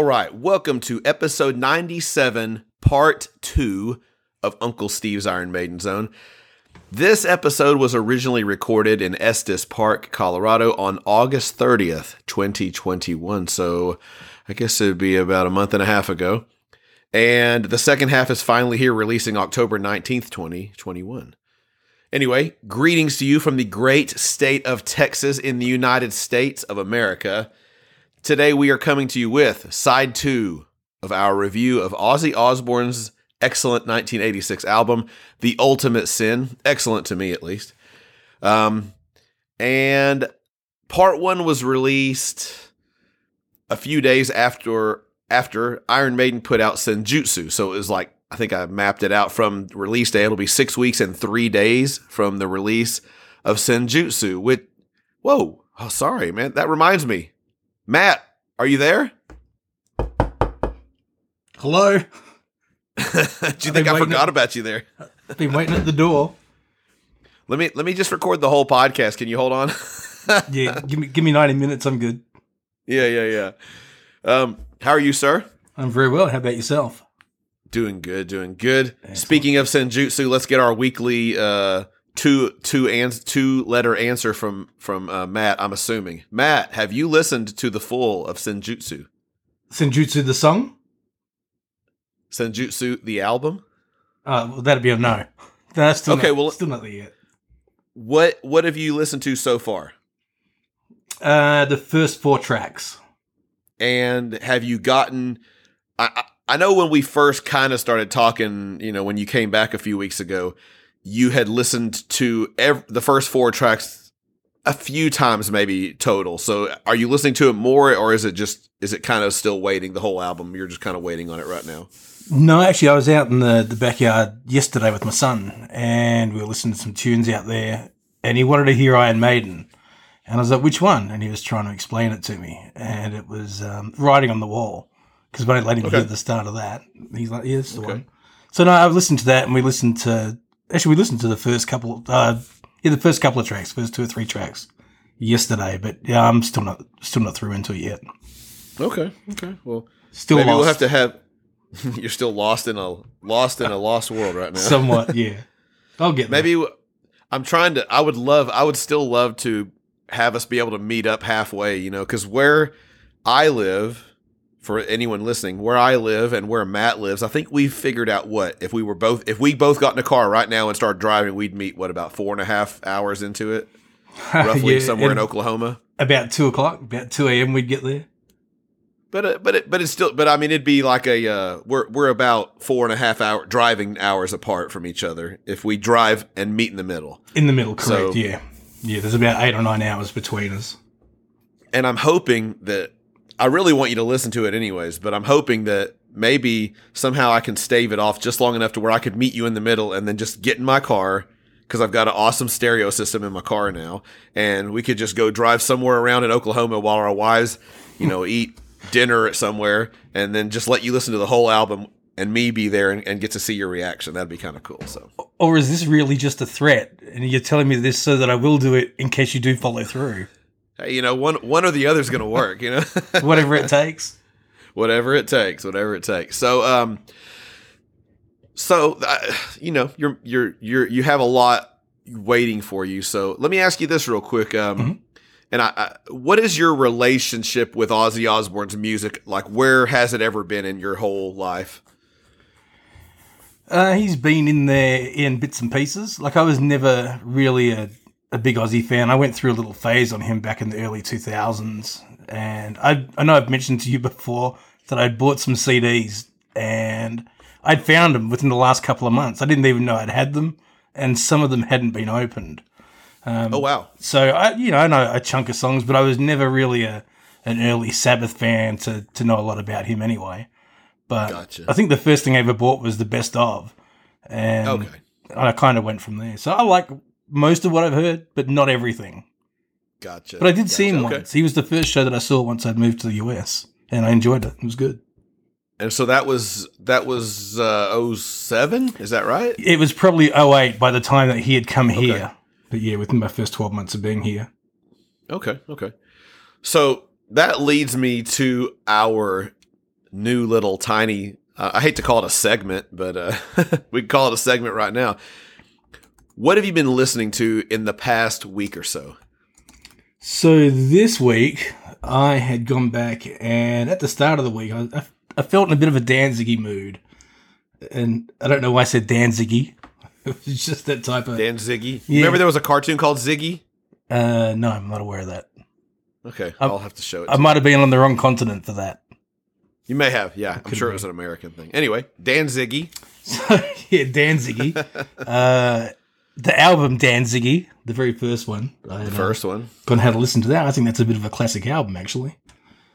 All right, welcome to episode 97, part two of Uncle Steve's Iron Maiden Zone. This episode was originally recorded in Estes Park, Colorado on August 30th, 2021. So I guess it'd be about a month and a half ago. And the second half is finally here, releasing October 19th, 2021. Anyway, greetings to you from the great state of Texas in the United States of America. Today we are coming to you with side two of our review of Ozzy Osbourne's excellent 1986 album, The Ultimate Sin. Excellent to me, at least. Um, and part one was released a few days after after Iron Maiden put out Senjutsu. So it was like I think I mapped it out from release day. It'll be six weeks and three days from the release of Senjutsu. With whoa, oh sorry, man. That reminds me. Matt, are you there? Hello. Do you think I forgot at- about you there? I've been waiting at the door. Let me let me just record the whole podcast. Can you hold on? Yeah, give me give me ninety minutes. I'm good. yeah, yeah, yeah. Um, how are you, sir? I'm very well. How about yourself? Doing good, doing good. Speaking of Senjutsu, let's get our weekly uh two two ans- two letter answer from from uh, Matt. I'm assuming Matt, have you listened to the full of Senjutsu? Senjutsu the song? Senjutsu the album. Uh, well, that'd be a no. That's still Okay, not, well- still not there yet. What what have you listened to so far? Uh, the first four tracks. And have you gotten? I I I know when we first kind of started talking, you know, when you came back a few weeks ago, you had listened to ev- the first four tracks a few times, maybe total. So, are you listening to it more, or is it just is it kind of still waiting the whole album? You're just kind of waiting on it right now. No, actually, I was out in the, the backyard yesterday with my son, and we were listening to some tunes out there, and he wanted to hear Iron Maiden. And I was like, which one? And he was trying to explain it to me. And it was um, Writing on the Wall, because when I let him Okay. hear the start of that, he's like, yeah, that's the Okay. one. So, no, I've listened to that, and we listened to, actually, we listened to the first couple, uh, yeah, the first couple of tracks, first two or three tracks yesterday, but yeah, I'm still not, still not through into it yet. Okay, okay. Well, Still maybe lost. we'll have to have. you're still lost in a lost in a lost world right now. Somewhat, yeah. I'll get there. Maybe w- I'm trying to. I would love. I would still love to have us be able to meet up halfway. You know, because where I live, for anyone listening, where I live and where Matt lives, I think we've figured out what if we were both if we both got in a car right now and started driving, we'd meet what about four and a half hours into it, roughly Yeah, somewhere in Oklahoma. About two o'clock, about two a.m. We'd get there. But uh, but it, but it's still but I mean it'd be like a uh, we're we're about four and a half hour driving hours apart from each other if we drive and meet in the middle. In the middle, correct? So- yeah, yeah. There's about eight or nine hours between us. and I'm hoping that I really want you to listen to it anyways, but I'm hoping that maybe somehow I can stave it off just long enough to where I could meet you in the middle and then just get in my car because I've got an awesome stereo system in my car now, and we could just go drive somewhere around in Oklahoma while our wives, you know, eat dinner at somewhere, and then just let you listen to the whole album and me be there and, and get to see your reaction. That'd be kind of cool. So. Or is this really just a threat? And you're telling me this so that I will do it in case you do follow through, you know, one one or the other is going to work. You know, whatever it takes. whatever it takes, whatever it takes. So, um, so uh, you know, you're you're you're you have a lot waiting for you. So, let me ask you this real quick. Um, Mhm. and I, I, what is your relationship with Ozzy Osbourne's music? Like, where has it ever been in your whole life? Uh, he's been in there in bits and pieces. Like I was never really a, a big Ozzy fan. I went through a little phase on him back in the early 2000s, and I I know I've mentioned to you before that I'd bought some CDs and I'd found them within the last couple of months. I didn't even know I'd had them, and some of them hadn't been opened. Um, oh wow, So I, you know, I know a chunk of songs, but I was never really a an early Sabbath fan to to know a lot about him anyway. But Gotcha. I think the first thing I ever bought was the best of, and okay, I kind of went from there. So I like most of what I've heard, but not everything. gotcha. But I did see him Okay. once. He was the first show that I saw once I'd moved to the US, and I enjoyed it. It was good. And so that was that was uh 07? Is that right? It was probably 08 by the time that he had come here. But yeah, within my first 12 months of being here. Okay, okay. So that leads me to our new little tiny. Uh, I hate to call it a segment, but uh, we can call it a segment right now. What have you been listening to in the past week or so? So this week, I had gone back, and at the start of the week, I, I, I felt in a bit of a Danziggy mood. And I don't know why I said Danziggy. It was just that type of. Danziggy. Yeah. Remember there was a cartoon called Ziggy? Uh, no, I'm not aware of that. Okay, I'm- I'll have to show it. I might have been on the wrong continent for that. you may have, yeah. I'm sure be. it was an American thing. Anyway, Dan Ziggy. So yeah, Danziggy. uh, the album Danziggy, the very first one. I The first one. Gone how to listen to that. I think that's a bit of a classic album, actually.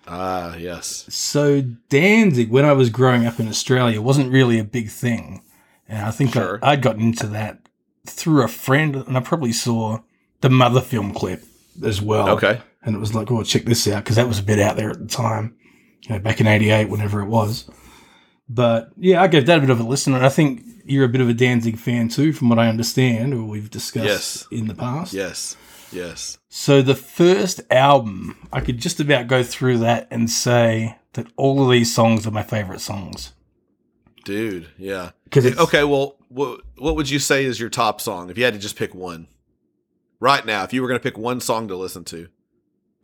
Ah, yes. So Danzig, when I was growing up in Australia, wasn't really a big thing, and I think Sure. I, I'd gotten into that through a friend, and I probably saw the Mother film clip as well. Okay. and it was like, oh, check this out, because that was a bit out there at the time, you know, back in '88, whenever it was. But yeah, I gave that a bit of a listen, and I think you're a bit of a Danzig fan too, from what I understand, or we've discussed Yes. in the past. Yes. Yes. So the first album, I could just about go through that and say that all of these songs are my favorite songs. Dude, yeah. Because Okay, well, what, what would you say is your top song if you had to just pick one? Right now, if you were going to pick one song to listen to.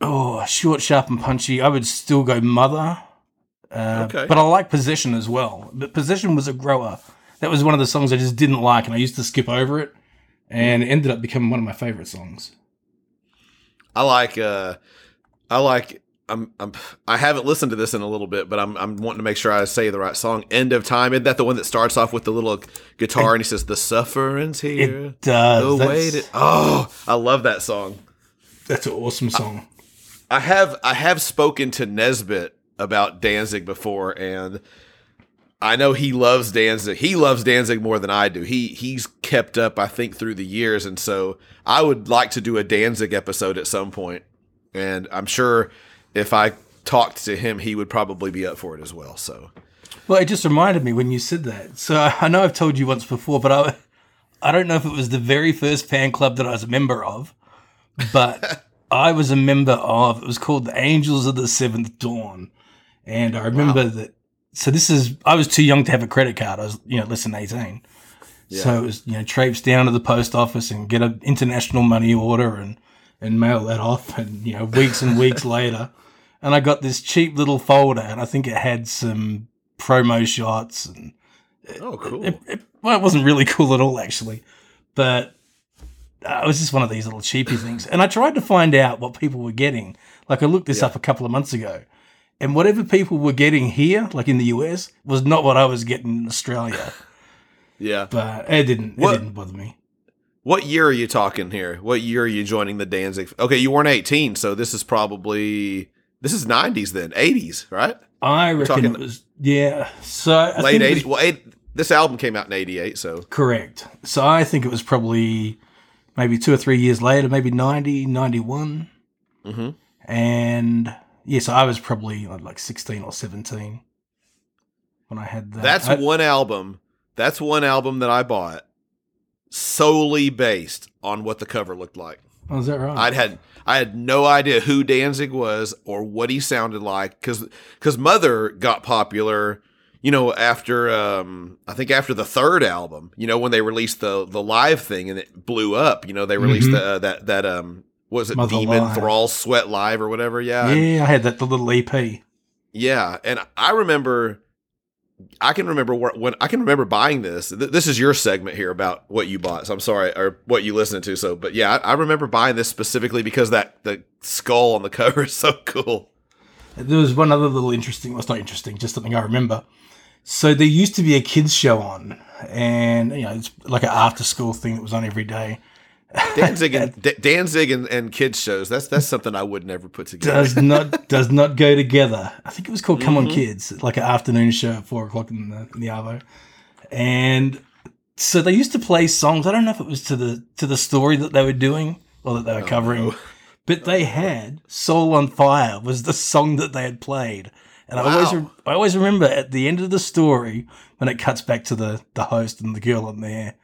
oh, short, sharp, and punchy. I would still go Mother. Uh, Okay. But I like Possession as well. But Possession was a grower. That was one of the songs I just didn't like, and I used to skip over it, and it ended up becoming one of my favorite songs. I like uh I like I'm I'm I haven't listened to this in a little bit, but I'm I'm wanting to make sure I say the right song. End of time. Isn't that the one that starts off with the little guitar and he says the suffering's here? It does. the wait. Oh, I love that song. that's an awesome song. I have I have spoken to Nesbitt about Danzig before, and I know he loves Danzig. He loves Danzig more than I do. He he's kept up, I think, through the years, and so I would like to do a Danzig episode at some point, and I'm sure if I talked to him, he would probably be up for it as well. So Well, it just reminded me when you said that. So I know I've told you once before, but I, I don't know if it was the very first fan club that I was a member of, but I was a member of. It was called the Angels of the Seventh Dawn, and I remember that. So this is I was too young to have a credit card. I was you know less than eighteen. So it was you know traipse down to the post office and get an international money order and and mail that off, and you know weeks and weeks later, and I got this cheap little folder, and I think it had some promo shots and oh, cool. it, it, well, it wasn't really cool at all actually, but uh, it was just one of these little cheapy things. And I tried to find out what people were getting. Like I looked this Yeah. up a couple of months ago, and whatever people were getting here, like in the US, was not what I was getting in Australia. yeah. but it didn't. What- It didn't bother me. What year are you talking here? What year are you joining the Danzig? Okay, you weren't 18, so this is probably this is 90s then, 80s, right? I reckon it was yeah. So I Late think it was 80s. Well, eight, this album came out in 88, so correct. So I think it was probably maybe two or three years later, maybe 90, 91. mhm. And yes, I was probably uh, like 16 or 17 when I had that. That's I- one album. That's one album that I bought solely based on what the cover looked like. Oh, is that right? I'd had I had no idea who Danzig was or what he sounded like because because Mother got popular, you know, after um I think after the third album, you know, when they released the the live thing and it blew up. You know, they released Mhm. the, uh, that that um was it Mother Demon Live. Thrall Sweat Live or whatever? Yeah, yeah, I had that the little EP. yeah, and I remember, I can remember where, when I can remember buying this. Th- This is your segment here about what you bought. So I'm sorry, or what you listened to. So, but yeah, I, I remember buying this specifically because that the skull on the cover is so cool. There was one other little interesting. Well, it's not interesting, just something I remember. So there used to be a kids show on, and you know, it's like an after school thing that was on every day. Danzig and D- Danzig and, and kids shows. That's that's something I would never put together. Does not does not go together. I think it was called Come On Mm-hmm. Kids, like an afternoon show at four o'clock in the in the Arvo, and so they used to play songs. I don't know if it was to the to the story that they were doing or that they were covering, Oh, no. but they had "Soul on Fire" was the song that they had played, and I always re- I always remember at the end of the story when it cuts back to the the host and the girl on there.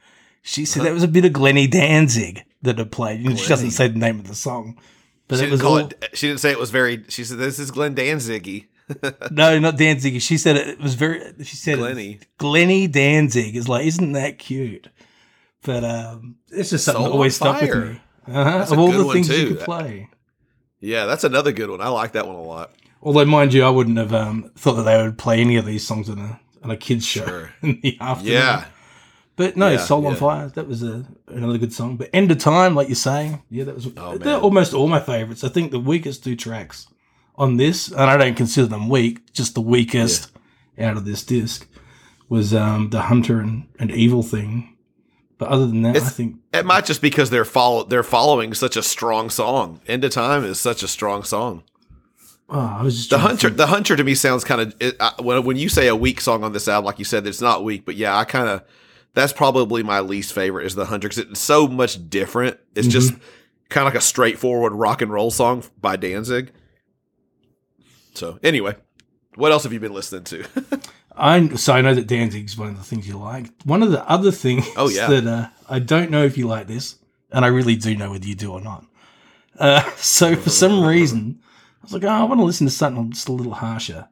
She said that was a bit of Glennie Danzig that had played. And she doesn't say the name of the song, but She it didn't was call all, it. She didn't say it was very. She said this is Glenn Danziggy. no, not Danzig. She said it was very. She said Glennie. Glennie Danzig is like, isn't that cute? But um, it's just something Soul that always stuck with me. Uh-huh. Of all the things you could play. Yeah, that's another good one. I like that one a lot. Although, mind you, I wouldn't have um, thought that they would play any of these songs in a on a kids show Sure. in the afternoon. Yeah. But no, Yeah, Soul on. Fire, that was a, another good song. But End of Time, like you're saying, yeah, that was Oh, they're man. almost all my favorites. I think the weakest two tracks on this, and I don't consider them weak, just the weakest out of this disc was um, the Hunter and, and Evil thing. But other than that, I think It might just because they're follow they're following such a strong song. End of Time is such a strong song. oh, I was just The Hunter, the Hunter to me sounds kind of when when you say a weak song on this album, like you said, it's not weak, but yeah, I kind of that's probably my least favorite is the Hunter because it's so much different. It's just kind of like a straightforward rock and roll song by Danzig. So anyway, what else have you been listening to? I so I know that Danzig's one of the things you like. One of the other things Oh, yeah. that uh, I don't know if you like this, and I really do know whether you do or not. Uh, so for some reason, I was like, oh, I want to listen to something just a little harsher.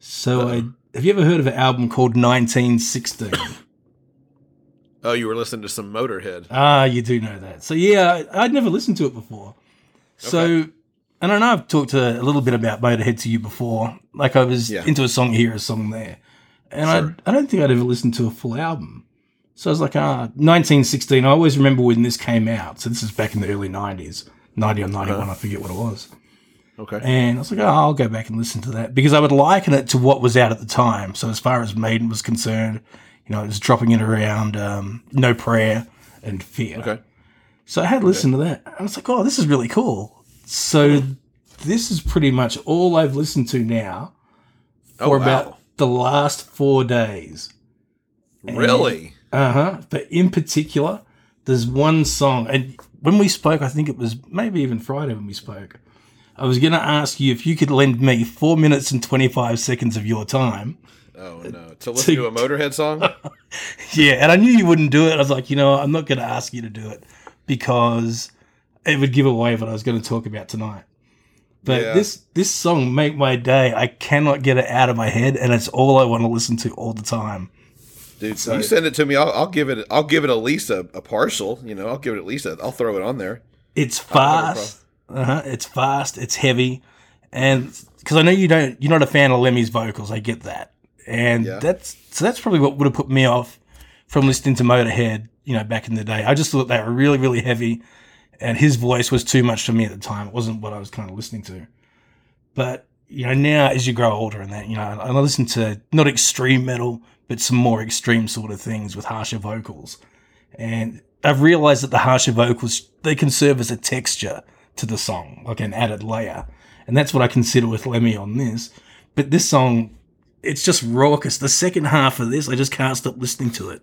So I have you ever heard of an album called 1916? Oh, you were listening to some Motorhead. Ah, you do know that. So yeah, I'd never listened to it before. So, and I know I've talked a, a little bit about Motorhead to you before. Like I was Yeah. into a song here, a song there, and Sure. I I don't think I'd ever listened to a full album. So I was like, ah, 1916. I always remember when this came out. So this is back in the early 90s, 90 or 91, Uh-huh. I forget what it was. Okay. And I was like, oh, I'll go back and listen to that because I would liken it to what was out at the time. So as far as Maiden was concerned, you know, it was dropping it around um, No Prayer and Fear. Okay. So I had to listened to that. I was like, oh, this is really cool. So this is pretty much all I've listened to now Oh, for wow. about the last four days. really? Uh huh. But in particular, there's one song, and when we spoke, I think it was maybe even Friday when we spoke. I was going to ask you if you could lend me four minutes and 25 seconds of your time. Oh no! To listen to a Motorhead song? Yeah, and I knew you wouldn't do it. I was like, you know, I'm not going to ask you to do it because it would give away what I was going to talk about tonight. But Yeah. this this song make my day. I cannot get it out of my head, and it's all I want to listen to all the time. Dude, so you send it to me. I'll, I'll give it. I'll give it at least a, a partial. You know, I'll give it at least. A, I'll throw it on there. It's fast. Uh-huh. It's fast. It's heavy, and because I know you don't, you're not a fan of Lemmy's vocals. I get that, and Yeah. that's so that's probably what would have put me off from listening to Motorhead. You know, back in the day, I just thought they were really, really heavy, and his voice was too much for me at the time. It wasn't what I was kind of listening to. But you know, now as you grow older, and that you know, I listen to not extreme metal, but some more extreme sort of things with harsher vocals, and I've realized that the harsher vocals they can serve as a texture to the song, like an added layer, and that's what I consider with Lemmy on this. But this song, it's just raucous. The second half of this, I just can't stop listening to it.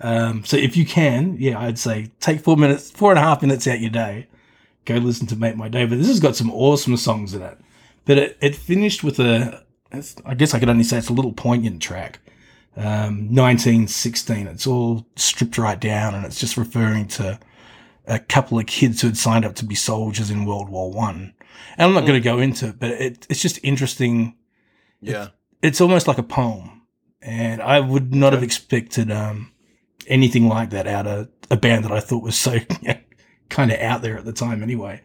Um, so if you can, yeah, I'd say take four minutes, four and a half minutes out your day, go listen to Make My Day. But this has got some awesome songs in it. But it, it finished with a, it's- I guess I could only say it's a little poignant track. Um, 1916. It's all stripped right down, and it's just referring to a couple of kids who had signed up to be soldiers in World War One. And I'm not going to go into it, but it, it's just interesting Yeah. it's almost like a poem, and I would not have expected um, anything like that out of a band that I thought was so kind of out there at the time, anyway.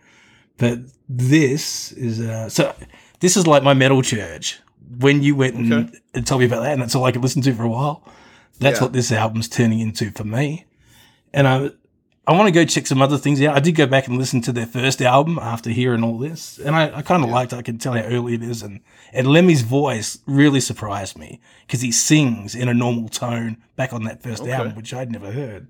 But this is uh, so. This is like my metal church. When you went and, Okay. and told me about that, and that's all I could listen to for a while. That's Yeah. what this album's turning into for me. And I, I want to go check some other things out. I did go back and listen to their first album after hearing all this, and I, I kind of liked. I can tell how early it is, and and Lemmy's voice really surprised me because he sings in a normal tone back on that first Okay. album, which I'd never heard.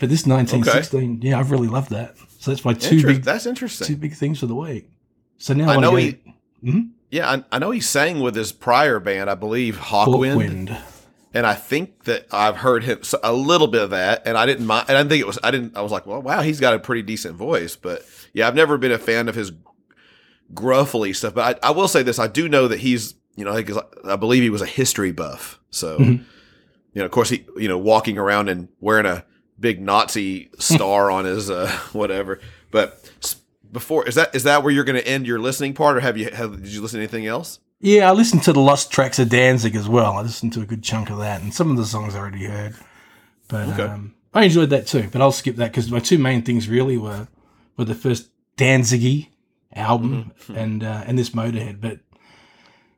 But this 1916, yeah, I've really loved that. So that's my two Inter- big that's interesting. two big things for the week. So now I, I know to he. Mhm. Yeah, I, I know he sang with his prior band, I believe, Hawkwind, Hawkwind. And I think that I've heard him a little bit of that, and I didn't mind. And I didn't think it was. I didn't. I was like, well, wow, he's got a pretty decent voice, but yeah, I've never been a fan of his gruffly stuff. But I, I will say this: I do know that he's, you know, I, I believe he was a history buff. So, Mhm. you know, of course, he, you know, walking around and wearing a big Nazi star on his uh, whatever. But before is that is that where you're going to end your listening part, or have you have did you listen to anything else? Yeah, I listened to the lost tracks of Danzig as well. I listened to a good chunk of that, and some of the songs I already heard. But Okay. um, I enjoyed that too. But I'll skip that because my two main things really were were the first Danziggy album Mm-hmm. and uh, and this Motorhead. But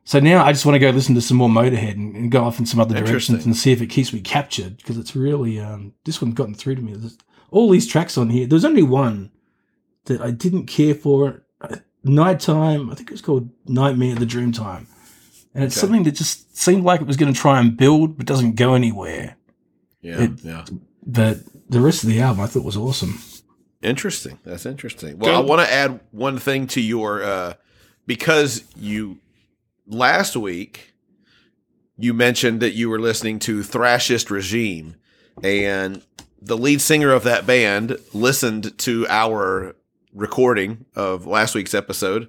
so now I just want to go listen to some more Motorhead and, and go off in some other directions and see if it keeps me captured because it's really um, this one's gotten through to me. There's all these tracks on here. There's only one that I didn't care for. Uh, Nighttime, I think it was called Nightmare the Dream Time. And it's Okay. something that just seemed like it was going to try and build, but doesn't go anywhere. Yeah, It- yeah. But the rest of the album I thought was awesome. Interesting. That's interesting. Well, I want to add one thing to your uh because you last week you mentioned that you were listening to Thrashist Regime and the lead singer of that band listened to our recording of last week's episode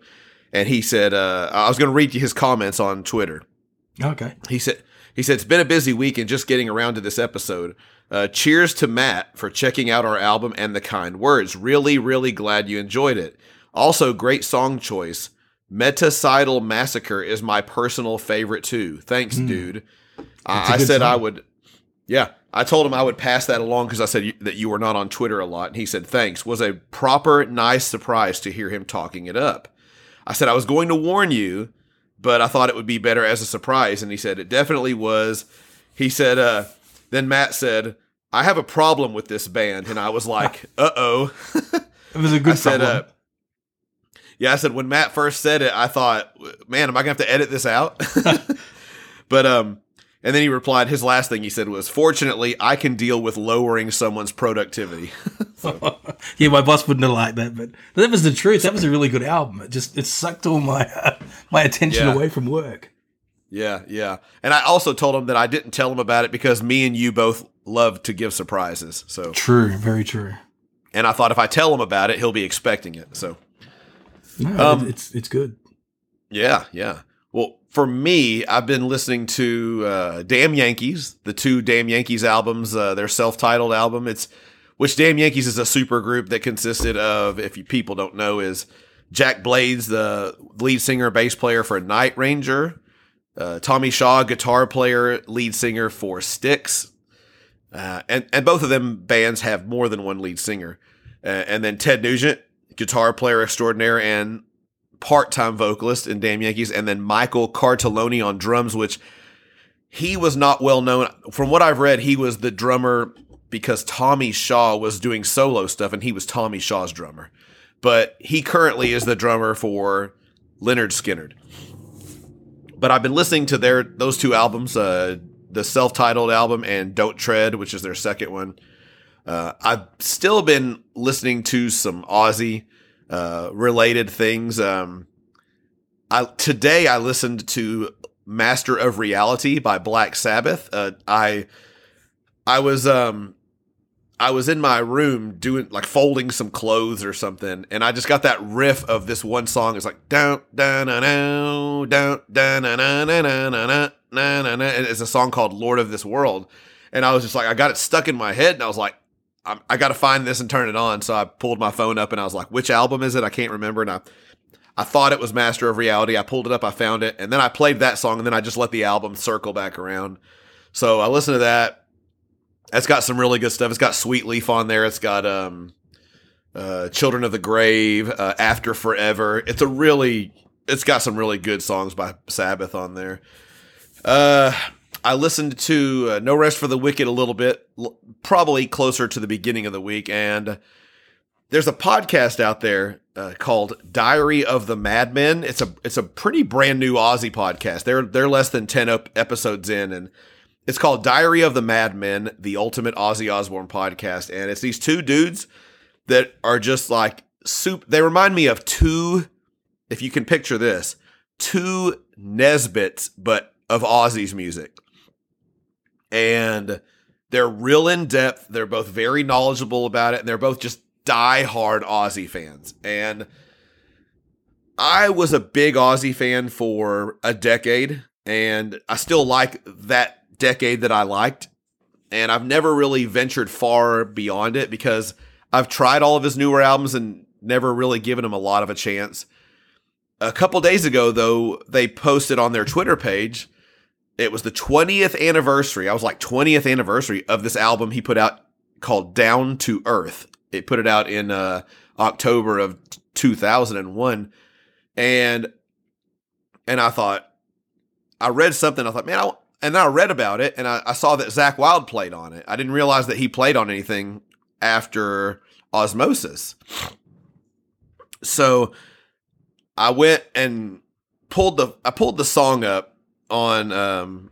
and he said uh I was going to read you his comments on Twitter. Okay. He said he said it's been a busy week and just getting around to this episode. Uh, cheers to Matt for checking out our album and the kind words. Really, really glad you enjoyed it. Also, great song choice. Metacidal Massacre is my personal favorite too. Thanks, dude. That's a I, said I would. Yeah, I told him I would pass that along because I said you, that you were not on Twitter a lot, and he said thanks. Was a proper nice surprise to hear him talking it up. I said I was going to warn you, but I thought it would be better as a surprise, and he said it definitely was. He said, uh, then Matt said, "I have a problem with this band," and I was like, "Uh oh." It was a good I said, uh, yeah, I said when Matt first said it, I thought, man, am I gonna have to edit this out? but um, and then he replied. His last thing he said was, "Fortunately, I can deal with lowering someone's productivity." yeah, my boss wouldn't have liked that, but that was the truth. That was a really good album. It just it sucked all my my attention Yeah. away from work. yeah, yeah. And I also told him that I didn't tell him about it because me and you both love to give surprises. So, True, very true. and I thought if I tell him about it, he'll be expecting it. So. No, Um, it's it's good. Yeah, yeah. For me, I've been listening to uh, Damn Yankees, the two Damn Yankees albums, uh, their self-titled album. It's which Damn Yankees is a super group that consisted of, if you people don't know, is Jack Blades, the lead singer, bass player for Night Ranger, uh, Tommy Shaw, guitar player, lead singer for Styx, uh, and and both of them bands have more than one lead singer, uh, and then Ted Nugent, guitar player extraordinaire and part-time vocalist in Damn Yankees, and then Michael Cartellone on drums, which he was not well known. From what I've read, he was the drummer because Tommy Shaw was doing solo stuff, and he was Tommy Shaw's drummer. But he currently is the drummer for Lynyrd Skynyrd. But I've been listening to their those two albums, uh, the self-titled album and Don't Tread, which is their second one. Uh, I've still been listening to some Ozzy uh, related things. Um, I today I listened to Master of Reality by Black Sabbath. Uh, I I was um I was in my room doing like folding some clothes or something, and I just got that riff of this one song. It's like down down down down down down down down down it's a song called Lord of This World. And I was just like, I got it stuck in my head, and I was like, I'm, I got to find this and turn it on. So I pulled my phone up, and I was like, which album is it? I can't remember. And I, I thought it was Master of Reality. I pulled it up, I found it, and then I played that song, and then I just let the album circle back around. So I listened to that. It's got some really good stuff. It's got Sweet Leaf on there. It's got um, uh, Children of the Grave, uh, After Forever. It's a really, it's got some really good songs by Sabbath on there. Uh, I listened to uh, No Rest for the Wicked a little bit, l- probably closer to the beginning of the week, and there's a podcast out there uh, called Diary of the Madmen. It's a it's a pretty brand new Ozzy podcast. They're they're less than ten up episodes in, and it's called Diary of the Madmen, the ultimate Ozzy Osbourne podcast, and it's these two dudes that are just like soup. They remind me of two, if you can picture this, two Nesbits, but of Ozzy's music. And they're real in depth. They're both very knowledgeable about it, and they're both just die-hard Ozzy fans. And I was a big Ozzy fan for a decade, and I still like that decade that I liked. And I've never really ventured far beyond it because I've tried all of his newer albums and never really given him a lot of a chance. a couple days ago, though, they posted on their Twitter page. It was the 20th anniversary. I was like 20th anniversary of this album he put out called Down to Earth. It put it out in uh, October of 2001, and and I thought I read something. I thought, man, I, and then I read about it, and I, I saw that Zakk Wylde played on it. I didn't realize that he played on anything after Ozzmosis. So I went and pulled the I pulled the song up on um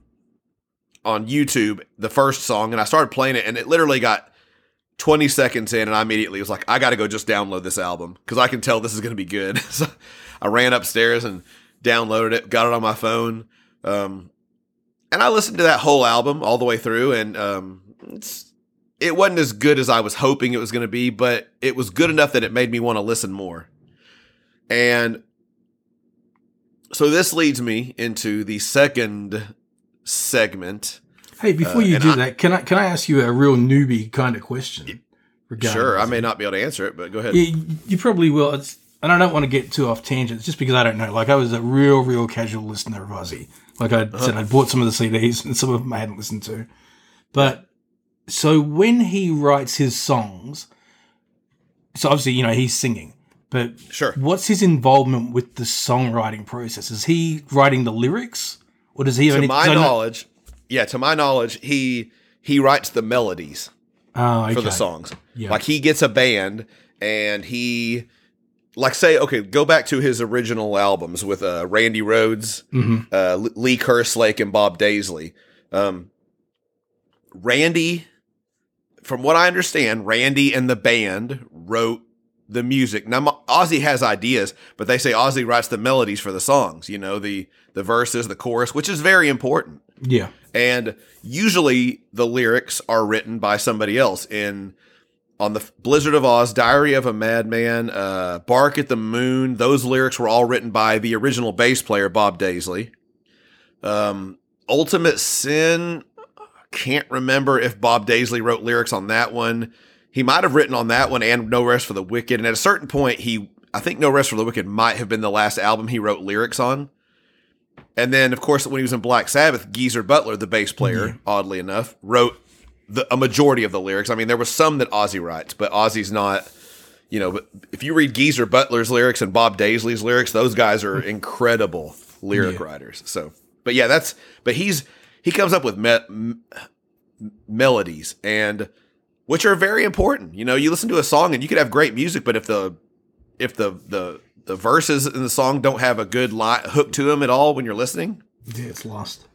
on YouTube, the first song, and I started playing it, and it literally got 20 seconds in, and I immediately was like, I got to go just download this album because I can tell this is going to be good. so I ran upstairs and downloaded it, got it on my phone, um, and I listened to that whole album all the way through, and um, it wasn't as good as I was hoping it was going to be, but it was good enough that it made me want to listen more. And so this leads me into the second segment. Hey, before you uh, do I, that, can I can I ask you a real newbie kind of question? Sure, I may not be able to answer it, but go ahead. Yeah, you probably will. It's, and I don't want to get too off tangents, just because I don't know. Like I was a real, real casual listener of Ozzy. Like I uh-huh. said, I bought some of the CDs, and some of them I hadn't listened to. But so when he writes his songs, so obviously you know he's singing. But sure, what's his involvement with the songwriting process? Is he writing the lyrics, or does he? To any, my knowledge, yeah, to my knowledge, he he writes the melodies oh, okay. for the songs. Yeah. Like he gets a band and he like say okay go back to his original albums with uh, randy rhoads mm-hmm. uh, lee kerslake and bob daisley um, randy from what i understand randy and the band wrote the music. Now Ozzy has ideas, but they say Ozzy writes the melodies for the songs, you know, the the verses, the chorus, which is very important. Yeah. And usually the lyrics are written by somebody else in on the Blizzard of Oz, Diary of a Madman, uh, Bark at the Moon. Those lyrics were all written by the original bass player Bob Daisley. Um, Ultimate Sin, can't remember if Bob Daisley wrote lyrics on that one he might have written on that one and No Rest for the Wicked. And at a certain point, he, I think No Rest for the Wicked might have been the last album he wrote lyrics on. And then, of course, when he was in Black Sabbath, Geezer Butler, the bass player, mm-hmm. oddly enough, wrote the, a majority of the lyrics. I mean, there was some that Ozzy writes, but Ozzy's not, you know, but if you read Geezer Butler's lyrics and Bob Daisley's lyrics, those guys are incredible lyric yeah. writers. So, but yeah, that's, but he's, he comes up with me- m- melodies and, which are very important. You know, you listen to a song and you could have great music, but if the if the the the verses in the song don't have a good line, hook to them at all when you're listening, yeah, it's lost.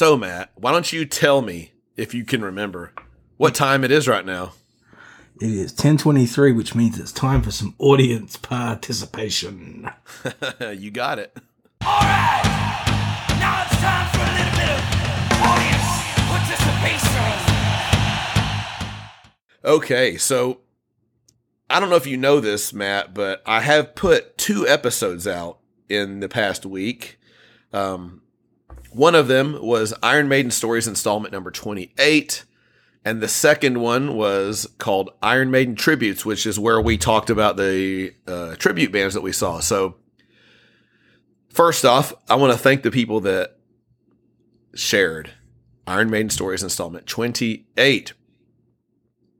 So, Matt, why don't you tell me if you can remember what time it is right now? It is 1023, which means it's time for some audience participation. you got it. All right. Now it's time for a little bit of audience participation. Okay, so I don't know if you know this, Matt, but I have put two episodes out in the past week. Um, one of them was Iron Maiden Stories installment number 28. And the second one was called Iron Maiden Tributes, which is where we talked about the uh, tribute bands that we saw. So, first off, I want to thank the people that shared Iron Maiden Stories installment 28.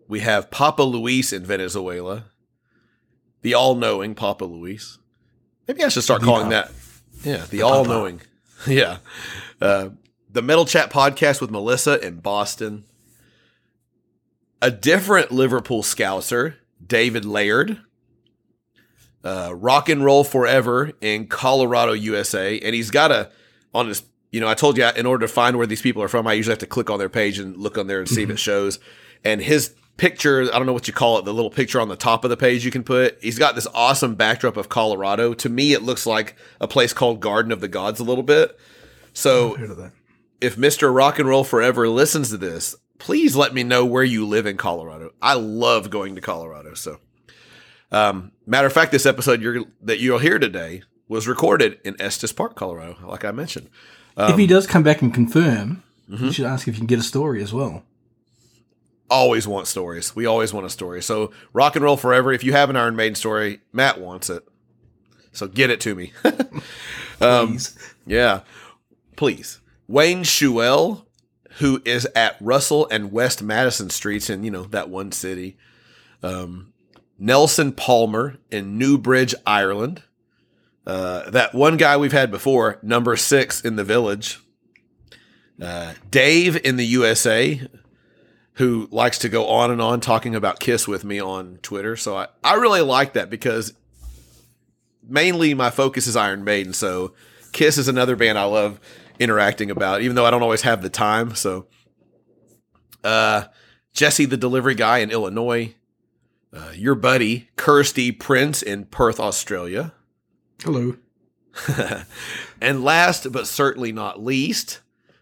We have Papa Luis in Venezuela, the all knowing Papa Luis. Maybe I should start calling that. Yeah, the all knowing. Yeah. Uh, the Metal Chat podcast with Melissa in Boston. A different Liverpool Scouser, David Laird. Uh, Rock and Roll Forever in Colorado, USA. And he's got a, on his, you know, I told you in order to find where these people are from, I usually have to click on their page and look on there and see mm-hmm. if it shows. And his picture. I don't know what you call it. The little picture on the top of the page you can put. He's got this awesome backdrop of Colorado. To me, it looks like a place called Garden of the Gods a little bit. So Heard of that? if Mr. Rock and Roll Forever listens to this, please let me know where you live in Colorado. I love going to Colorado. So, um, matter of fact, this episode you're, that you'll hear today was recorded in Estes Park, Colorado, like I mentioned. if Um, he does come back and confirm, mm-hmm. you should ask if you can get a story as well. Always want stories. We always want a story. So rock and roll forever. If you have an Iron Maiden story, Matt wants it. So get it to me. Um, Please. yeah, please. Wayne Schuell, who is at Russell and West Madison streets in you know that one city. Um, Nelson Palmer in Newbridge, Ireland. Uh, that one guy we've had before, number six in the village. Uh, Dave in the USA, who likes to go on and on talking about Kiss with me on Twitter. So I, I really like that because mainly my focus is Iron Maiden. So Kiss is another band I love interacting about, even though I don't always have the time. So uh, Jesse, the delivery guy in Illinois, uh, your buddy Kirsty Prince in Perth, Australia. Hello. and last but certainly not least,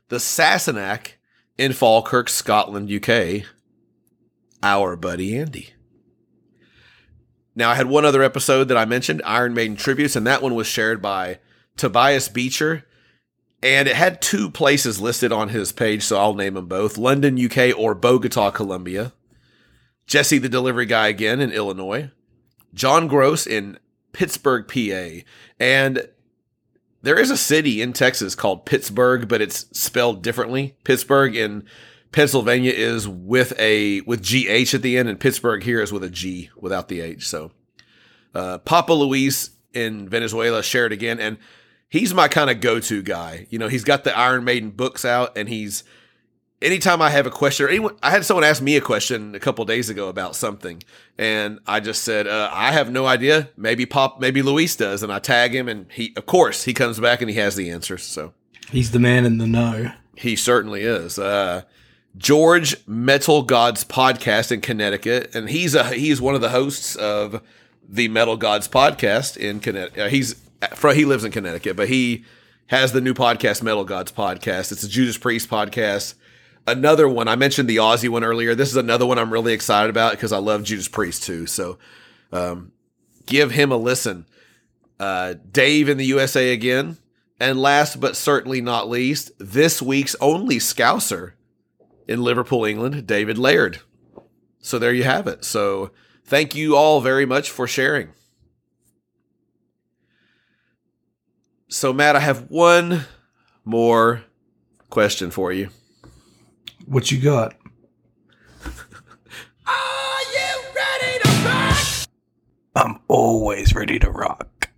the Sassenach in Falkirk, Scotland, UK, our buddy Andy. Now, I had one other episode that I mentioned, Iron Maiden Tributes, and that one was shared by Tobias Beecher. And it had two places listed on his page, so I'll name them both London, UK, or Bogota, Colombia. Jesse, the delivery guy, again in Illinois. John Gross in Pittsburgh, PA. And there is a city in Texas called Pittsburg, but it's spelled differently. Pittsburgh in Pennsylvania is with a with GH at the end, and Pittsburg here is with a G without the H. So uh, Papa Luis in Venezuela shared again, and he's my kind of go-to guy. You know, he's got the Iron Maiden books out, and he's anytime I have a question, or anyone, I had someone ask me a question a couple days ago about something, and I just said, uh, I have no idea. Maybe Pop, maybe Luis does, and I tag him, and he, of course, he comes back and he has the answers. So He's the man in the know. he certainly is. Uh, George Metal Gods podcast in Connecticut, and he's a he's one of the hosts of the Metal Gods podcast in Connecticut. Uh, he's from he lives in Connecticut, but he has the new podcast Metal Gods podcast. It's a Judas Priest podcast. Another one I mentioned the Ozzy one earlier. This is another one I'm really excited about because I love Judas Priest too. So, um, give him a listen. Uh, Dave in the USA again. And last but certainly not least, this week's only Scouser in Liverpool, England, David Laird. So there you have it. So thank you all very much for sharing. So, Matt, I have one more question for you. What you got? Are you ready to rock? I'm always ready to rock.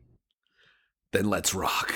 Then let's rock.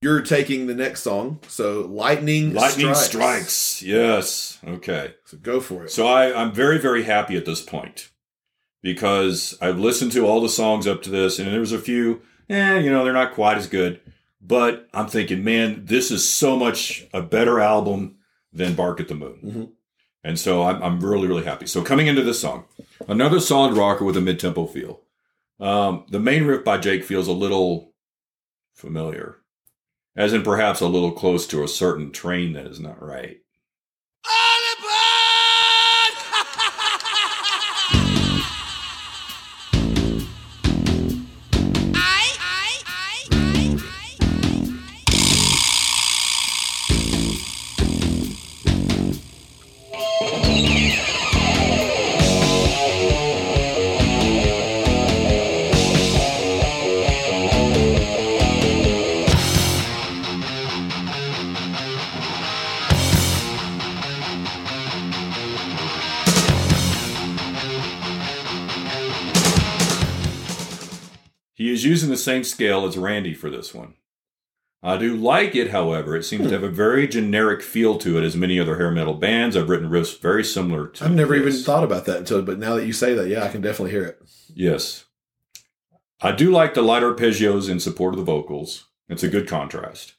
You're taking the next song. So, Lightning, Lightning Strikes. strikes. Yes. Okay. So, go for it. So I, I'm very, very happy at this point because I've listened to all the songs up to this, and there was a few, eh, you know, they're not quite as good. But I'm thinking, man, this is so much a better album than Bark at the Moon. Mhm. And so I'm, I'm really, really happy. So coming into this song, another solid rocker with a mid tempo feel. Um, the main riff by Jake feels a little familiar, as in perhaps a little close to a certain train that is not right. Same scale as Randy for this one. I do like it, however. It seems to have a very generic feel to it, as many other hair metal bands. I've written riffs very similar to. I've never even thought about that until, but now that you say that, yeah, I can definitely hear it. Yes. I do like the lighter arpeggios in support of the vocals. It's a good contrast.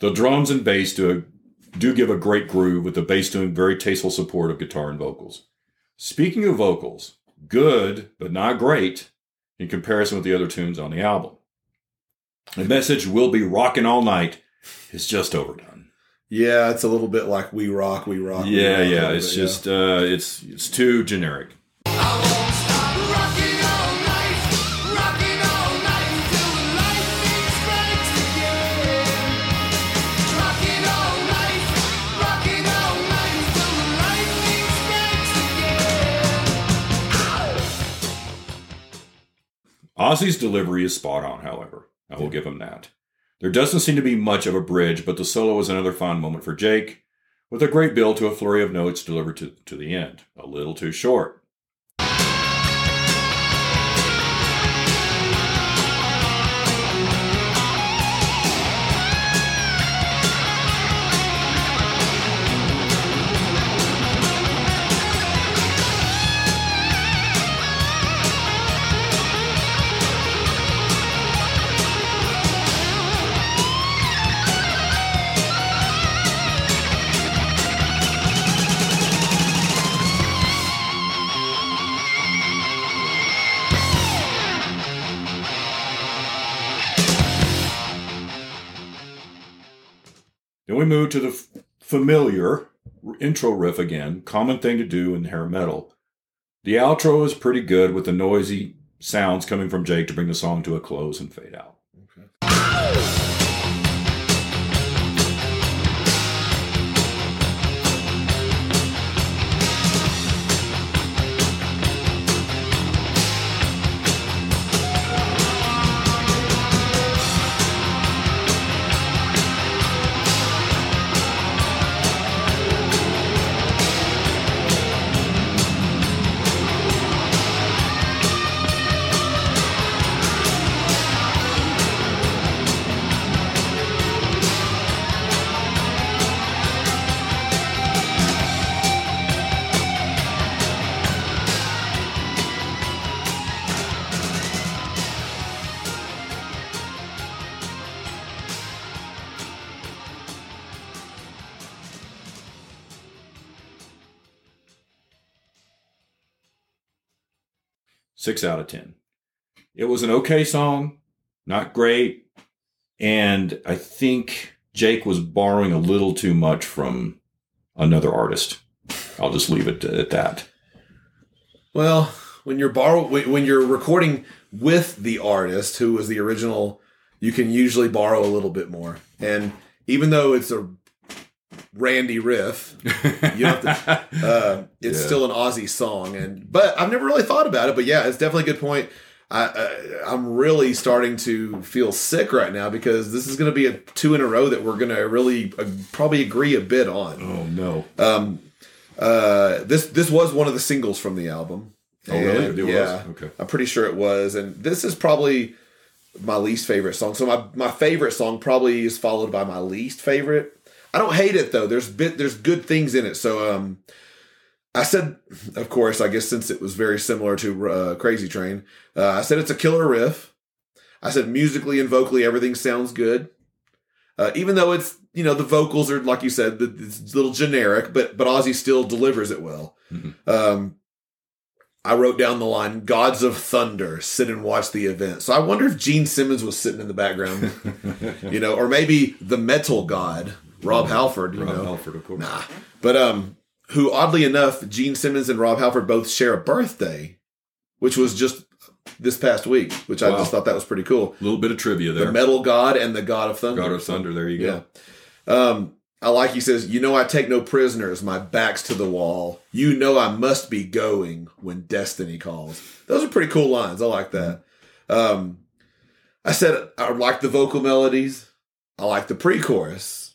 The drums and bass do, a, do give a great groove, with the bass doing very tasteful support of guitar and vocals. Speaking of vocals, good, but not great in comparison with the other tunes on the album. The message will be rocking all night is just overdone. Yeah, it's a little bit like we rock, we rock. we Yeah, rock yeah, it's bit, just uh it's it's too generic. Ozzy's delivery is spot on, however. I will give him that. There doesn't seem to be much of a bridge, but the solo is another fine moment for Jake, with a great build to a flurry of notes delivered to, to the end. A little too short. We move to the f- familiar intro riff again, common thing to do in hair metal. The outro is pretty good with the noisy sounds coming from Jake to bring the song to a close and fade out. Six out of 10. It was an okay song, not great. And I think Jake was borrowing a little too much from another artist. I'll just leave it at that. Well, when you're borrow when when you're recording with the artist who was the original, you can usually borrow a little bit more. And even though it's a Randy riff, you don't have to, uh, it's Yeah. still an Ozzy song. And but I've never really thought about it. But yeah, it's definitely a good point. I, I I'm really starting to feel sick right now because this is going to be a two in a row that we're going to really uh, probably agree a bit on. Oh, no. Um, uh, this this was one of the singles from the album. Oh, really? And, It was? yeah, Okay. I'm pretty sure it was. And this is probably my least favorite song. So my my favorite song probably is followed by my least favorite. I don't hate it though. There's bit there's good things in it. So um, I said, of course, I guess since it was very similar to uh, Crazy Train, uh, I said it's a killer riff. I said musically and vocally everything sounds good. Uh, even though it's you know the vocals are like you said the- it's a little generic, but but Ozzy still delivers it well. Mhm. Um, I wrote down the line "Gods of Thunder sit and watch the event." So I wonder if Gene Simmons was sitting in the background, you know, or maybe the metal god Rob Halford, you Rob know, Halford, of course. nah, but um, who oddly enough, Gene Simmons and Rob Halford both share a birthday, which was just this past week, which I just thought that was pretty cool. A little bit of trivia there. The metal god and the god of thunder. God of Thunder, there you go. Yeah. Um, I like he says, you know, I take no prisoners. My back's to the wall. You know, I must be going when destiny calls. Those are pretty cool lines. I like that. Um, I said I like the vocal melodies. I like the pre-chorus,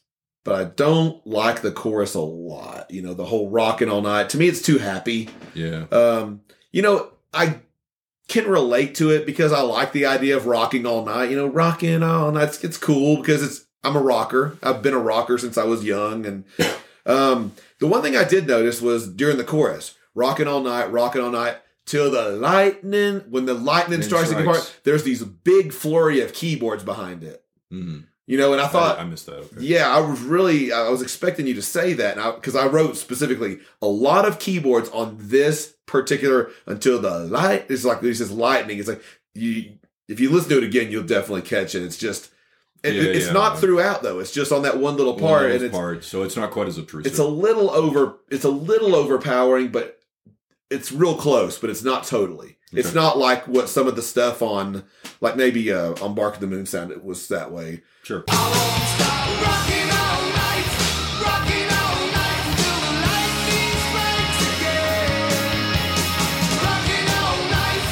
but I don't like the chorus a lot. You know, the whole rocking all night. To me, it's too happy. Yeah. Um, you know, I can relate to it because I like the idea of rocking all night. You know, rocking all night. It's, it's cool because it's I'm a rocker. I've been a rocker since I was young. And um, the one thing I did notice was during the chorus, rocking all night, rocking all night till the lightning. When the lightning Then strikes the guitar, there's these big flurry of keyboards behind it. Mhm. You know, and I thought I, I missed that. Okay. yeah, I was really I was expecting you to say that because I wrote specifically a lot of keyboards on this particular until the light. is like this is lightning. It's like you if you listen to it again, you'll definitely catch it. It's just it, Yeah, it's yeah. not throughout though. It's just on that one little part, of and it's parts, so it's not quite as obtrusive. it's a little over. It's a little overpowering, but it's real close. But it's not totally. It's Okay. not like what some of the stuff on like maybe uh, on Bark at the Moon sound. It was that way. sure. Rocking all night, rocking all night till the lightning strikes again. Rocking all night,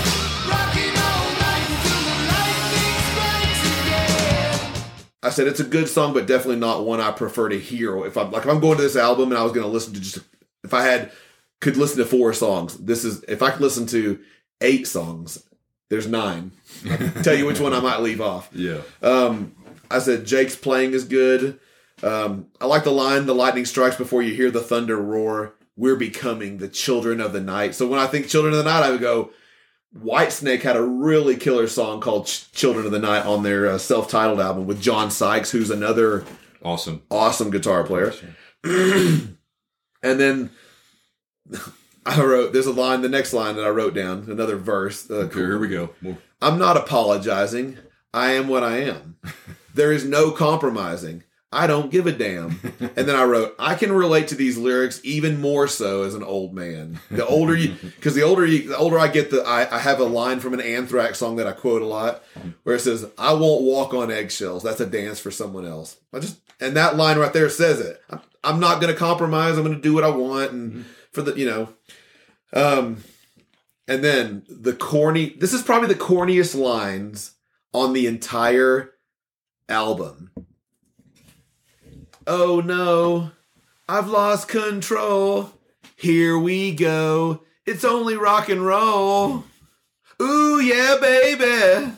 rocking all night till the lightning strikes again. I said it's a good song, but definitely not one I prefer to hear. If I'm like if I'm going to this album and I was going to listen to just if I had could listen to four songs, this is if I could listen to eight songs. There's nine. I can tell you which one I might leave off. Yeah. Um, I said Jake's playing is good. Um, I like the line "The lightning strikes before you hear the thunder roar." We're becoming the children of the night. So when I think children of the night, I would go. Whitesnake had a really killer song called Ch- "Children of the Night" on their uh, self-titled album with John Sykes, who's another Awesome. awesome guitar player. and then I wrote there's a line, the next line that I wrote down, another verse. Uh, Okay, here we go. More. I'm not apologizing. I am what I am. There is no compromising. I don't give a damn. And then I wrote, I can relate to these lyrics even more so as an old man. The older you, because the older you, the older I get, the I, I have a line from an Anthrax song that I quote a lot, where it says, "I won't walk on eggshells. That's a dance for someone else." I just, and that line right there says it. I'm, I'm not going to compromise. I'm going to do what I want, and for the, you know, um, and then the corny. This is probably the corniest lines on the entire album. Oh no, I've lost control. Here we go. It's only rock and roll. Ooh yeah, baby.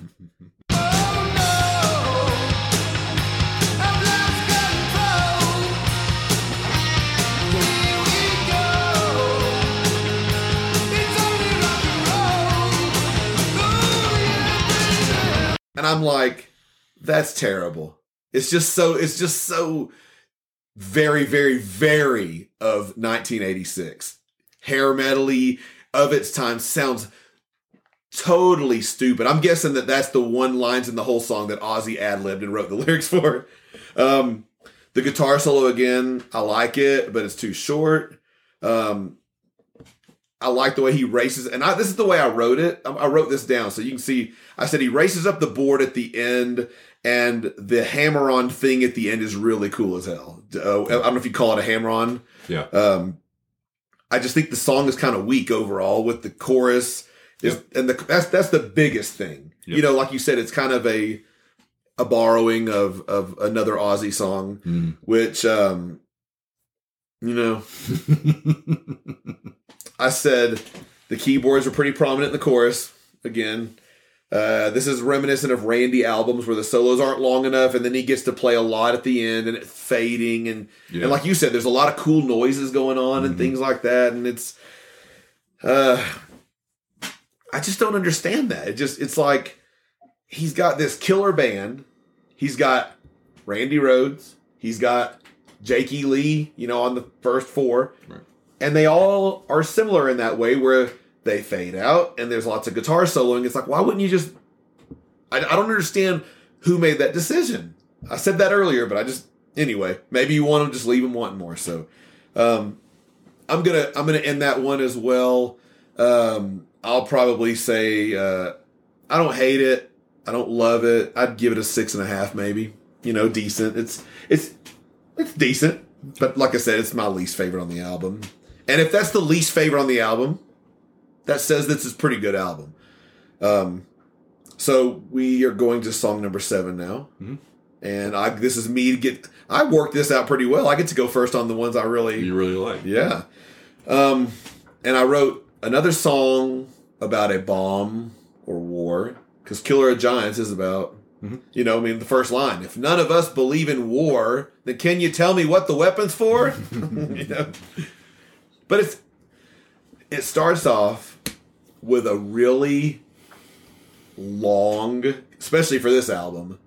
And I'm like, that's terrible. It's just so. It's just so very, very, very of 1986. Hair metally of its time sounds totally stupid. I'm guessing that that's the one lines in the whole song that Ozzy ad libbed and wrote the lyrics for. Um, the guitar solo again, I like it, but it's too short. Um, I like the way he races, and I, this is the way I wrote it. I, wrote this down so you can see. I said he races up the board at the end, and the hammer-on thing at the end is really cool as hell. Uh, I don't know if you call it a hammer-on. Yeah. Um, I just think the song is kind of weak overall with the chorus. Is, and the that's that's the biggest thing. Yep. You know, like you said, it's kind of a a borrowing of of another Ozzy song, Mm. which um, you know, I said the keyboards are pretty prominent in the chorus again. Uh, this is reminiscent of Randy albums where the solos aren't long enough, and then he gets to play a lot at the end, and it's fading, and Yeah. and like you said, there's a lot of cool noises going on and Mhm. things like that, and it's, uh, I just don't understand that. It just it's like he's got this killer band, he's got Randy Rhoads, he's got Jakey Lee, you know, on the first four, Right. And they all are similar in that way where they fade out and there's lots of guitar soloing. It's like why wouldn't you just? I, I don't understand who made that decision. I said that earlier, but I just anyway. Maybe you want to just leave them wanting more. So, um, I'm gonna I'm gonna end that one as well. Um, I'll probably say uh, I don't hate it. I don't love it. I'd give it a six and a half, maybe. You know, decent. It's it's it's decent, but like I said, it's my least favorite on the album. And if that's the least favorite on the album, that says this is a pretty good album. Um, so we are going to song number seven now, Mhm. and I this is me to get. I worked this out pretty well. I get to go first on the ones I really You really like. yeah. Um, and I wrote another song about a bomb or war, because Killer of Giants is about, you know, I mean, the first line. If none of us believe in war, then can you tell me what the weapon's for? you know, but it's it starts off with a really long, especially for this album,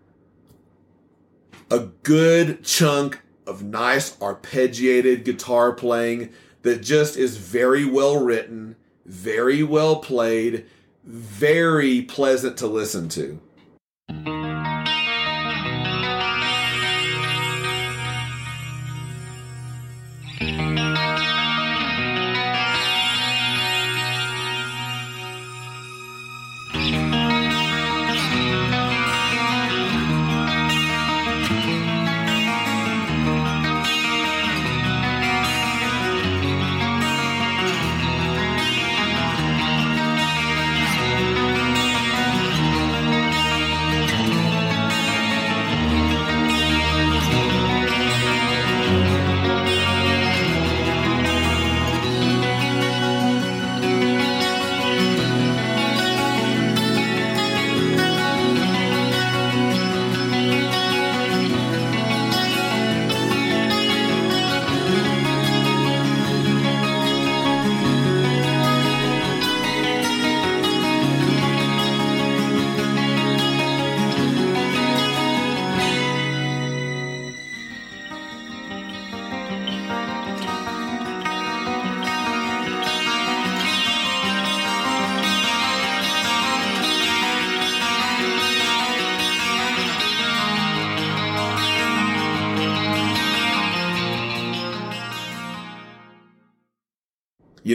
a good chunk of nice arpeggiated guitar playing that just is very well written, very well played, very pleasant to listen to.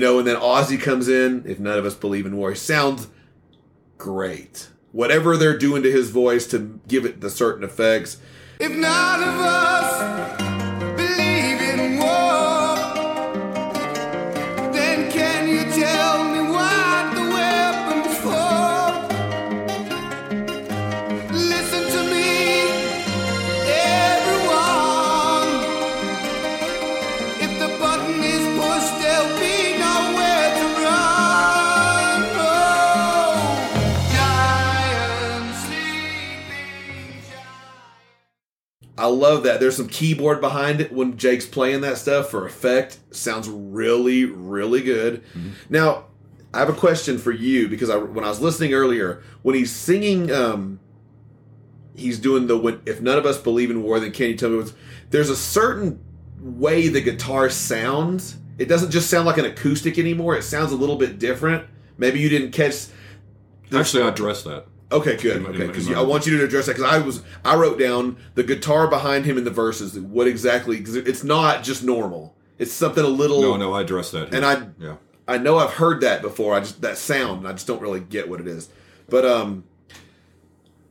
Know, and then Ozzy comes in. If none of us believe in war, he sounds great. Whatever they're doing to his voice to give it the certain effects, If none of us love that. There's some keyboard behind it when Jake's playing that stuff for effect. Sounds really, really good. Now, I have a question for you because I, when I was listening earlier, when he's singing, um, he's doing the when, "If none of us believe in war, then can you tell me what's?" There's a certain way the guitar sounds. It doesn't just sound like an acoustic anymore. It sounds a little bit different. Maybe you didn't catch. Actually, I addressed that. Okay, good. Okay, because I want you to address that because I was I wrote down the guitar behind him in the verses. What exactly? Because it's not just normal. It's something a little. No, no, I addressed that. And. I yeah. I know I've heard that before. I just that sound. I just don't really get what it is. But um,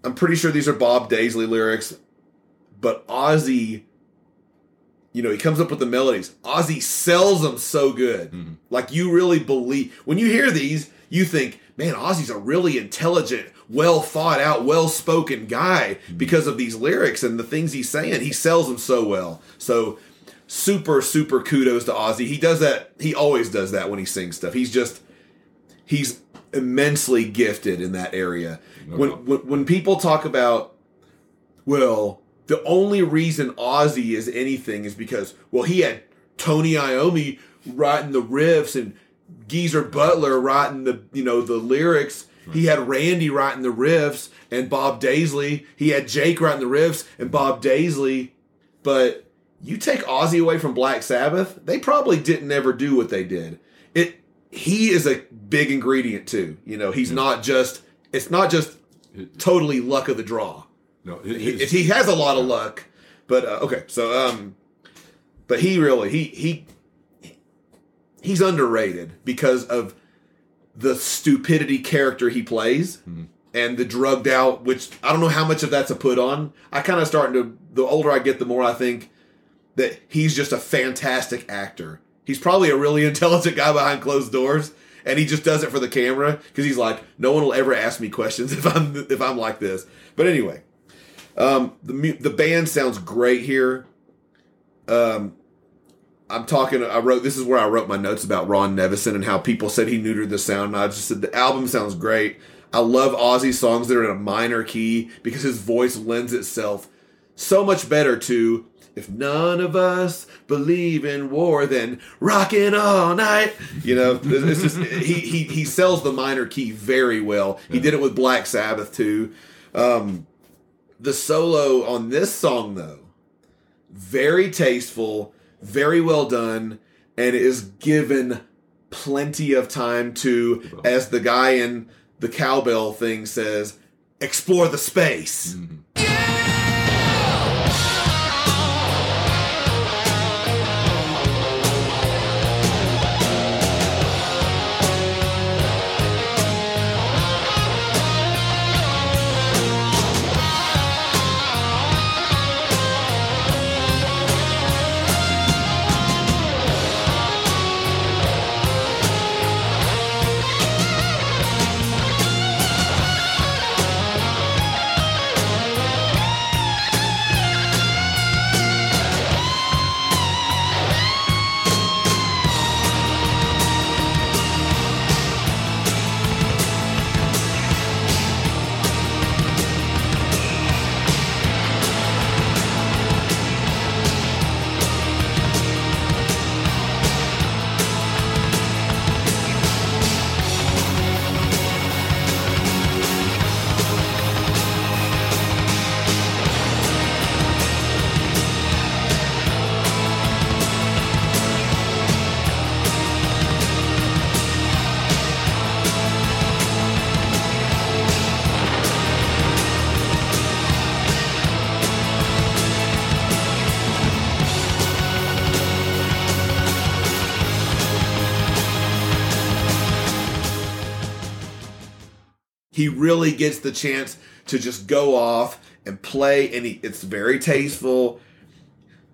I'm pretty sure these are Bob Daisley lyrics. But Ozzy, you know, he comes up with the melodies. Ozzy sells them so good. Like you really believe when you hear these, you think, man, Ozzy's a really intelligent, well thought out, well spoken guy hmm. because of these lyrics and the things he's saying. He sells them so well. So super super kudos to Ozzy. He does that. He always does that when he sings stuff. He's just he's immensely gifted in that area. No when, when when people talk about well, the only reason Ozzy is anything is because well he had Tony Iommi writing the riffs and Geezer Butler writing the you know the lyrics. He had Randy writing the riffs and Bob Daisley. He had Jake writing the riffs and Bob Daisley. But you take Ozzy away from Black Sabbath, they probably didn't ever do what they did. It he is a big ingredient too. You know, he's not just it's not just totally luck of the draw. No, He, he has a lot of luck, but uh, okay. So um, but he really he he he's underrated because of the stupidity character he plays and the drugged out. Which I don't know how much of that's a put on. I kind of starting to the older I get, the more I think that he's just a fantastic actor. He's probably a really intelligent guy behind closed doors, and he just does it for the camera because he's like, no one will ever ask me questions if I'm if I'm like this. But anyway, um, the the band sounds great here. Um, I'm talking. I wrote this is where I wrote my notes about Ron Nevison and how people said he neutered the sound. And I just said the album sounds great. I love Ozzy songs that are in a minor key because his voice lends itself so much better to if none of us believe in war, then rockin' all night. You know, it's just he he he sells the minor key very well. He did it with Black Sabbath too. Um, the solo on this song though, very tasteful, very well done, and is given plenty of time to, as the guy in the cowbell thing says, explore the space. he really gets the chance to just go off and play and he, it's very tasteful.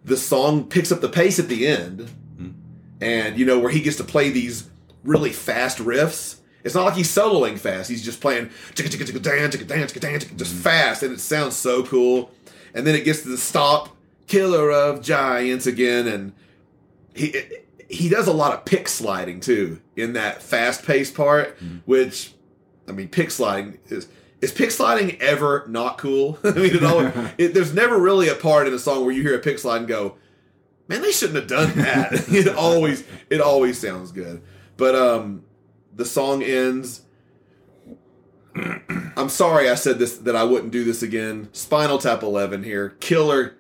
The song picks up the pace at the end hmm. and you know where he gets to play these really fast riffs. It's not like he's soloing fast he's just playing chicka chicka chicka dan chicka dan chicka dan just hmm. fast and it sounds so cool. And then it gets to the stop killer of giants again and he he does a lot of pick sliding too in that fast paced part, hmm. which I mean, pick sliding is is pick sliding ever not cool? I mean, it always, it, there's never really a part in a song where you hear a pick slide and go, "Man, they shouldn't have done that." it always it always sounds good, but um, the song ends. I'm sorry I said this that I wouldn't do this again. Spinal Tap 11 here, killer,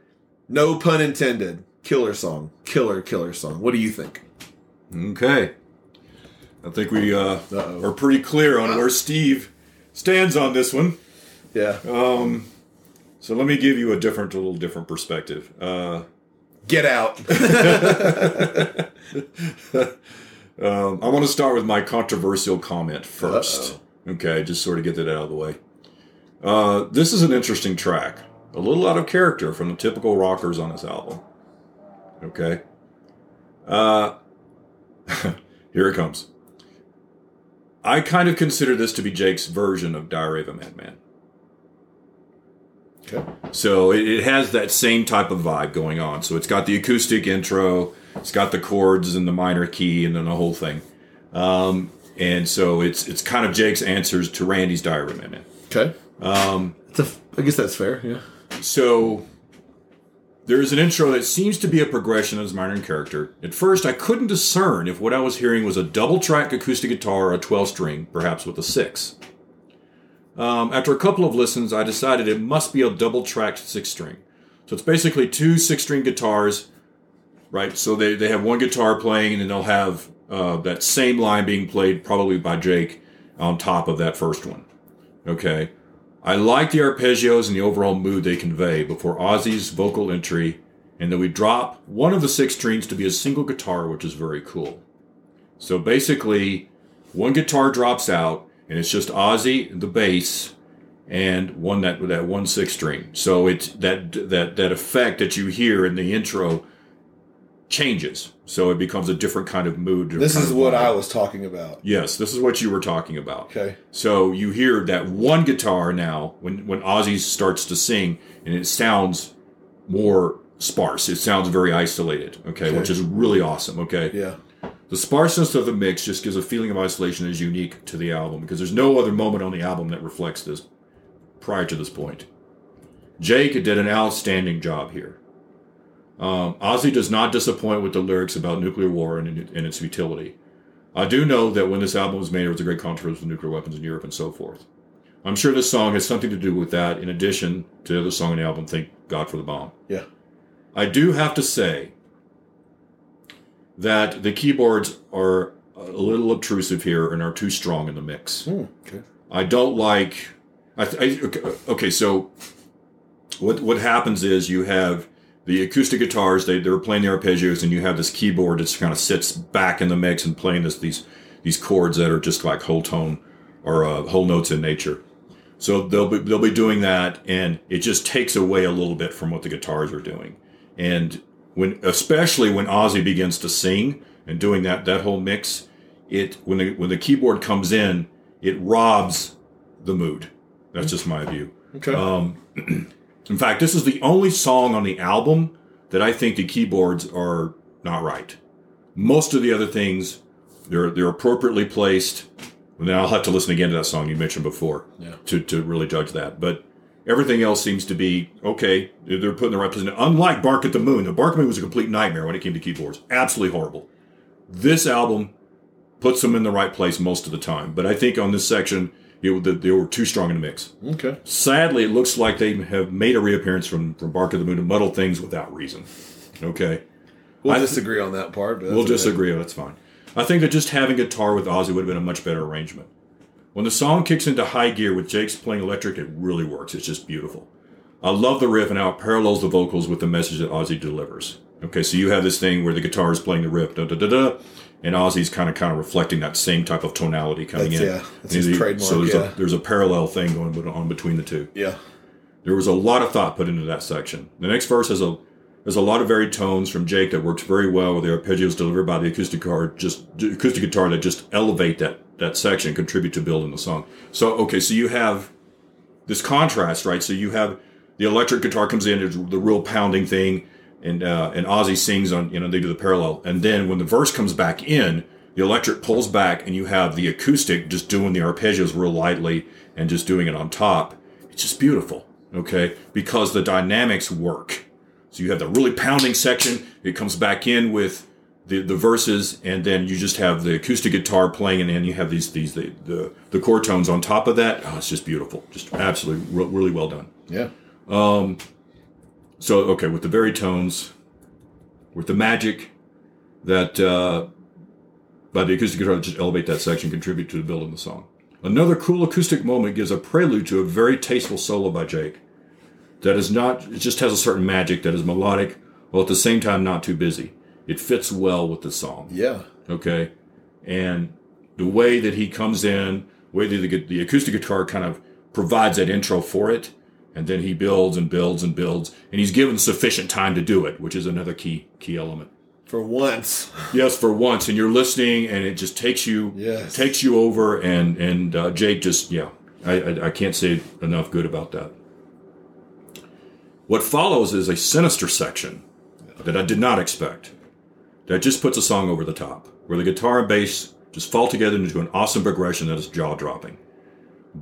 no pun intended. Killer song, killer killer song. What do you think? Okay. I think we uh, are pretty clear on where Steve stands on this one. Yeah, Um, so let me give you a different, a little different perspective. Uh, get out. um, I want to start with my controversial comment 1st Okay, just sort of get that out of the way. Uh, this is an interesting track, a little out of character from the typical rockers on this album. Okay. Uh, here it comes. I kind of consider this to be Jake's version of Diary of a Madman. okay. So it, it has that same type of vibe going on. So it's got the acoustic intro, it's got the chords and the minor key, and then the whole thing. Um, and so it's it's kind of Jake's answers to Randy's Diary of a Madman. Okay. Um, it's a, I guess that's fair. Yeah. So there's an intro that seems to be a progression of his minor character. At first, I couldn't discern if what I was hearing was a double track acoustic guitar or a 12 string, perhaps with a 6. Um, after a couple of listens, I decided it must be a double tracked 6 string. So it's basically two 6 string guitars, right? So they, they have one guitar playing, and then they'll have uh, that same line being played probably by Jake on top of that first one. Okay. I like the arpeggios and the overall mood they convey before Ozzy's vocal entry, and then we drop one of the six strings to be a single guitar, which is very cool. So basically, one guitar drops out, and it's just Ozzy, the bass, and one that with that one six string. So it's that that that effect that you hear in the intro changes. So it becomes a different kind of mood. This is what. I was talking about. Yes, this is what you were talking about. Okay. So you hear that one guitar now when when Ozzy starts to sing, and it sounds more sparse. It sounds very isolated. Okay, Okay. which is really awesome. Okay. Yeah. The sparseness of the mix just gives a feeling of isolation that is unique to the album because there's no other moment on the album that reflects this prior to this point. Jake did an outstanding job here. Um, Ozzy does not disappoint with the lyrics about nuclear war and, and its futility. I do know that when this album was made, there was a great controversy with nuclear weapons in Europe and so forth. I'm sure this song has something to do with that, in addition to the other song on the album, Thank God for the Bomb. Yeah. I do have to say that the keyboards are a little obtrusive here and are too strong in the mix. okay. I don't like. I, I okay, okay, so what what happens is you have the acoustic guitars. They they're playing the arpeggios, and you have this keyboard that kind of sits back in the mix and playing this these these chords that are just like whole tone or uh, whole notes in nature. So they'll be they'll be doing that, and it just takes away a little bit from what the guitars are doing. And when especially when Ozzy begins to sing and doing that that whole mix, it when the when the keyboard comes in, it robs the mood. That's just my view. Okay. Um, in fact, this is the only song on the album that I think the keyboards are not right. Most of the other things, they're they're appropriately placed. And then I'll have to listen again to that song you mentioned before Yeah. to, to really judge that. But everything else seems to be okay. They're they're put in the right position. Unlike Bark at the Moon, the Bark at the Moon was a complete nightmare when it came to keyboards. Absolutely horrible. This album puts them in the right place most of the time. But I think on this section, it, they, they were too strong in the mix. Okay. Sadly, it looks like they have made a reappearance from, from Bark at the Moon to muddle things without reason. Okay. We'll I- disagree on that part. But We'll okay. disagree. That's fine. I think that just having guitar with Ozzy would have been a much better arrangement. When the song kicks into high gear with Jake's playing electric, it really works. It's just beautiful. I love the riff and how it parallels the vocals with the message that Ozzy delivers. Okay, so you have this thing where the guitar is playing the riff, da da da da, and Ozzy's kind of kind of reflecting that same type of tonality coming That's- in. yeah, that's his the- trademark, So there's, yeah. a, there's a parallel thing going on between the two Yeah. there was a lot of thought put into that section. The next verse has a there's a lot of varied tones from Jake that works very well with the arpeggios delivered by the acoustic guitar, just acoustic guitar that just elevate that that section, contribute to building the song. So okay, so you have this contrast, right? So you have the electric guitar comes in, there's the real pounding thing, and uh, and Ozzy sings on, you know, they do the parallel, and then when the verse comes back in, the electric pulls back, and you have the acoustic just doing the arpeggios real lightly and just doing it on top. It's just beautiful, okay? Because the dynamics work. So you have the really pounding section, it comes back in with the, the verses, and then you just have the acoustic guitar playing, and then you have these these the the, the chord tones on top of that. Oh, it's just beautiful, just absolutely re- really well done. Yeah. So okay, with the very tones, with the magic that uh, by the acoustic guitar just elevate that section, contribute to the build of the song. Another cool acoustic moment gives a prelude to a very tasteful solo by Jake. That is not it just has a certain magic that is melodic, while at the same time not too busy. It fits well with the song Yeah. okay and the way that he comes in way that the, the acoustic guitar kind of provides that intro for it and then he builds and builds and builds and he's given sufficient time to do it which is another key key element For once. yes for once and you're listening and it just takes you Yes. takes you over and and uh, jake just yeah I, I i can't say enough good about that what follows is a sinister section that i did not expect that just puts a song over the top, where the guitar and bass just fall together into an awesome progression that is jaw dropping.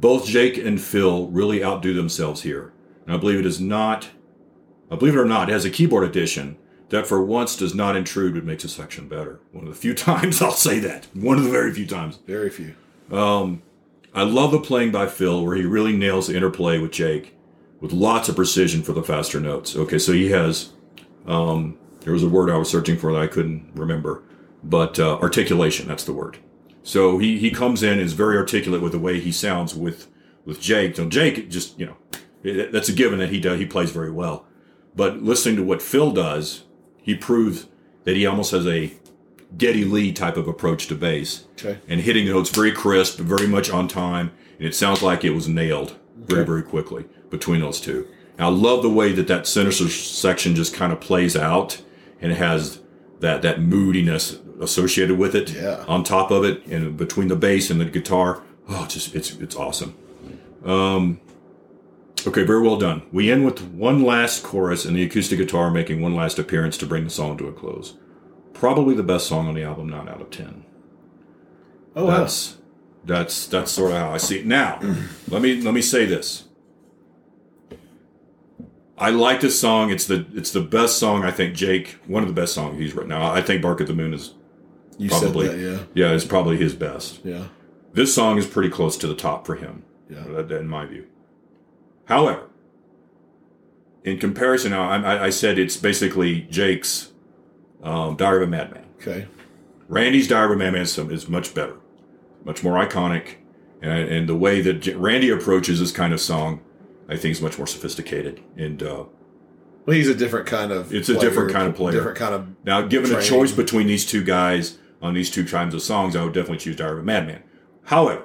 Both Jake and Phil really outdo themselves here, and I believe it is not, I believe it or not, it has a keyboard addition that for once does not intrude but makes a section better. One of the few times I'll say that. One of the very few times. Very few. Um, I love the playing by Phil where he really nails the interplay with Jake with lots of precision for the faster notes. Okay, so he has um there was a word I was searching for that I couldn't remember, but uh, articulation, that's the word. So he he comes in is very articulate with the way he sounds with with Jake. So Jake just, you know, that's a given that he does, he plays very well. But listening to what Phil does, he proves that he almost has a Geddy Lee type of approach to bass Okay. and hitting the notes very crisp, very much on time, and it sounds like it was nailed very, Okay. very quickly between those two. And I love the way that that sinister section just kind of plays out, and has that that moodiness associated with it. Yeah. On top of it, and between the bass and the guitar, oh, just it's it's awesome. Um, okay, very well done. We end with one last chorus and the acoustic guitar making one last appearance to bring the song to a close. probably the best song on the album, nine out of ten. Oh, wow. That's that's that's sort of how I see it. Now, let me let me say this. I like this song. It's the it's the best song I think Jake. One of the best songs he's written. Now I think "Bark at the Moon" is you probably said that, yeah Yeah, it's probably his best. yeah, This song is pretty close to the top for him, yeah. in my view. However, in comparison, now I, I- I said it's basically Jake's um, "Diary of a Madman." Okay. Randy's Diary of a Madman is, is much better, much more iconic, and, and the way that J- Randy approaches this kind of song, I think, is much more sophisticated. And uh, Well, he's a different kind of. It's a different kind of player. Different kind of. now, given a choice between these two guys on these two kinds of songs, I would definitely choose Diary of a Madman. However,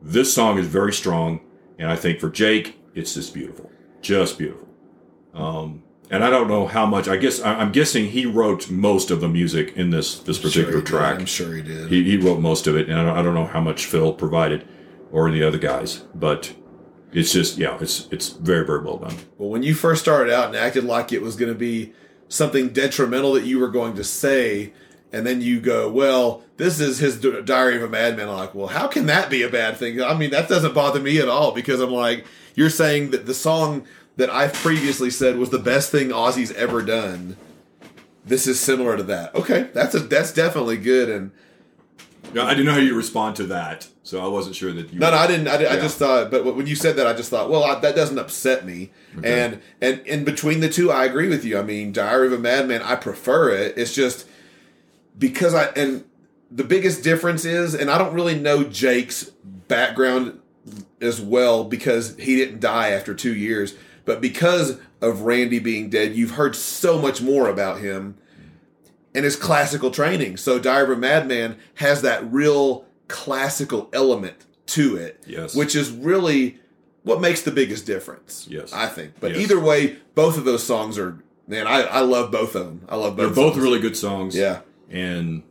this song is very strong, and I think for Jake, it's just beautiful, just beautiful. Um, and I don't know how much. I guess I'm guessing he wrote most of the music in this this Sure particular did. track. I'm sure he did. He, he wrote most of it, and I don't, I don't know how much Phil provided or the other guys, but it's just yeah, it's it's very very well done. Well, when you first started out and acted like it was going to be something detrimental that you were going to say, and then you go, "Well, this is his Diary of a Madman." I'm like, "Well, how can that be a bad thing?" I mean, that doesn't bother me at all because I'm like, you're saying that the song that I've previously said was the best thing Ozzy's ever done. This is similar to that. Okay, that's a that's definitely good. And Yeah, I didn't know how you respond to that, so I wasn't sure that you. No, no, I didn't. I, did, I just thought, but when you said that, I just thought, well, I, that doesn't upset me. And and in between the two, I agree with you. I mean, Diary of a Madman, I prefer it. It's just because I and the biggest difference is, and I don't really know Jake's background as well because he didn't die after two years, but because of Randy being dead, you've heard so much more about him and his classical training. So Diary of a Madman has that real classical element to it, Yes. which is really what makes the biggest difference. Yes. I think. But Yes. either way, both of those songs are man. I, I love both of them. I love both. They're both. songs. really good songs. Yeah. And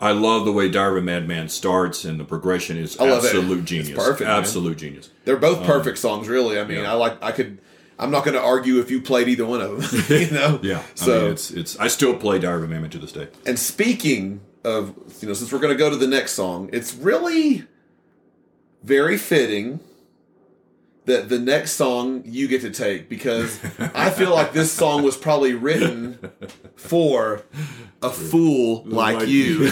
I love the way Diary of a Madman starts, and the progression is love it. absolute It's genius. perfect, man. absolute genius. They're both perfect songs, really. I mean, Um, yeah. I like. I could. I'm not going to argue if you played either one of them. you know. Yeah, So I mean, it's it's. I still play Diary of a Madman to this day. And speaking of, you know, since we're going to go to the next song, it's really very fitting that the next song you get to take because I feel like this song was probably written for a fool like, Like you.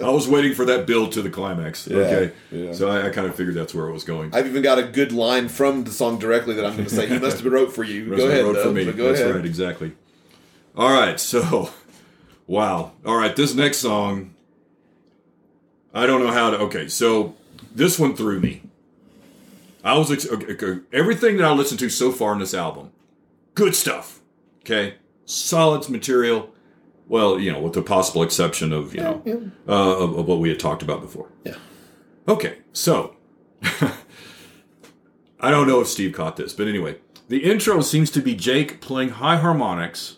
I was waiting for that build to the climax. okay, yeah. so I, I kind of figured that's where it was going. I've even got a good line from the song directly that I'm going to say he must have wrote for you. Go ahead, Road though, for me. go That's ahead. right, exactly. All right, so wow. All right, this next song, I don't know how to. Okay, so this one threw me. I was ex- okay, okay, everything that I listened to so far in this album, good stuff. Okay, solid material. Well, you know, with the possible exception of you know uh, of, of what we had talked about before. Yeah. Okay, so I don't know if Steve caught this, but anyway, the intro seems to be Jake playing high harmonics.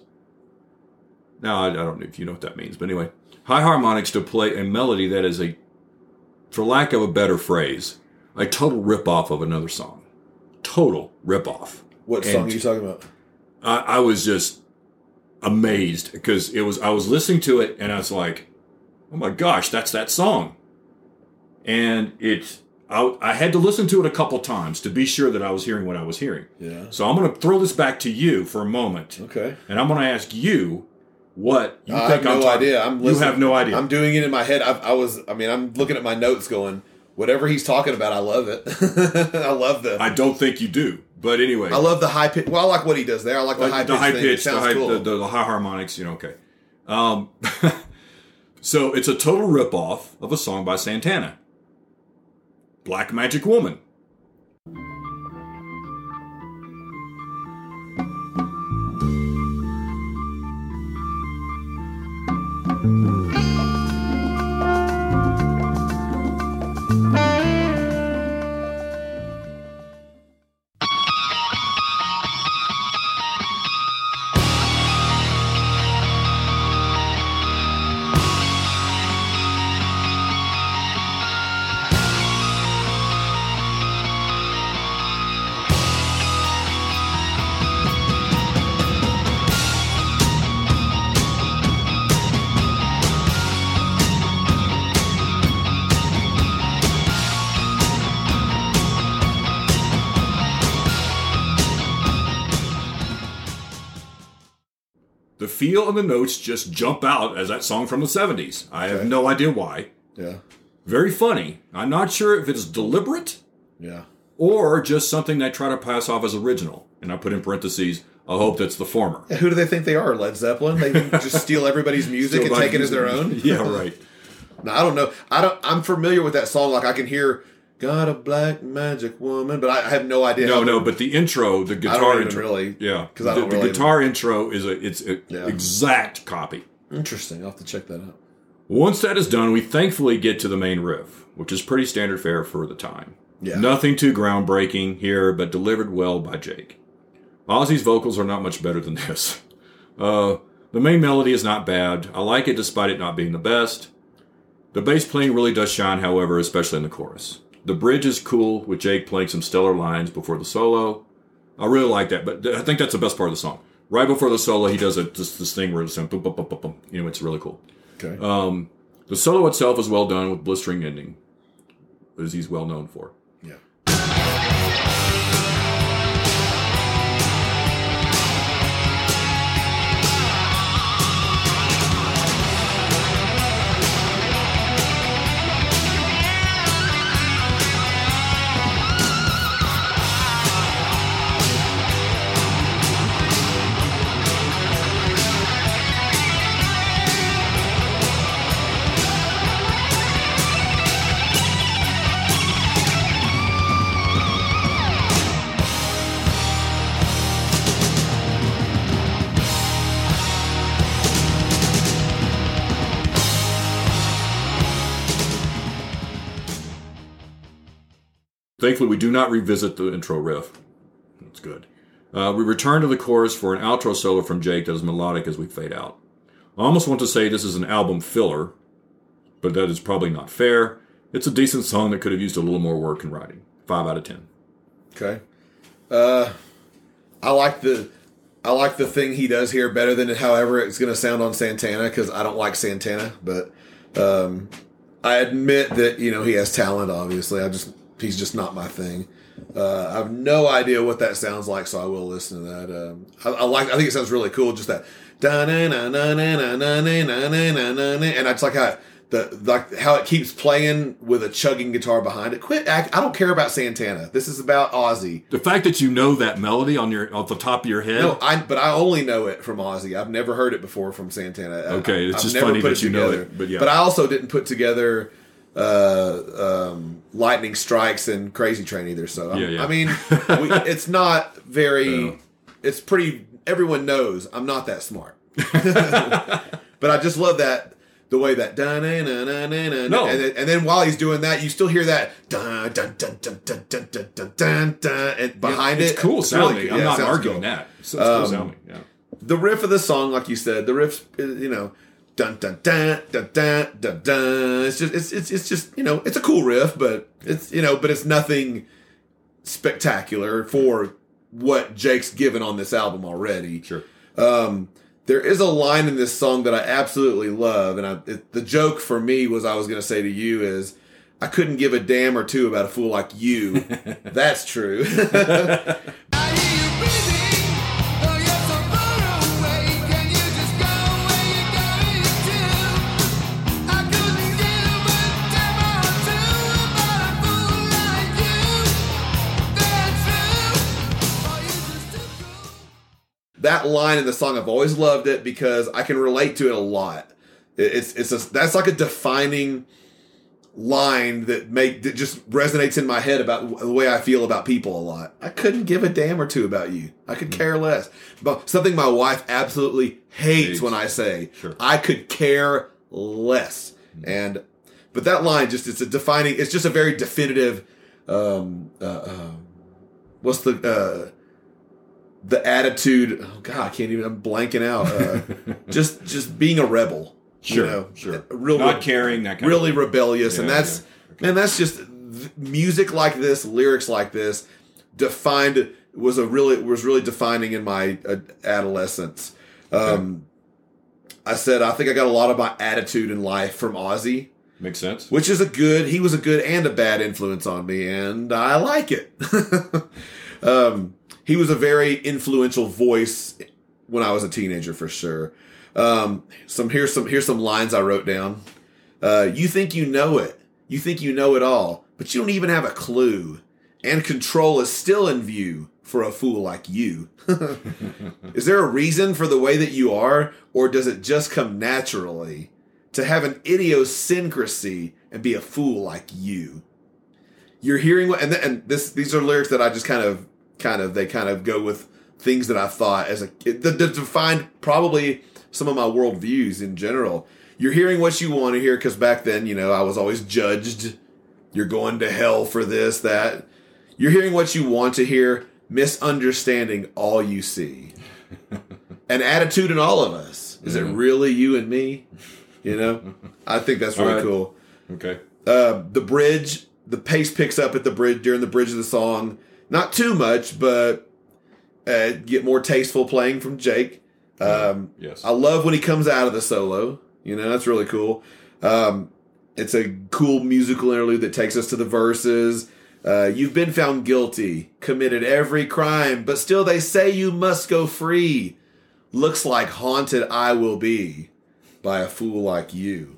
Now, I, I don't know if you know what that means, but anyway, high harmonics to play a melody that is a, for lack of a better phrase, a total ripoff of another song. Total ripoff. What And- song are you talking about? I, I was just amazed because it was I was listening to it and I was like, oh my gosh, that's that song. And it I, I had to listen to it a couple times to be sure that I was hearing what I was hearing. Yeah. So I'm going to throw this back to you for a moment, Okay. and I'm going to ask you what you I think have I'm no talking- idea. I'm listening. you have no idea. I'm doing it in my head. I, I was. I mean, I'm looking at my notes, going, whatever he's talking about, I love it. I love the. I, don't think you do, but anyway, I love the high pitch. Well, I like what he does there. I like the Like high the pitch. high thing. pitch, It the sounds high, cool. the, the, the high harmonics. You know, okay. Um, so it's a total ripoff of a song by Santana, "Black Magic Woman." Feel and the notes just jump out as that song from the 70s. I have no idea why. Yeah. Very funny. I'm not sure if it's deliberate Yeah. or just something they try to pass off as original. And I put in parentheses, I hope that's the former. Yeah, Who do they think they are? Led Zeppelin? They just steal everybody's music and take it as their own? yeah, right. No, I don't know. I don't. I'm familiar with that song. Like I can hear "Got a Black Magic Woman," but I I have no idea. No, no, but the intro, the guitar even intro, really- yeah, 'cause I the, don't the really- guitar intro is a it's a Yeah. exact copy. interesting. I'll have to check that out. Once that is done, we thankfully get to the main riff, which is pretty standard fare for the time. Yeah. Nothing too groundbreaking here, but delivered well by Jake. Ozzy's vocals are not much better than this. Uh, the main melody is not bad. I like it despite it not being the best. The bass playing really does shine, however, especially in the chorus. The bridge is cool, with Jake playing some stellar lines before the solo. I really like that, but I think that's the best part of the song. Right before the solo, he does a, this, this thing where it's boom, boom, boom, boom, boom. You know, it's really cool. Okay. Um, the solo itself is well done with blistering ending, as he's well known for. Thankfully, we do not revisit the intro riff. That's good. Uh, we return to the chorus for an outro solo from Jake that is melodic as we fade out. I almost want to say this is an album filler, but that is probably not fair. It's a decent song that could have used a little more work in writing. Five out of ten. Okay. Uh, I like the I like the thing he does here better than however it's going to sound on Santana because I don't like Santana, but um, I admit that you know he has talent. Obviously, I just he's just not my thing. Uh, I have no idea what that sounds like, so I will listen to that. Um, I, I like. I think it sounds really cool. Just that, and I just like how the like how it keeps playing with a chugging guitar behind it. Quit. Act, I don't care about Santana. This is about Ozzy. The fact that you know that melody on your off the top of your head. No, I but I only know it from Ozzy. I've never heard it before from Santana. Okay, it's I've just funny that you know it, but yeah. I also didn't put together uh, um, Lightning Strikes and Crazy Train either. So Yeah, yeah. I mean, we, it's not very. No. It's pretty. Everyone knows I'm not that smart, but I just love that. The way that dun dun dun dun, No. and then, and then while he's doing that, you still hear that dun dun dun dun dun dun dun dun dun, dun and behind it's it. cool It's really sounding. good. I'm Yeah, not arguing cool that. It's, it's cool sounding. Yeah. the riff of the song, like you said, the riff, you know, dun dun dun dun dun dun dun. It's just, it's, it's, it's just, you know, it's a cool riff, but it's, you know, but it's nothing spectacular for what Jake's given on this album already. Sure. Um, there is a line in this song that I absolutely love, and I, it, the joke for me was I was going to say to you is. I couldn't give a damn or two about a fool like you. That's true. that line in the song I've always loved it because I can relate to it a lot. It's it's a, that's like a defining line that make that just resonates in my head about the way I feel about people a lot. I couldn't give a damn or two about you. I could care less. But something my wife absolutely hates Hates. when I say Sure. I could care less. And but that line just it's a defining it's just a very definitive um uh, um what's the uh the attitude oh god i can't even i'm blanking out uh, just just being a rebel Sure. you know sure. real Not caring. That kind really rebellious and that's yeah. man that's just music like this lyrics like this defined was a really was really defining in my uh, adolescence um i said i think i got a lot of my attitude in life from ozzy Makes sense. which is a good he was a good and a bad influence on me and i like it um, he was a very influential voice when i was a teenager for sure Um, some here's some here's some lines I wrote down. Uh, you think you know it. You think you know it all, but you don't even have a clue. And control is still in view for a fool like you. is there a reason for the way that you are, or does it just come naturally to have an idiosyncrasy and be a fool like you? You're hearing what, and, th- and this these are lyrics that I just kind of kind of they kind of go with things that I thought as a that, that defined probably some of my worldviews in general. You're hearing what you want to hear because back then, you know, I was always judged. You're going to hell for this, that. You're hearing what you want to hear, misunderstanding all you see. An attitude in all of us. Is it really you and me? You know, I think that's really All right. cool Okay. uh, the bridge, the pace picks up at the bridge during the bridge of the song. Not too much, but uh, get more tasteful playing from Jake. Um, Yes. I love when he comes out of the solo. You know, that's really cool. Um, it's a cool musical interlude that takes us to the verses. Uh, you've been found guilty, committed every crime, but still they say you must go free. Looks like haunted I will be by a fool like you.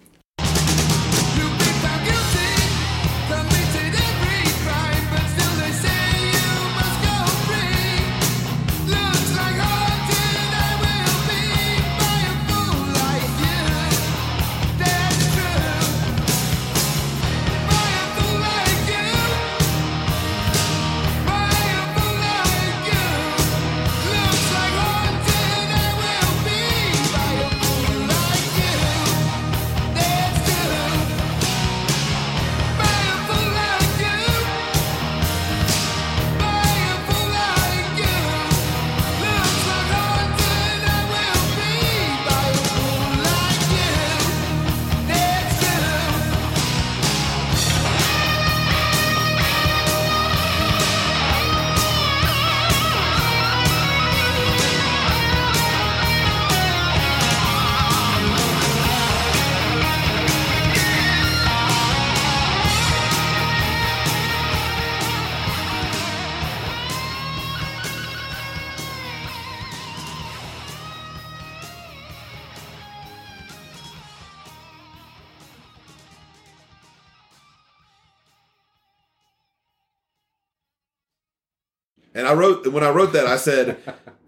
Wrote when I wrote that, I said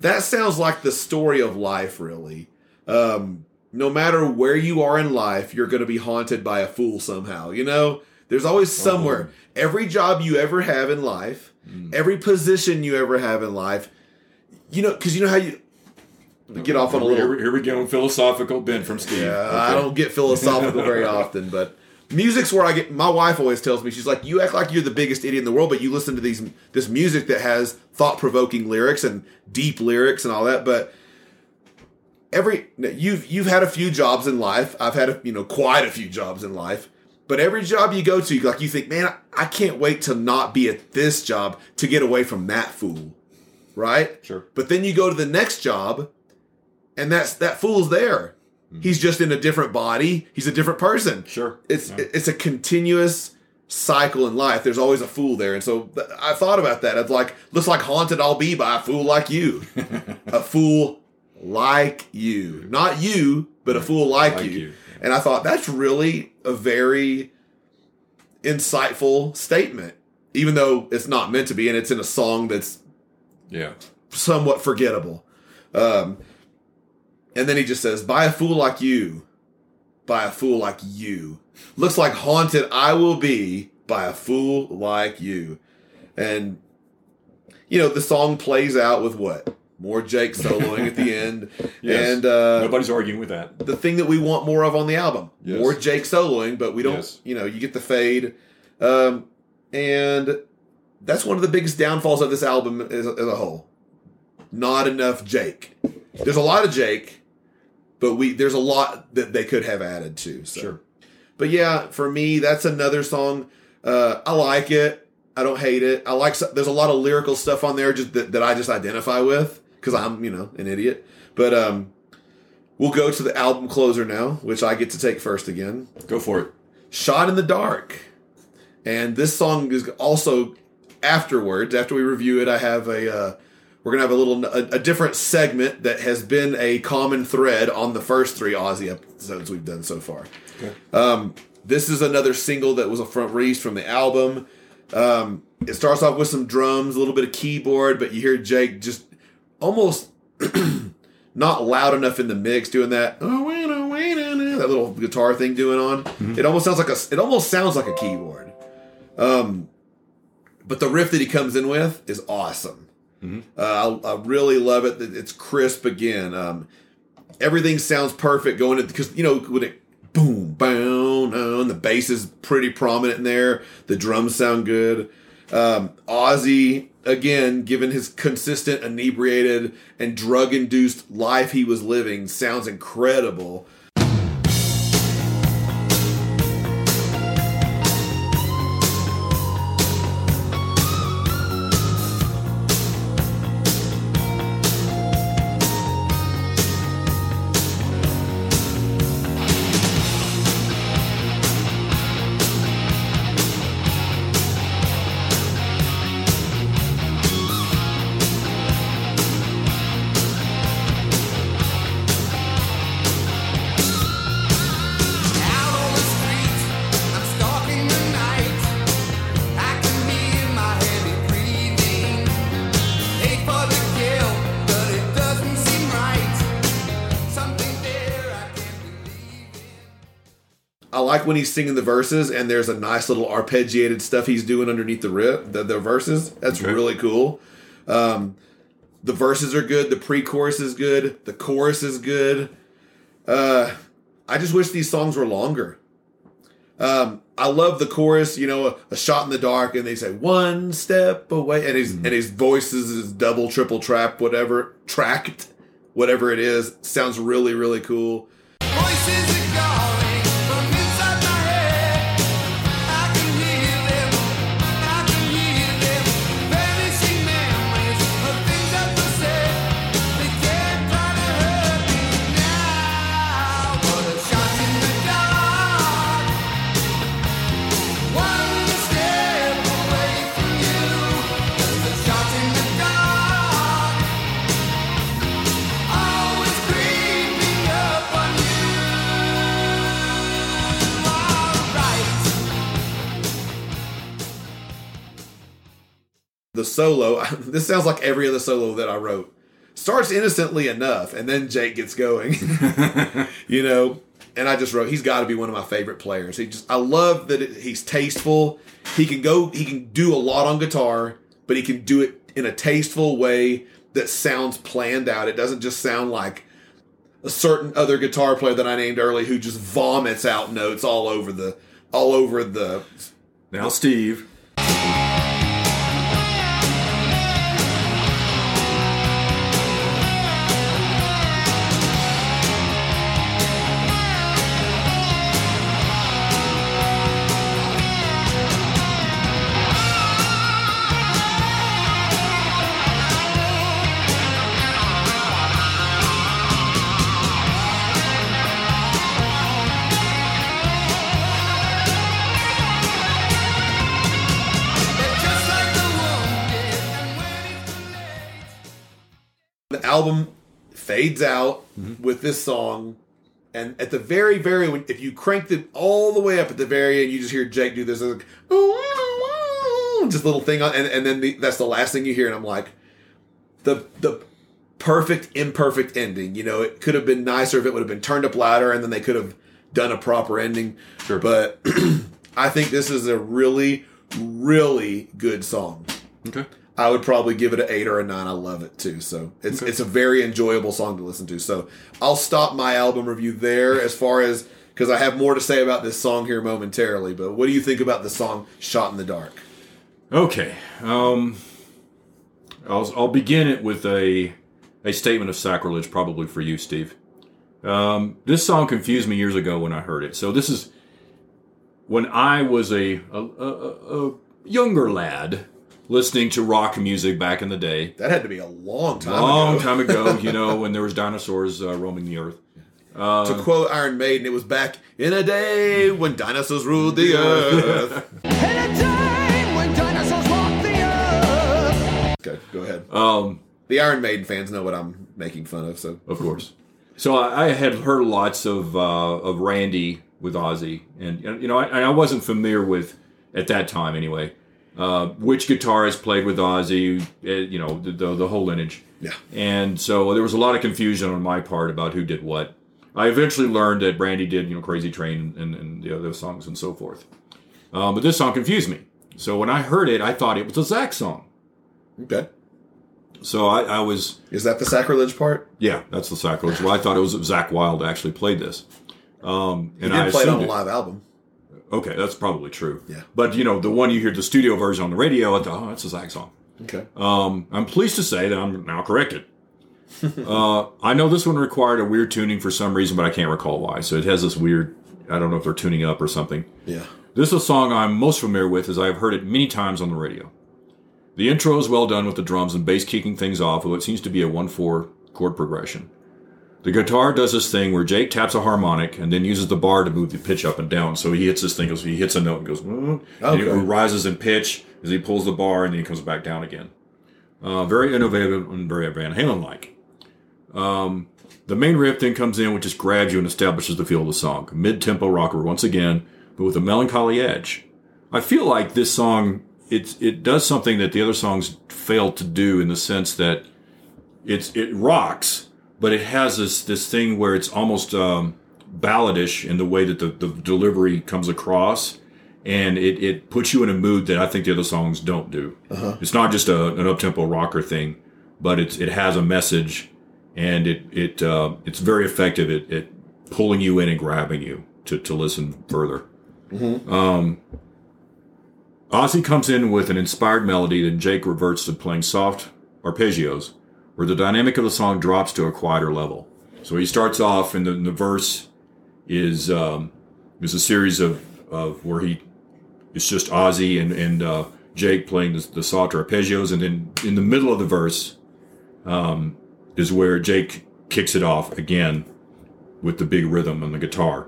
that sounds like the story of life. Really, um, no matter where you are in life, you're going to be haunted by a fool somehow. You know, there's always somewhere. Every job you ever have in life, every position you ever have in life, you know, because you know how you get off on a little. here we go. Philosophical bent from Steve. Yeah, Okay. I don't get philosophical very often, but music's where I get. My wife always tells me she's like, "You act like you're the biggest idiot in the world, but you listen to these this music that has thought provoking lyrics and deep lyrics and all that." But every you've you've had a few jobs in life. I've had a, you know quite a few jobs in life. But every job you go to, you like you think, man, I, I can't wait to not be at this job to get away from that fool, right? Sure. But then you go to the next job, and that's that fool's there. He's just in a different body. He's a different person. Sure. It's Yeah. it's a continuous cycle in life. There's always a fool there, and so I thought about that. It's like looks like haunted I'll be by a fool like you, a fool like you, not you, but a fool like, Like you. you. And I thought that's really a very insightful statement, even though it's not meant to be, and it's in a song that's Yeah. somewhat forgettable. Um, and then he just says, "By a fool like you, by a fool like you, looks like haunted I will be by a fool like you." And you know the song plays out with what more Jake soloing at the end, Yes. and uh, Nobody's arguing with that. the thing that we want more of on the album. Yes. More Jake soloing, but we don't, Yes. you know, you get the fade. Um, and that's one of the biggest downfalls of this album as, as a whole. Not enough Jake. There's a lot of Jake, but we there's a lot that they could have added to. So. Sure. But yeah, for me, that's another song. Uh, I like it. I don't hate it. I like. There's a lot of lyrical stuff on there just that, that I just identify with because I'm you know an idiot. But um, we'll go to the album closer now, which I get to take first again. Go for it. Shot in the Dark. And this song is also afterwards, after we review it, I have a uh, we're gonna have a little a, a different segment that has been a common thread on the first three Ozzy episodes we've done so far. Um, this is another single that was a front release from the album. Um, it starts off with some drums, a little bit of keyboard, but you hear Jake just almost not loud enough in the mix doing that. Oh, oh, oh, no," that little guitar thing doing on. It almost sounds like a. It almost sounds like a keyboard. Um, but the riff that he comes in with is awesome. Uh, I, I really love it. It's crisp again. Um, everything sounds perfect going in because you know when it boom boom and the bass is pretty prominent in there. The drums sound good. Um, Ozzy again, given his consistent inebriated and drug induced life he was living, sounds incredible. Like when he's singing the verses and there's a nice little arpeggiated stuff he's doing underneath the rip, the, the verses. That's Okay. really cool. Um, the verses are good. The pre-chorus is good. The chorus is good. Uh, I just wish these songs were longer. Um, I love the chorus. You know, a, a shot in the dark, and they say one step away, and his and his voices is double, triple trap, whatever tracked, whatever it is. Sounds really, really cool. Voices the solo this sounds like every other solo that i wrote starts innocently enough and then jake gets going you know? And i just wrote he's got to be one of my favorite players. He just i love that it, he's tasteful. He can go he can do a lot on guitar but he can do it in a tasteful way that sounds planned out. It doesn't just sound like a certain other guitar player that i named early who just vomits out notes all over the all over the Now, Steve. Album fades out mm-hmm. with this song and at the very very if you cranked it all the way up at the very end you just hear jake do this like, just little thing on and, and then the, that's the last thing you hear and i'm like the the perfect imperfect ending you know it could have been nicer if it would have been turned up louder and then they could have done a proper ending Sure. but i think this is a really really good song Okay. I would probably give it an eight or a nine. I love it too. So it's it's a very enjoyable song to listen to. So I'll stop my album review there as far as because I have more to say about this song here momentarily. But what do you think about the song "Shot in the Dark"? Okay. Um, I'll, I'll begin it with a a statement of sacrilege, probably for you, Steve. Um, this song confused me years ago when I heard it. So this is when I was a, a, a a younger lad listening to rock music back in the day. That had to be a long time Long ago. time ago, you know, when there was dinosaurs uh, roaming the earth. to quote Iron Maiden, it was back in a day when dinosaurs ruled the earth. In a time when dinosaurs walked the earth. okay, go ahead. Um, the Iron Maiden fans know what I'm making fun of. So Of course. So I, I had heard lots of uh, of Randy with Ozzy, and you know, I, I wasn't familiar with at that time anyway. Uh, which guitarist played with Ozzy? uh, You know, the, the the whole lineage. yeah, And so there was a lot of confusion on my part about who did what. I eventually learned that Randy did, you know, Crazy Train and, and the other songs and so forth. Um, but this song confused me. So when I heard it, I thought it was a Zakk song. okay. So I, I was, Is that the sacrilege part? yeah, that's the sacrilege. Well, I thought it was Zakk Wylde actually played this. Um, He and did I play it on a live album. Okay, that's probably true. Yeah. But you know, the one you hear the studio version on the radio, I thought, oh, that's a Zakk song. Okay. Um, I'm pleased to say that I'm now corrected. uh, I know this one required a weird tuning for some reason, but I can't recall why. So it has this weird. I don't know if they're tuning up or something. Yeah. This is a song I'm most familiar with, as I've heard it many times on the radio. The intro is well done with the drums and bass kicking things off with what seems to be a 1 4 chord progression. The guitar does this thing where Jake taps a harmonic and then uses the bar to move the pitch up and down. So he hits this thing, goes, he hits a note and goes, mm, and it rises in pitch as he pulls the bar and then he comes back down again. Uh, very innovative and very Van Halen like. Um, the main riff then comes in, which just grabs you and establishes the feel of the song. Mid tempo rocker once again, but with a melancholy edge. I feel like this song it it does something that the other songs fail to do in the sense that it's it rocks, but it has this this thing where it's almost um, balladish in the way that the, the delivery comes across, and it, it puts you in a mood that I think the other songs don't do. It's not just a, an up tempo rocker thing, but it's it has a message, and it it uh, it's very effective at, at pulling you in and grabbing you to to listen further. Um, Ozzy comes in with an inspired melody, then Jake reverts to playing soft arpeggios, where the dynamic of the song drops to a quieter level. So he starts off, and the, the verse is um, is a series of, of where he it's just Ozzy and and uh, Jake playing the, the soft arpeggios, and then in the middle of the verse um, is where Jake kicks it off again with the big rhythm on the guitar.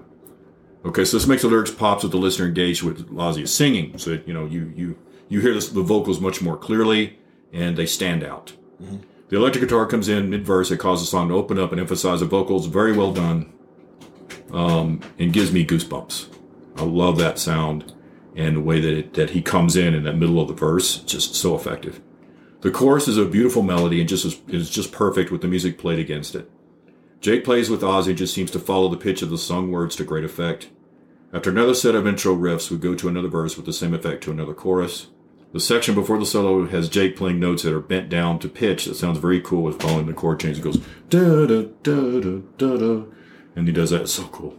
Okay, so this makes the lyrics pops with the listener engaged with Ozzy singing, so you know you you you hear this, the vocals much more clearly and they stand out. The electric guitar comes in mid verse. It causes the song to open up and emphasize the vocals. Very well done, um, and gives me goosebumps. I love that sound and the way that it, that he comes in in that middle of the verse. Just so effective. The chorus is a beautiful melody and just is, is just perfect with the music played against it. Jake plays with Ozzy and just seems to follow the pitch of the sung words to great effect. After another set of intro riffs, we go to another verse with the same effect to another chorus. The section before the solo has Jake playing notes that are bent down to pitch that sounds very cool with following the chord change. It goes da da da da da da, and he does that. It's so cool.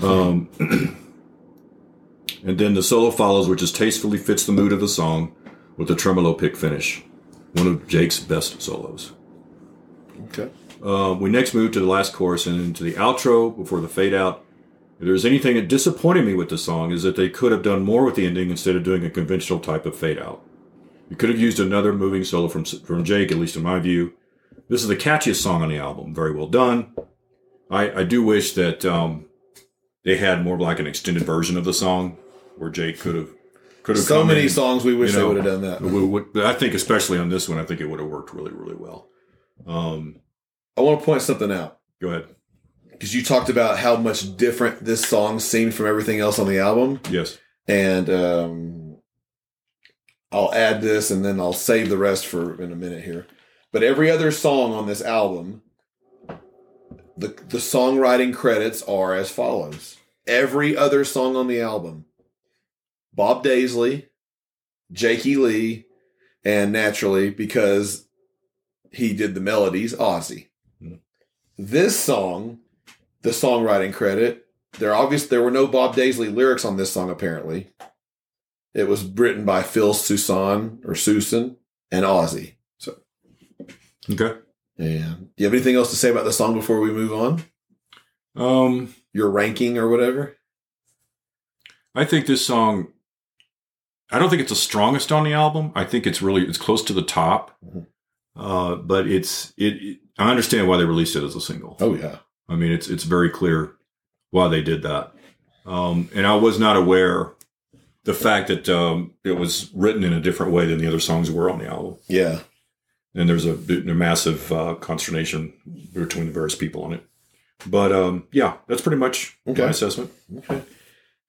Um, and then the solo follows, which just tastefully fits the mood of the song with a tremolo pick finish. One of Jake's best solos. Okay. Uh, we next move to the last chorus and into the outro before the fade out. If there's anything that disappointed me with the song is that they could have done more with the ending instead of doing a conventional type of fade out. You could have used another moving solo from from Jake, at least in my view. This is the catchiest song on the album. Very well done. I, I do wish that um, they had more like an extended version of the song where Jake could have could have So many in, songs we wish you they would have done that. Would- but I think especially on this one, I think it would have worked really really well. Um, I want to point something out go ahead. Because you talked about how much different this song seemed from everything else on the album, Yes. and um, I'll add this and then I'll save the rest for in a minute here. But every other song on this album, the the songwriting credits are as follows. Every other song on the album, Bob Daisley, Jakey Lee, and naturally because he did the melodies, Ozzy. Hmm. This song, the songwriting credit, there obvious there were no Bob Daisley lyrics on this song apparently. It was written by Phil Soussan or Soussan and Ozzy. So, Okay. and do you have anything else to say about the song before we move on? Um, Your ranking or whatever? I think this song. I don't think it's the strongest on the album. I think it's really it's close to the top. Mhm. Uh, but it's it, it. I understand why they released it as a single. Oh yeah. I mean, it's it's very clear why they did that. Um, and I was not aware the fact that um, it was written in a different way than the other songs were on the album. Yeah. and there's a, a massive uh, consternation between the various people on it. But um, yeah, that's pretty much Okay. my assessment. Okay.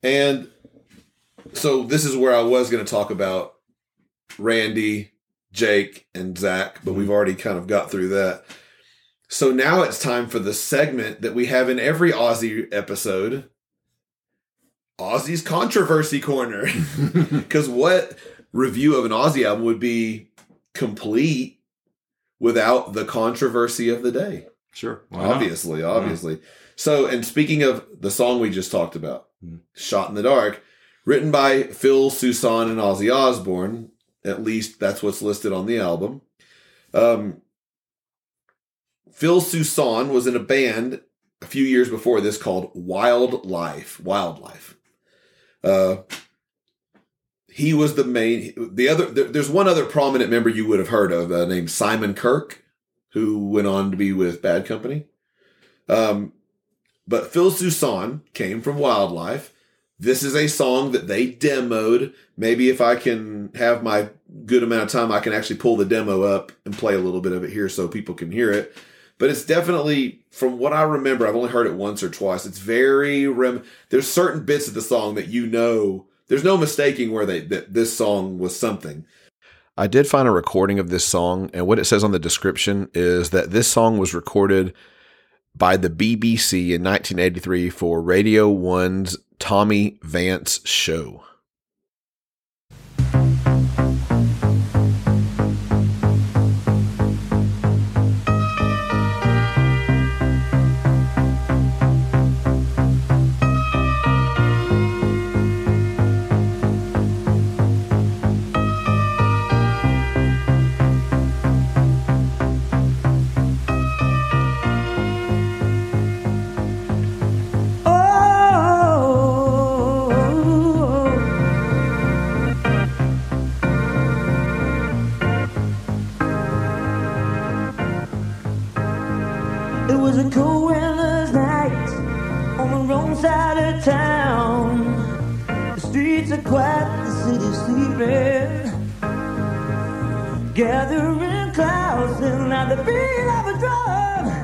And so this is where I was going to talk about Randy, Jake, and Zakk, but we've already kind of got through that. So now it's time for the segment that we have in every Ozzy episode Ozzy's Controversy Corner. Because what review of an Ozzy album would be complete without the controversy of the day? Sure, obviously, obviously. So, and speaking of the song we just talked about, Hmm. "Shot in the Dark," written by Phil Soussan and Ozzy Osbourne. At least that's what's listed on the album. Um, Phil Soussan was in a band a few years before this called Wildlife. Wildlife. Uh, he was the main. The other, there, there's one other prominent member you would have heard of uh, named Simon Kirke, who went on to be with Bad Company. Um, but Phil Soussan came from Wildlife. This is a song that they demoed. Maybe if I can have my good amount of time, I can actually pull the demo up and play a little bit of it here so people can hear it. But it's definitely, from what I remember, I've only heard it once or twice. It's very rem. There's certain bits of the song that you know. There's no mistaking where they that this song was something. I did find a recording of this song, and what it says on the description is that this song was recorded by the BBC in 1983 for Radio 1's Tommy Vance show. Gathering clouds and at the beat of a drum.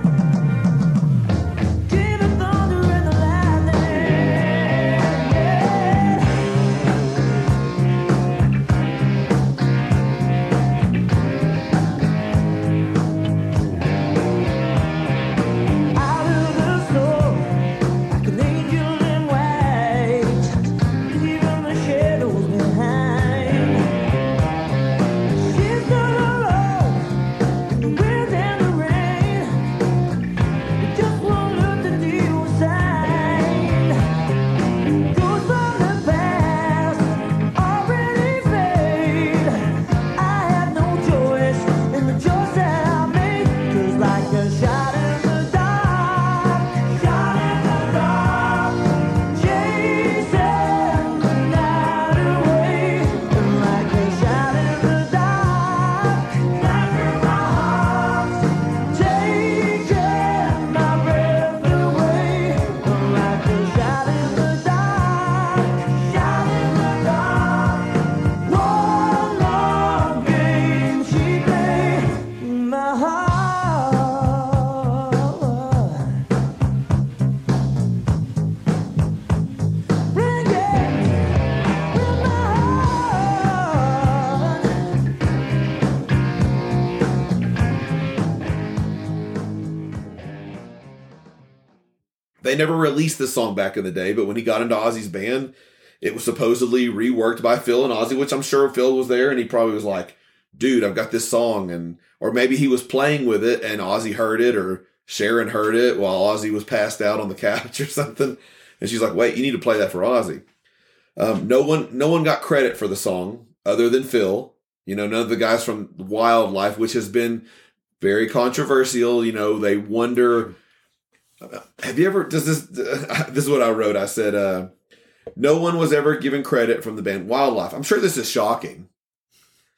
They never released this song back in the day, but when he got into Ozzy's band, it was supposedly reworked by Phil and Ozzy, which I'm sure Phil was there and he probably was like, dude, I've got this song. And, or maybe he was playing with it and Ozzy heard it or Sharon heard it while Ozzy was passed out on the couch or something. And she's like, wait, you need to play that for Ozzy. Um, no one, no one got credit for the song other than Phil. You know, none of the guys from Wildlife, which has been very controversial. You know, they wonder, have you ever, does this, this is what I wrote. I said, uh, no one was ever given credit from the band Wildlife. I'm sure this is shocking.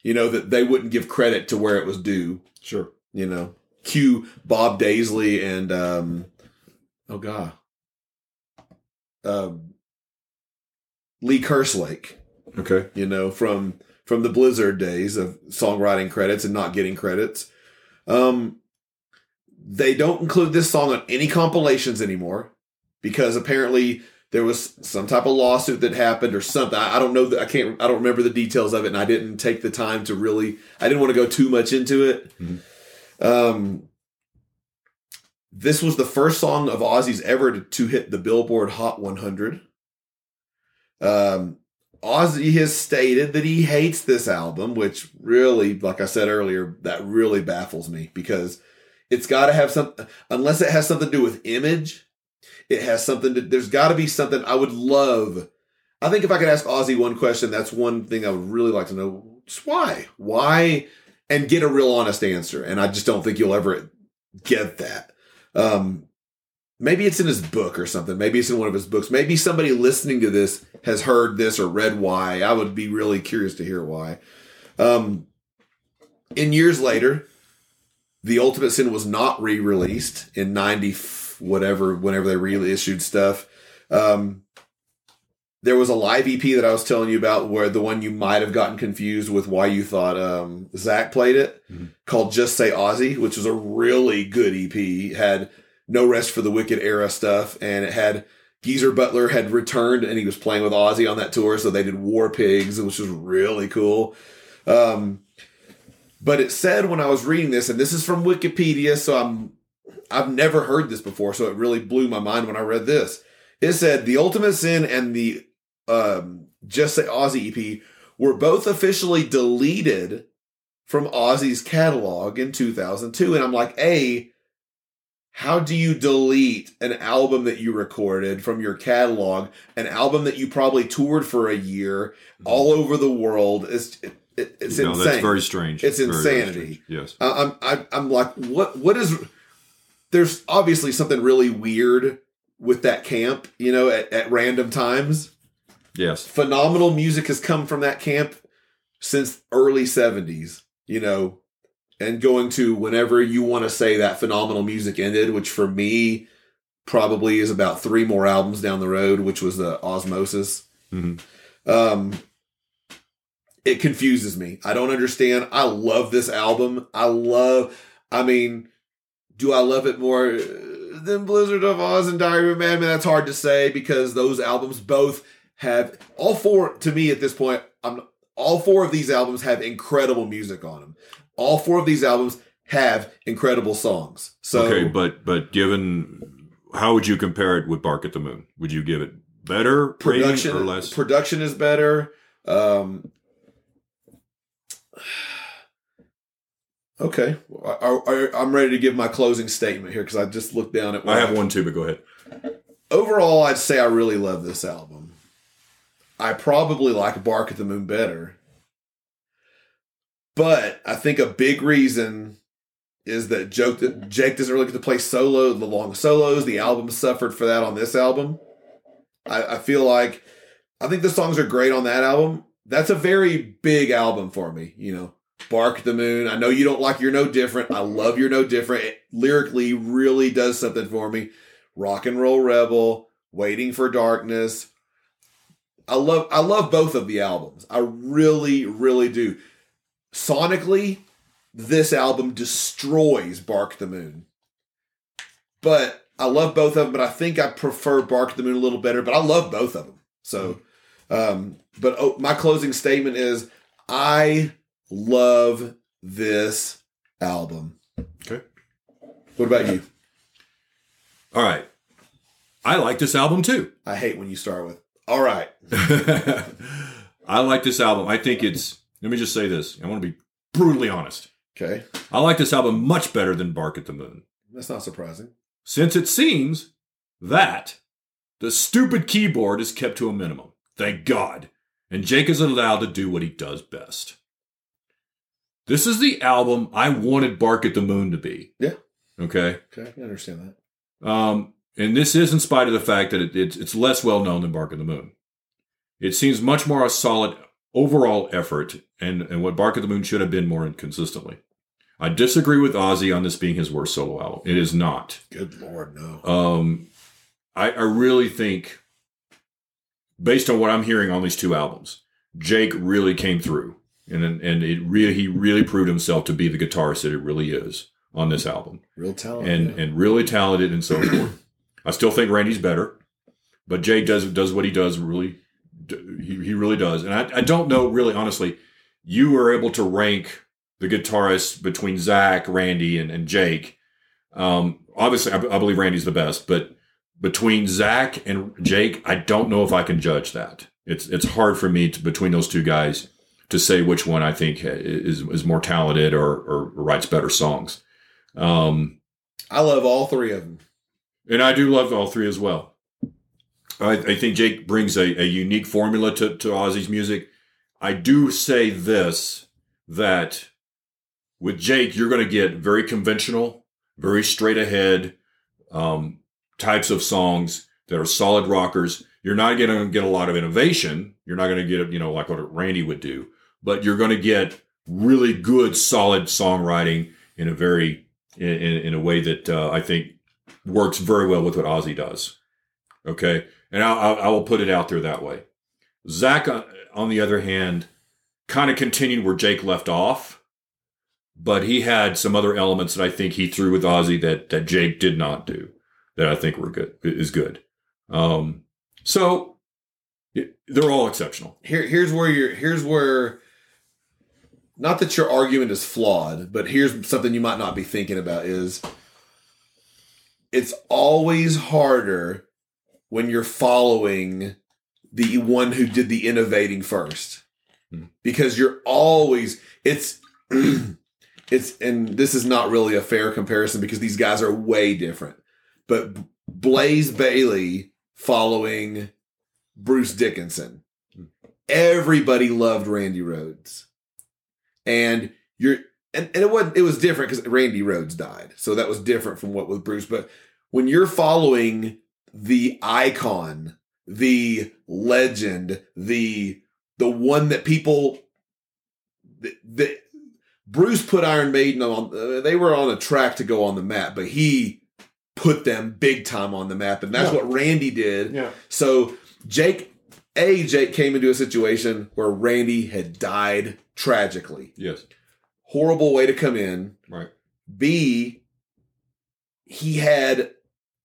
You know, that they wouldn't give credit to where it was due. Sure. You know, cue Bob Daisley and, um, oh God, um, Lee Kerslake Okay. you know, from from the Blizzard days of songwriting credits and not getting credits. Um, they don't include this song on any compilations anymore because apparently there was some type of lawsuit that happened or something. I, I don't know that I can't I don't remember the details of it, and I didn't take the time to really. I didn't want to go too much into it. Um, this was the first song of Ozzy's ever to, to hit the Billboard Hot 100. Um, Ozzy has stated that he hates this album, which really, like I said earlier, that really baffles me because it's got to have some, unless it has something to do with image, it has something to, there's got to be something I would love. I think if I could ask Ozzy one question, that's one thing I would really like to know. Just why? Why? And get a real honest answer. And I just don't think you'll ever get that. Um, maybe it's in his book or something. Maybe it's in one of his books. Maybe somebody listening to this has heard this or read why. I would be really curious to hear why. Um, in years later, the Ultimate Sin was not re-released in ninety whatever whenever they reissued stuff. Um, there was a live EP that I was telling you about where the one you might have gotten confused with why you thought um, Zakk played it called Just Say Ozzy, which was a really good EP. It had No Rest for the Wicked era stuff, and it had Geezer Butler had returned and he was playing with Ozzy on that tour, so they did War Pigs, which was really cool. Um, but it said when I was reading this, and this is from Wikipedia, so I'm I've never heard this before, so it really blew my mind when I read this. It said the Ultimate Sin and the um, Just Say Ozzy EP were both officially deleted from Ozzy's catalog in 2002. And I'm like, A, how do you delete an album that you recorded from your catalog, an album that you probably toured for a year all over the world? It's, it, it- it's no, insane. that's very strange. It's Very, very insanity. strange. Yes. I- I'm, I'm, I'm like, what, what is, there's obviously something really weird with that camp, you know, at, at random times. Yes. Phenomenal music has come from that camp since early 70s, you know, and going to whenever you want to say that phenomenal music ended, which for me probably is about three more albums down the road, which was the Ozzmosis. Mhm. Um, it confuses me. I don't understand. I love this album. I love, I mean, do I love it more than Blizzard of Oz and Diary of a Madman? That's hard to say because those albums both have all four to me at this point. I'm all four of these albums have incredible music on them. All four of these albums have incredible songs. So okay, but but given how would you compare it with Bark at the Moon? Would you give it better production or less? production is better. Um, okay, I, I, I'm ready to give my closing statement here because I just looked down at. I have one too, but go ahead. Overall, I'd say I really love this album. I probably like Bark at the Moon better, but I think a big reason is that Jake, Jake doesn't really get to play solo the long solos. The album suffered for that on this album. I, I feel like I think the songs are great on that album. That's a very big album for me, you know. Bark the Moon. I know you don't like You're No Different. I love You're No Different. It lyrically really does something for me. Rock and Roll Rebel, Waiting for Darkness. I love I love both of the albums. I really, really do. Sonically, this album destroys Bark the Moon. But I love both of them, but I think I prefer Bark the Moon a little better, but I love both of them. So um but oh, my closing statement is I love this album. Okay. What about you? All right. I like this album too. I hate when you start with all right. I like this album. I think it's. Let me just say this. I want to be brutally honest. Okay. I like this album much better than Bark at the Moon, That's not surprising. since it seems that the stupid keyboard is kept to a minimum. Thank God. And Jake is allowed to do what he does best. This is the album I wanted Bark at the Moon to be. Yeah. Okay. Okay, I understand that. Um, and this is in spite of the fact that it, it's, it's less well known than Bark at the Moon. It seems much more a solid overall effort, and, and what Bark at the Moon should have been more inconsistently. I disagree with Ozzy on this being his worst solo album. It is not. Good lord, no. Um, I, I really think, based on what I'm hearing on these two albums, Jake really came through and and it really he really proved himself to be the guitarist that it really is on this album, Real talent. and yeah. and really talented and so forth. I still think Randy's better, but Jake does does what he does really. He, he really does, and I, I don't know really honestly. You were able to rank the guitarists between Zakk, Randy, and, and Jake. Um, obviously, I, I believe Randy's the best, but between Zakk and Jake, I don't know if I can judge that. It's it's hard for me to between those two guys to say which one I think is is more talented or or writes better songs. Um, I love all three of them. and I do love all three as well. I, I think Jake brings a, a unique formula to, to Ozzy's music. I do say this that with Jake, you're going to get very conventional, very straight ahead um, types of songs that are solid rockers. You're not going to get a lot of innovation. You're not going to get, you know, like what Randy would do, but you're going to get really good, solid songwriting in a very, in, in, a way that uh, I think works very well with what Ozzy does. Okay. And I'll, I will put it out there that way. Zakk, on, on the other hand, kind of continued where Jake left off, but he had some other elements that I think he threw with Ozzy that, that Jake did not do that I think were good, is good. Um, so they're all exceptional. Here, here's where you're. Here's where. Not that your argument is flawed, but here's something you might not be thinking about: is it's always harder when you're following the one who did the innovating first, Hmm. because you're always it's. It's and this is not really a fair comparison because these guys are way different. But Blaze Bayley following Bruce Dickinson. Everybody loved Randy Rhoads. And you're and, and it wasn't it was different because Randy Rhoads died. So that was different from what with Bruce. But when you're following the icon, the legend, the the one that people the, the Bruce put Iron Maiden on uh, they were on a track to go on the map, but he put them big time on the map and that's Yeah. what Randy did. Yeah. So Jake, a Jake came into a situation where Randy had died tragically. Yes. Horrible way to come in. Right. B, he had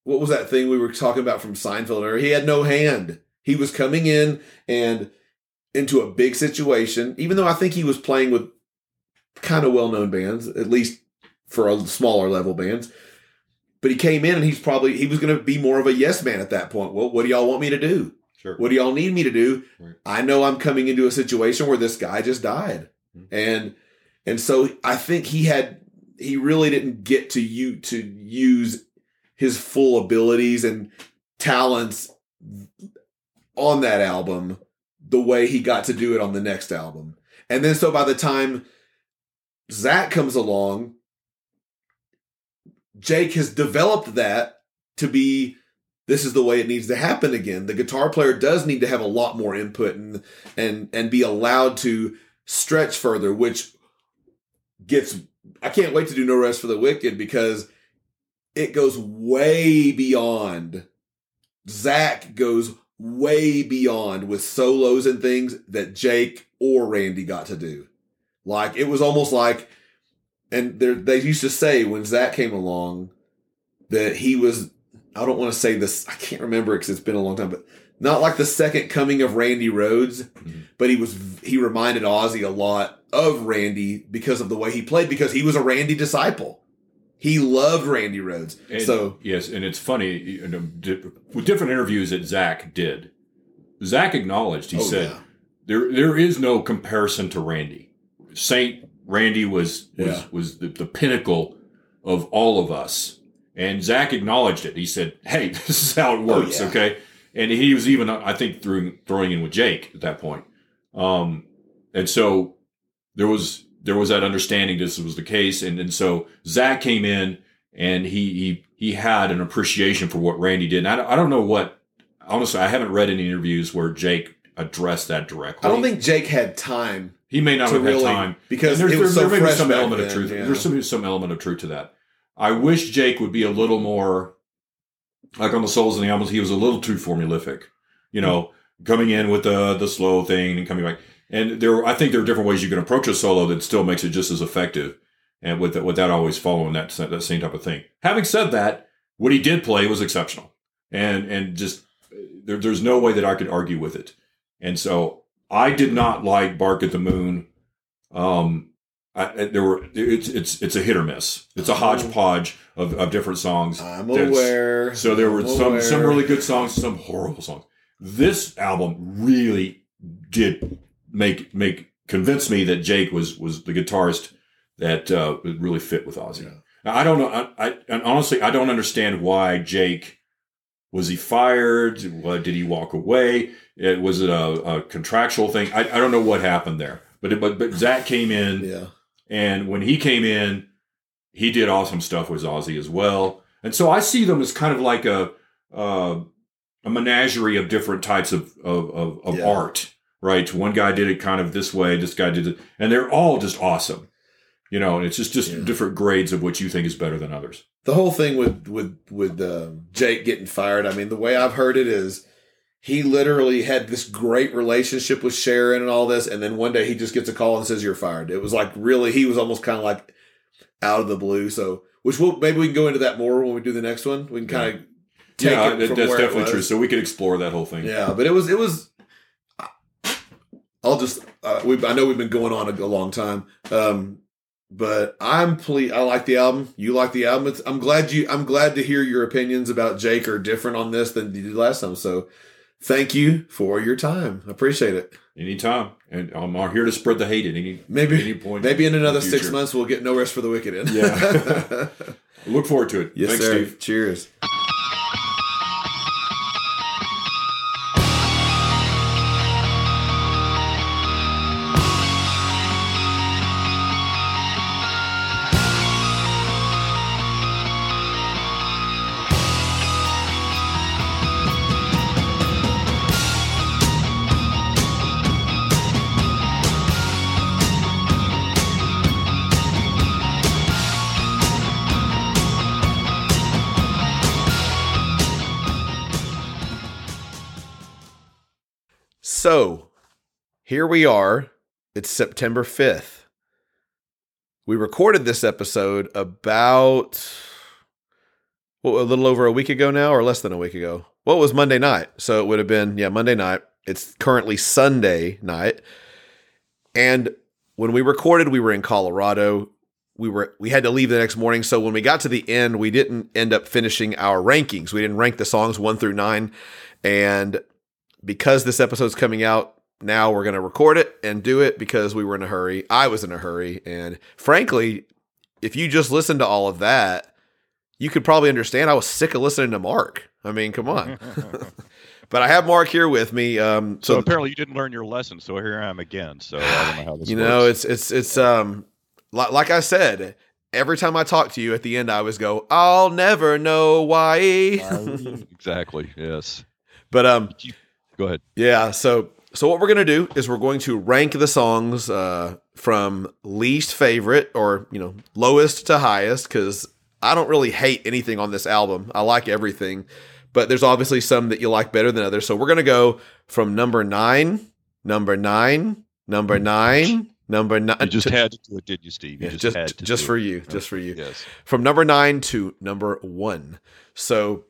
what was that thing we were talking about from Seinfeld? Or he had no hand. He was coming in and into a big situation. Even though I think he was playing with kind of well-known bands, at least for a smaller level bands. But he came in and he's probably he was going to be more of a yes man at that point. Well, what do y'all want me to do? Sure. What do y'all need me to do? Right. I know I'm coming into a situation where this guy just died. Mhm. And and so I think he had he really didn't get to you to use his full abilities and talents on that album the way he got to do it on the next album. And then so by the time Zakk comes along, Jake has developed that to be this is the way it needs to happen again. The guitar player does need to have a lot more input and and and be allowed to stretch further, which gets I can't wait to do No Rest for the Wicked because it goes way beyond Zakk goes way beyond with solos and things that Jake or Randy got to do. Like it was almost like and they used to say when Zakk came along that he was I don't want to say this I can't remember because it's been a long time, but not like the second coming of Randy Rhoads, Mhm. but he was he reminded Ozzy a lot of Randy because of the way he played because he was a Randy disciple. He loved Randy Rhoads. And- so yes, and it's funny you know, di- with different interviews that Zakk did. Zakk acknowledged. He oh, said yeah. there there is no comparison to Randy. Saint Randy was was Yeah. was the, the pinnacle of all of us, and Zakk acknowledged it. He said, "Hey, this is how it works." Oh, yeah. Okay, and he was even I think throwing throwing in with Jake at that point. Um, and so there was there was that understanding this was the case, and and so Zakk came in and he he he had an appreciation for what Randy did. And I don't, I don't know what honestly I haven't read any interviews where Jake addressed that directly. I don't think Jake had time He may not have had time because it was so there may be some element then, of truth. yeah. There's some some element of truth to that. I wish Jake would be a little more like on the Souls and the Albums. He was a little too formulific, you know, coming in with the the slow thing and coming back. and there, I think there are different ways you can approach a solo that still makes it just as effective, and with that, without always following that that same type of thing. Having said that, what he did play was exceptional, and and just there, there's no way that I could argue with it. And so I did not like Bark at the Moon. Um, I, there were it's it's it's a hit or miss. It's a hodgepodge of, of different songs. I'm aware. So there were I'm some some really good songs, some horrible songs. This album really did make make convince me that Jake was was the guitarist that uh, really fit with Ozzy. Now, I don't know. I, I and honestly, I don't understand why Jake was he fired? Did he walk away? It, was it a, a contractual thing? I, I don't know what happened there. But it, but but Zakk came in. Yeah. And when he came in, he did awesome stuff with Ozzy as well. And so I see them as kind of like a uh, a menagerie of different types of of, of, of Yeah. art, right? One guy did it kind of this way, this guy did it, and they're all just awesome. You know, and it's just just Yeah. different grades of what you think is better than others. the whole thing with with with um, Jake getting fired. I mean, the way I've heard it is he literally had this great relationship with Sharon and all this, and then one day he just gets a call and says you're fired. It was like really, he was almost kind of like out of the blue. So, which we'll maybe we can go into that more when we do the next one. We can kind of take yeah, it that- that's definitely true. So we could explore that whole thing. Yeah, but it was it was. I'll just uh, we I know we've been going on a, a long time, um, but I'm ple- I like the album. You like the album. It's, I'm glad you. I'm glad to hear your opinions about Jake are different on this than you did last time. So, thank you for your time. I appreciate it. Anytime, and I'm here to spread the hate at any Maybe any point. maybe in another the six months we'll get no rest for the wicked in. Yeah. Look forward to it. yes, Thanks, sir. Steve. Cheers. So, here we are. It's September 5th. We recorded this episode about what, a little over a week ago now, or less than a week ago. Well, it was Monday night. So it would have been, yeah, Monday night. It's currently Sunday night. And when we recorded, we were in Colorado. We were we had to leave the next morning. So when we got to the end, we didn't end up finishing our rankings. We didn't rank the songs one through nine. And because this episode's coming out now, we're going to record it and do it because we were in a hurry. I was in a hurry. And frankly, if you just listen to all of that, you could probably understand I was sick of listening to Mark. I mean, come on. but I have Mark here with me. Um, So so, apparently you didn't learn your lesson, so here I am again. So I don't know how this you know, it's, it's, it's, um, li- like I said, every time I talk to you at the end, I always go, I'll never know why. exactly. Yes. but, um, Go ahead. Yeah, so so what we're gonna do is we're going to rank the songs uh, from least favorite or you know lowest to highest because I don't really hate anything on this album. I like everything, but there's obviously some that you like better than others. So we're gonna go from number nine, number nine, number nine, number nine. You just to- had to do it, did you, Steve? You yeah, just, just just, for it. you, just for you Yes. from number nine to number one. So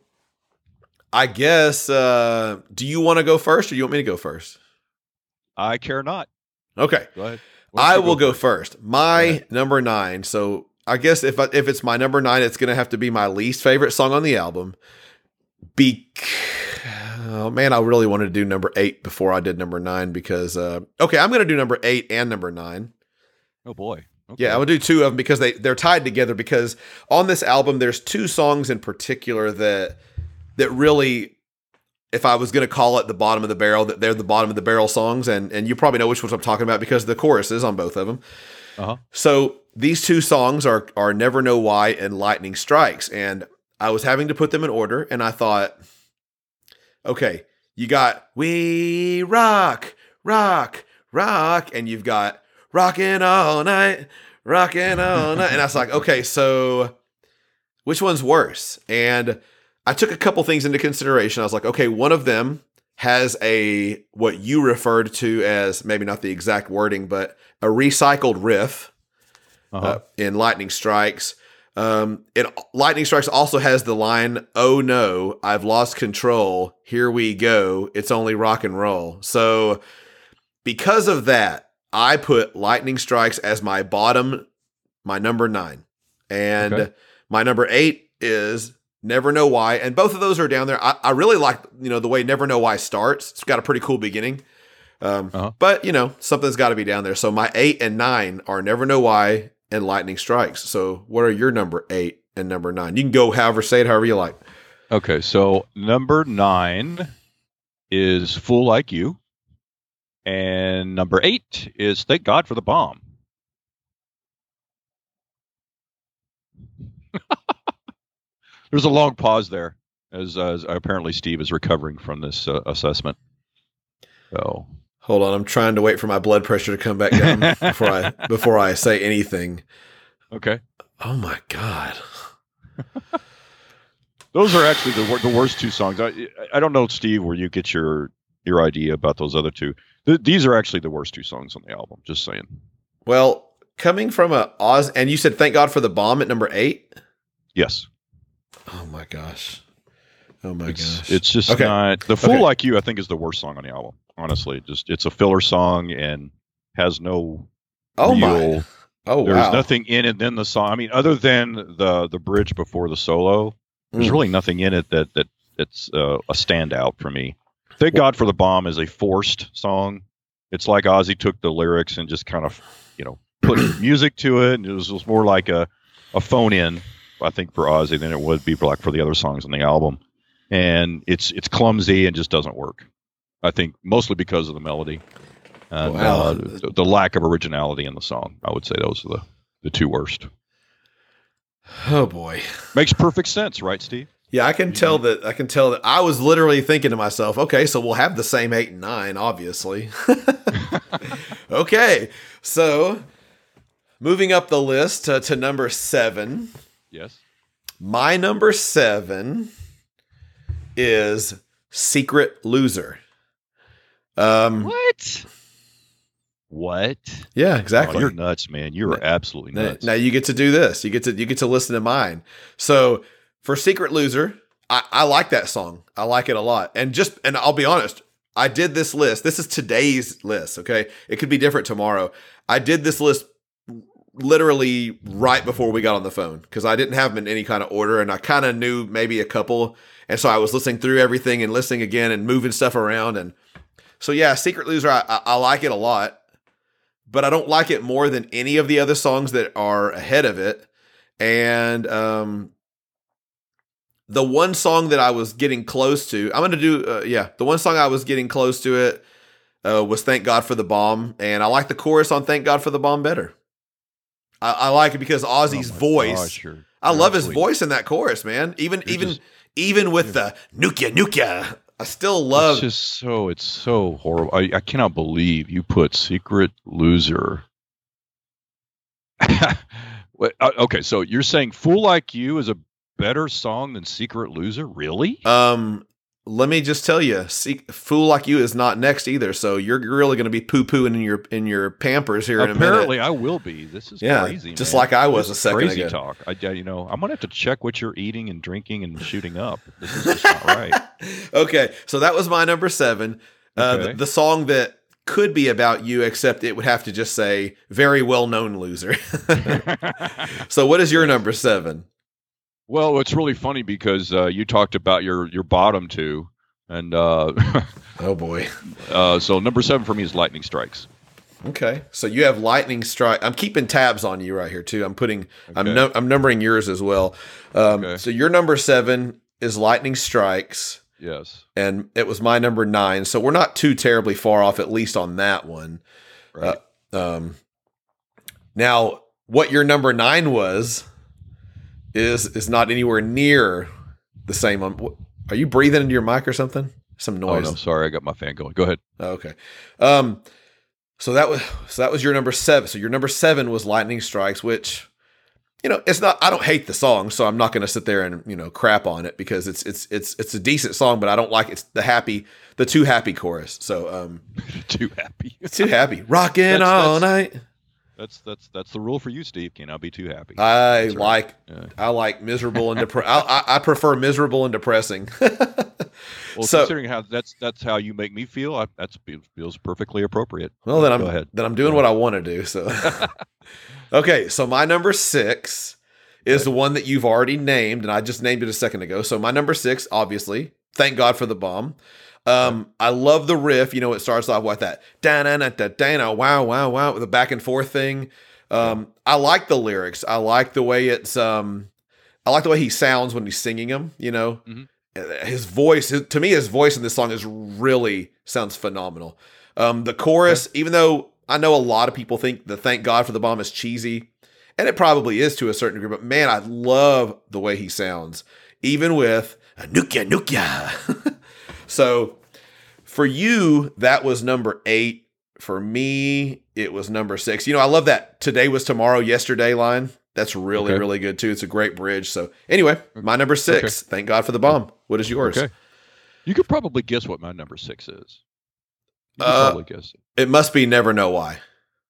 I guess uh do you want to go first or you want me to go first? I care not. Okay. Go ahead. I will go first? first. My number nine. So I guess if I, if it's my number nine, it's gonna have to be my least favorite song on the album. Be oh man, I really wanted to do number eight before I did number nine because uh, okay, I'm gonna do number eight and number nine. Oh boy. Okay. Yeah, I would do two of them because they they're tied together. Because on this album, there's two songs in particular that that really, if I was going to call it the bottom of the barrel, that they're the bottom of the barrel songs, and and you probably know which ones I'm talking about because the choruses on both of them. Uh-huh. So these two songs are are Never Know Why and Lightning Strikes, and I was having to put them in order, and I thought, okay, you got We Rock, Rock, Rock, and you've got Rockin' All Night, Rockin' All Night, and I was like, okay, so which one's worse? And I took a couple things into consideration. I was like, okay, one of them has a what you referred to as maybe not the exact wording, but a recycled riff Uh-huh. uh, in Lightning Strikes. Um, it Lightning Strikes also has the line, "Oh no, I've lost control. Here we go. It's only rock and roll." So, because of that, I put Lightning Strikes as my bottom, my number nine, and Okay. my number eight is Never Know Why, and both of those are down there. I, I really like you know the way Never Know Why starts. It's got a pretty cool beginning. Um, Uh-huh. But you know something's got to be down there. So my eight and nine are Never Know Why and Lightning Strikes. So what are your number eight and number nine? You can go however say it however you like. Okay, so number nine is Fool Like You. And number eight is Thank God for the Bomb. There's a long pause there as, uh, as apparently Steve is recovering from this uh, assessment. So, Hold on, I'm trying to wait for my blood pressure to come back down before I before I say anything. okay. Oh my god. Those are actually the, the worst two songs. I I don't know, Steve, where you get your your idea about those other two. Th- these are actually the worst two songs on the album. Just saying. Well, coming from a Oz, and you said thank God for the bomb at number eight. Yes. Oh my gosh. Oh my it's, gosh. It's just Okay. not the "Fool Okay. Like You." I think is the worst song on the album. Honestly, just it's a filler song and has no oh my. real. Oh There's wow. nothing in it than the song. I mean, other than the the bridge before the solo, there's Mm. really nothing in it that that it's uh, a standout for me. Thank God for the bomb is a forced song. It's like Ozzy took the lyrics and just kind of, you know, put music to it, and it was, it was more like a a phone in, I think, for Ozzy than it would be for like for the other songs on the album. And it's it's clumsy and just doesn't work. I think mostly because of the melody and Wow. uh, the, the lack of originality in the song. I would say those are the the two worst. Oh boy. Makes perfect sense, right, Steve? Yeah, I can tell Mm-hmm. that. I can tell that. I was literally thinking to myself, okay, so we'll have the same eight and nine, obviously. okay, so moving up the list to, to number seven. Yes. My number seven is Secret Loser. Um, What? What? yeah, Oh, exactly. you're nuts, man. You are absolutely Now, nuts. now you get to do this. You get to you get to listen to mine. So for Secret Loser, I, I like that song. I like it a lot. And just and I'll be honest, I did this list. This is today's list. Okay, it could be different tomorrow. I did this list literally right before we got on the phone because I didn't have them in any kind of order, and I kind of knew maybe a couple, and so I was listening through everything and listening again and moving stuff around, and so yeah, Secret Loser, I, I, I like it a lot but I don't like it more than any of the other songs that are ahead of it. And um, the one song that I was getting close to, I'm going to do, uh, yeah, the one song I was getting close to it uh, was Thank God for the Bomb. And I like the chorus on Thank God for the Bomb better. I, I like it because Ozzy's Oh voice. gosh, you're- I you're love his voice in that chorus, man. Even You're even just- even with the nuka nuka, I still love. It's just so it's so horrible. I, I cannot believe you put "Secret Loser." Uh, okay, so you're saying "Fool Like You" is a better song than "Secret Loser"? Really? Um, let me just tell you, see, fool like you is not next either. So you're really going to be poo pooing in your in your Pampers here in a minute. Apparently, I will be. This is Yeah, crazy. just man. like I was This a second crazy ago. talk. I, you know, I'm gonna have to check what you're eating and drinking and shooting up. This is just not right. okay, so that was my number seven. Uh, Okay. the, the song that could be about you, except it would have to just say "very well known loser." so what is your number seven? Well, it's really funny because uh, you talked about your your bottom two, and uh, Oh boy. uh, so number seven for me is Lightning Strikes. Okay, so you have lightning strike. I'm keeping tabs on you right here too. I'm putting. I'm Okay. no, I'm numbering yours as well. Um, Okay. So your number seven is lightning strikes. Yes, and it was my number nine. So we're not too terribly far off, at least on that one. right. Um, now, what your number nine was is is not anywhere near the same. On what, are you breathing into your mic or something? Some noise. oh no, sorry, I got my fan going. Go ahead. Oh, okay. Um, so that was so that was your number seven. So your number seven was lightning strikes, which you know, it's not. I don't hate the song, so I'm not going to sit there and you know crap on it because it's it's it's it's a decent song, but I don't like it's the happy the too happy chorus. So um, Too happy. too happy, rocking all that's- night. That's that's that's the rule for you, Steve. Cannot be too happy. I That's like Yeah. I like miserable and depre- I, I prefer miserable and depressing. Well, so- considering how that's that's how you make me feel, I, that's feels perfectly appropriate. Well, then I'm ahead. then I'm doing what I want to do. So, okay. So my number six is the one that you've already named, and I just named it a second ago. So my number six, obviously, thank God for the bomb. Um, I love the riff. You know, it starts off with that da da da da da wow wow wow the back and forth thing. Um, I like the lyrics. I like the way it's um, I like the way he sounds when he's singing them. You know, Mhm. Uh, his voice. his- to me, his voice in this song is really sounds phenomenal. Um, the chorus, even though I know a lot of people think the "Thank God for the Bomb" is cheesy, and it probably is to a certain degree, but man, I love the way he sounds, even with a nukia nukia. so, for you, that was number eight. For me, it was number six. You know, I love that "Today was tomorrow, yesterday" line. That's really, Okay. really good too. It's a great bridge. So, anyway, my number six. Thank God for the bomb. What is yours? Okay. You could probably guess what my number six is. You could Uh, probably guess it. It must be "Never Know Why."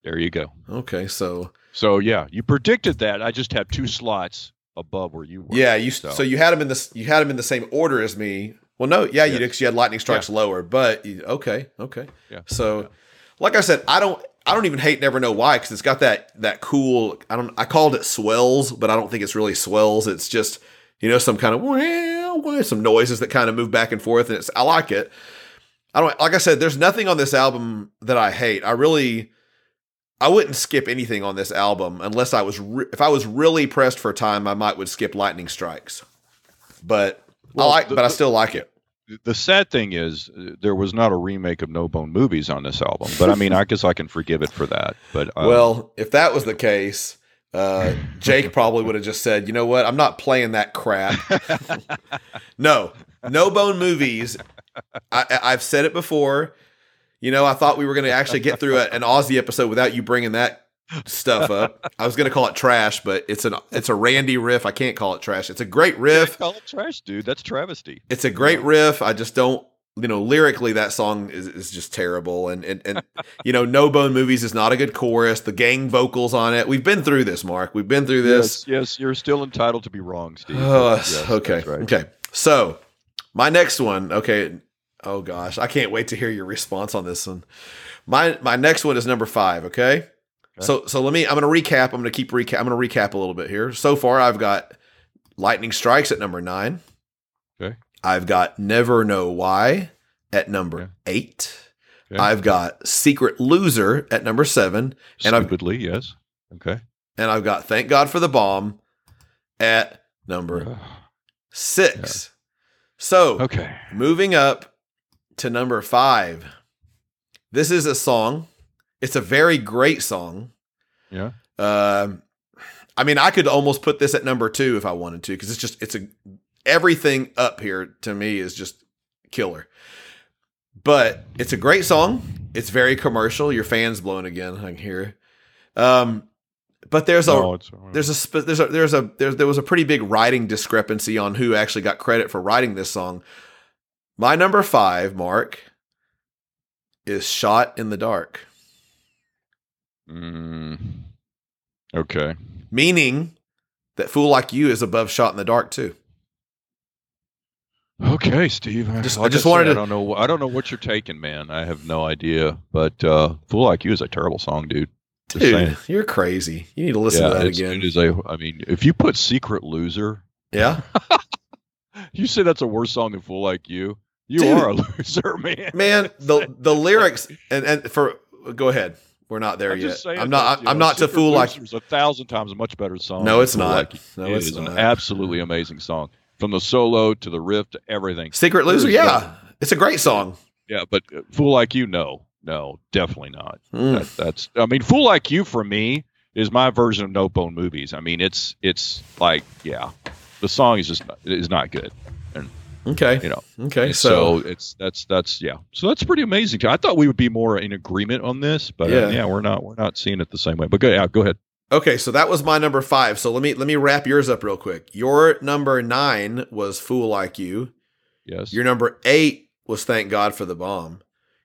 There you go. Okay, so So yeah, you predicted that. I just have two slots above where you were. Yeah, you so, you had them in this you had them in the same order as me. Well, no, yeah, you Yeah. did 'cause you had lightning strikes lower, but you, okay, okay. Yeah. So, Yeah. like I said, I don't I don't even hate Never Know Why because it's got that that cool. I don't I called it swells, but I don't think it's really swells. It's just you know some kind of well, well, some noises that kind of move back and forth, and it's I like it. I don't like I said. There's nothing on this album that I hate. I really. I wouldn't skip anything on this album unless I was re- if I was really pressed for time. I might would skip Lightning Strikes, but Well, I like, the- but I still like it. The sad thing is, uh, there was not a remake of No Bone Movies on this album. But I mean, I guess I can forgive it for that. But um, well, if that was the case, uh, Jake probably would have just said, "You know what? I'm not playing that crap." no, no bone movies. I, I- I've said it before. You know, I thought we were going to actually get through a, an Ozzy episode without you bringing that stuff up. I was going to call it trash, but it's an it's a Randy riff. I can't call it trash. It's a great riff. call it trash, dude. That's travesty. It's a great riff. I just don't, you know, lyrically that song is, is just terrible. And, and and you know, No Bone Movies is not a good chorus. The gang vocals on it. We've been through this, Mark. We've been through this. Yes, yes, you're still entitled to be wrong, Steve. Oh, Yes, okay. right. Okay. So my next one, okay. Oh gosh, I can't wait to hear your response on this one. My my next one is number five. Okay. So so let me. I'm going to recap. I'm going to keep recap. I'm going to recap a little bit here. So far, I've got Lightning Strikes at number nine. Okay. I've got Never Know Why at number Okay. eight. Okay. I've got Secret Loser at number seven, and I've Stupidly, yes. Okay. and I've got Thank God for the Bomb at number six. So Okay. moving up to number five. This is a song. It's a very great song. Yeah. Um, I mean, I could almost put this at number two if I wanted to, because it's just it's a everything up here to me is just killer. But it's a great song. It's very commercial. Your fans blowing again. I can hear. Um, but there's a No, there's a there's a there's a there, there was a pretty big writing discrepancy on who actually got credit for writing this song. My number five, Mark, is "Shot in the Dark," Mm, okay. meaning that "Fool Like You" is above "Shot in the Dark" too. Okay, Steve. Just- I Like just said, wanted to- I don't know. I don't know what you're taking, man. I have no idea. But uh, "Fool Like You" is a terrible song, dude. Just Dude, saying. you're crazy. You need to listen to that again. It is a. I mean, if you put "Secret Loser," Yeah, you say that's a worse song than "Fool Like You." You Dude. are a loser, man. man. The the lyrics and and for go ahead. We're not there I'm yet. just saying. I'm not. you I'm know, not to fool like. Loser's a thousand times a much better song. No, it's not. Like You. No, It it's is not. an absolutely amazing song, from the solo to the riff to everything. Secret Loser. There's Yeah, it's a great song. Yeah, but uh, "Fool Like You," no, no, definitely not. Mm. That, that's. I mean, "Fool Like You" for me is my version of No Bone Movies. I mean, it's it's like yeah, the song is just not, is not good. Okay. You know. Okay. so, So, it's that's that's yeah. So that's pretty amazing. I thought we would be more in agreement on this, but uh, Yeah. yeah, we're not we're not seeing it the same way. But go yeah, go ahead. Okay, so that was my number five. So let me let me wrap yours up real quick. Your number nine was "Fool Like You." Yes. Your number eight was "Thank God for the Bomb."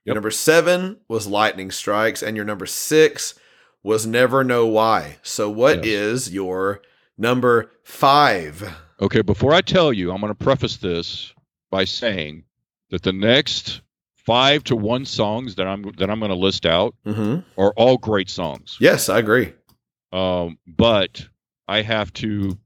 Your Yep. number seven was "Lightning Strikes," and your number six was "Never Know Why." So what is Yes. your number five? Okay, before I tell you, I'm going to preface this by saying that the next five to one songs that I'm that I'm going to list out Mm-hmm. are all great songs. Yes, I agree. Um, but I have to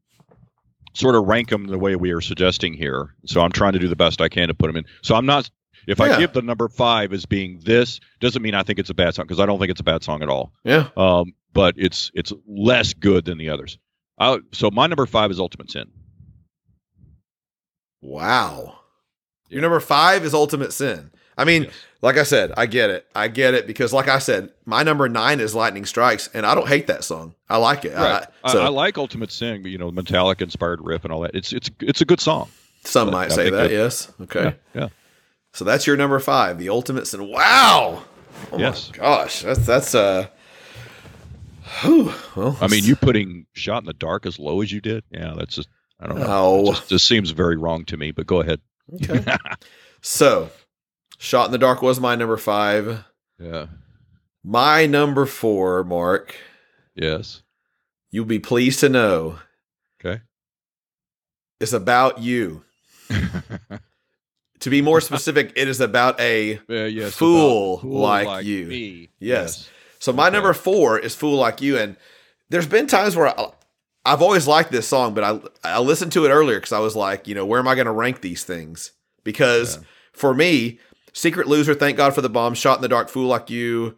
sort of rank them the way we are suggesting here. So I'm trying to do the best I can to put them in. So I'm not. If Yeah. I give the number five as being this, doesn't mean I think it's a bad song because I don't think it's a bad song at all. Yeah. Um, but it's it's less good than the others. I, so my number five is Ultimate Sin. Wow. Your number five is Ultimate Sin. I mean, Yes. like I said, I get it. I get it because, like I said, my number nine is Lightning Strikes, and I don't hate that song. I like it. Right. I, so I, I like Ultimate Sin, but you know, Metallica inspired riff and all that. It's it's it's a good song. some I might say that. yes. Okay. Yeah. yeah. So that's your number five, the Ultimate Sin. Wow. Oh Yes. My gosh, that's that's uh. whew. well, I mean, you putting "Shot in the Dark" as low as you did, yeah, that's just I don't know. Oh. It just, just seems very wrong to me. But go ahead. okay. so, Shot in the Dark was my number five. Yeah. My number four, Mark. Yes. You'll be pleased to know Okay. It's about you. To be more specific, it is about a. Yeah, yes, Fool about fool like you. Me. Yes. So my Okay. number four is "Fool Like You," and there's been times where I, I've always liked this song, but I I listened to it earlier because I was like, you know, where am I going to rank these things? Because Yeah. for me, "Secret Loser," "Thank God for the Bomb," "Shot in the Dark," "Fool Like You,"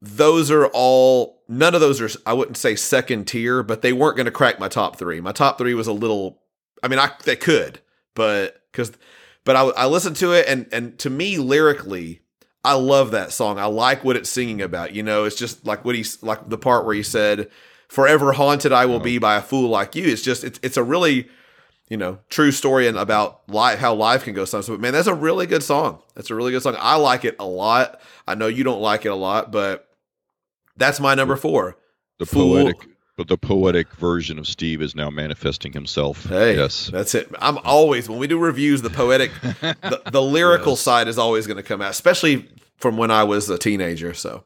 those are all none of those are I wouldn't say second tier, but they weren't going to crack my top three. My top three was a little, I mean, I they could, but because but I, I listened to it and and to me lyrically i love that song i like what it's singing about you know it's just like what he's like the part where he said forever haunted i will be by a fool like you it's just it's, it's a really you know true story and about life how life can go sometimes but man that's a really good song that's a really good song i like it a lot i know you don't like it a lot but that's my number four The Fool. poetic, but the poetic version of Steve is now manifesting himself. Hey, Yes. that's it. I'm always when we do reviews, the poetic, the, the lyrical Yes. side is always going to come out, especially from when I was a teenager. So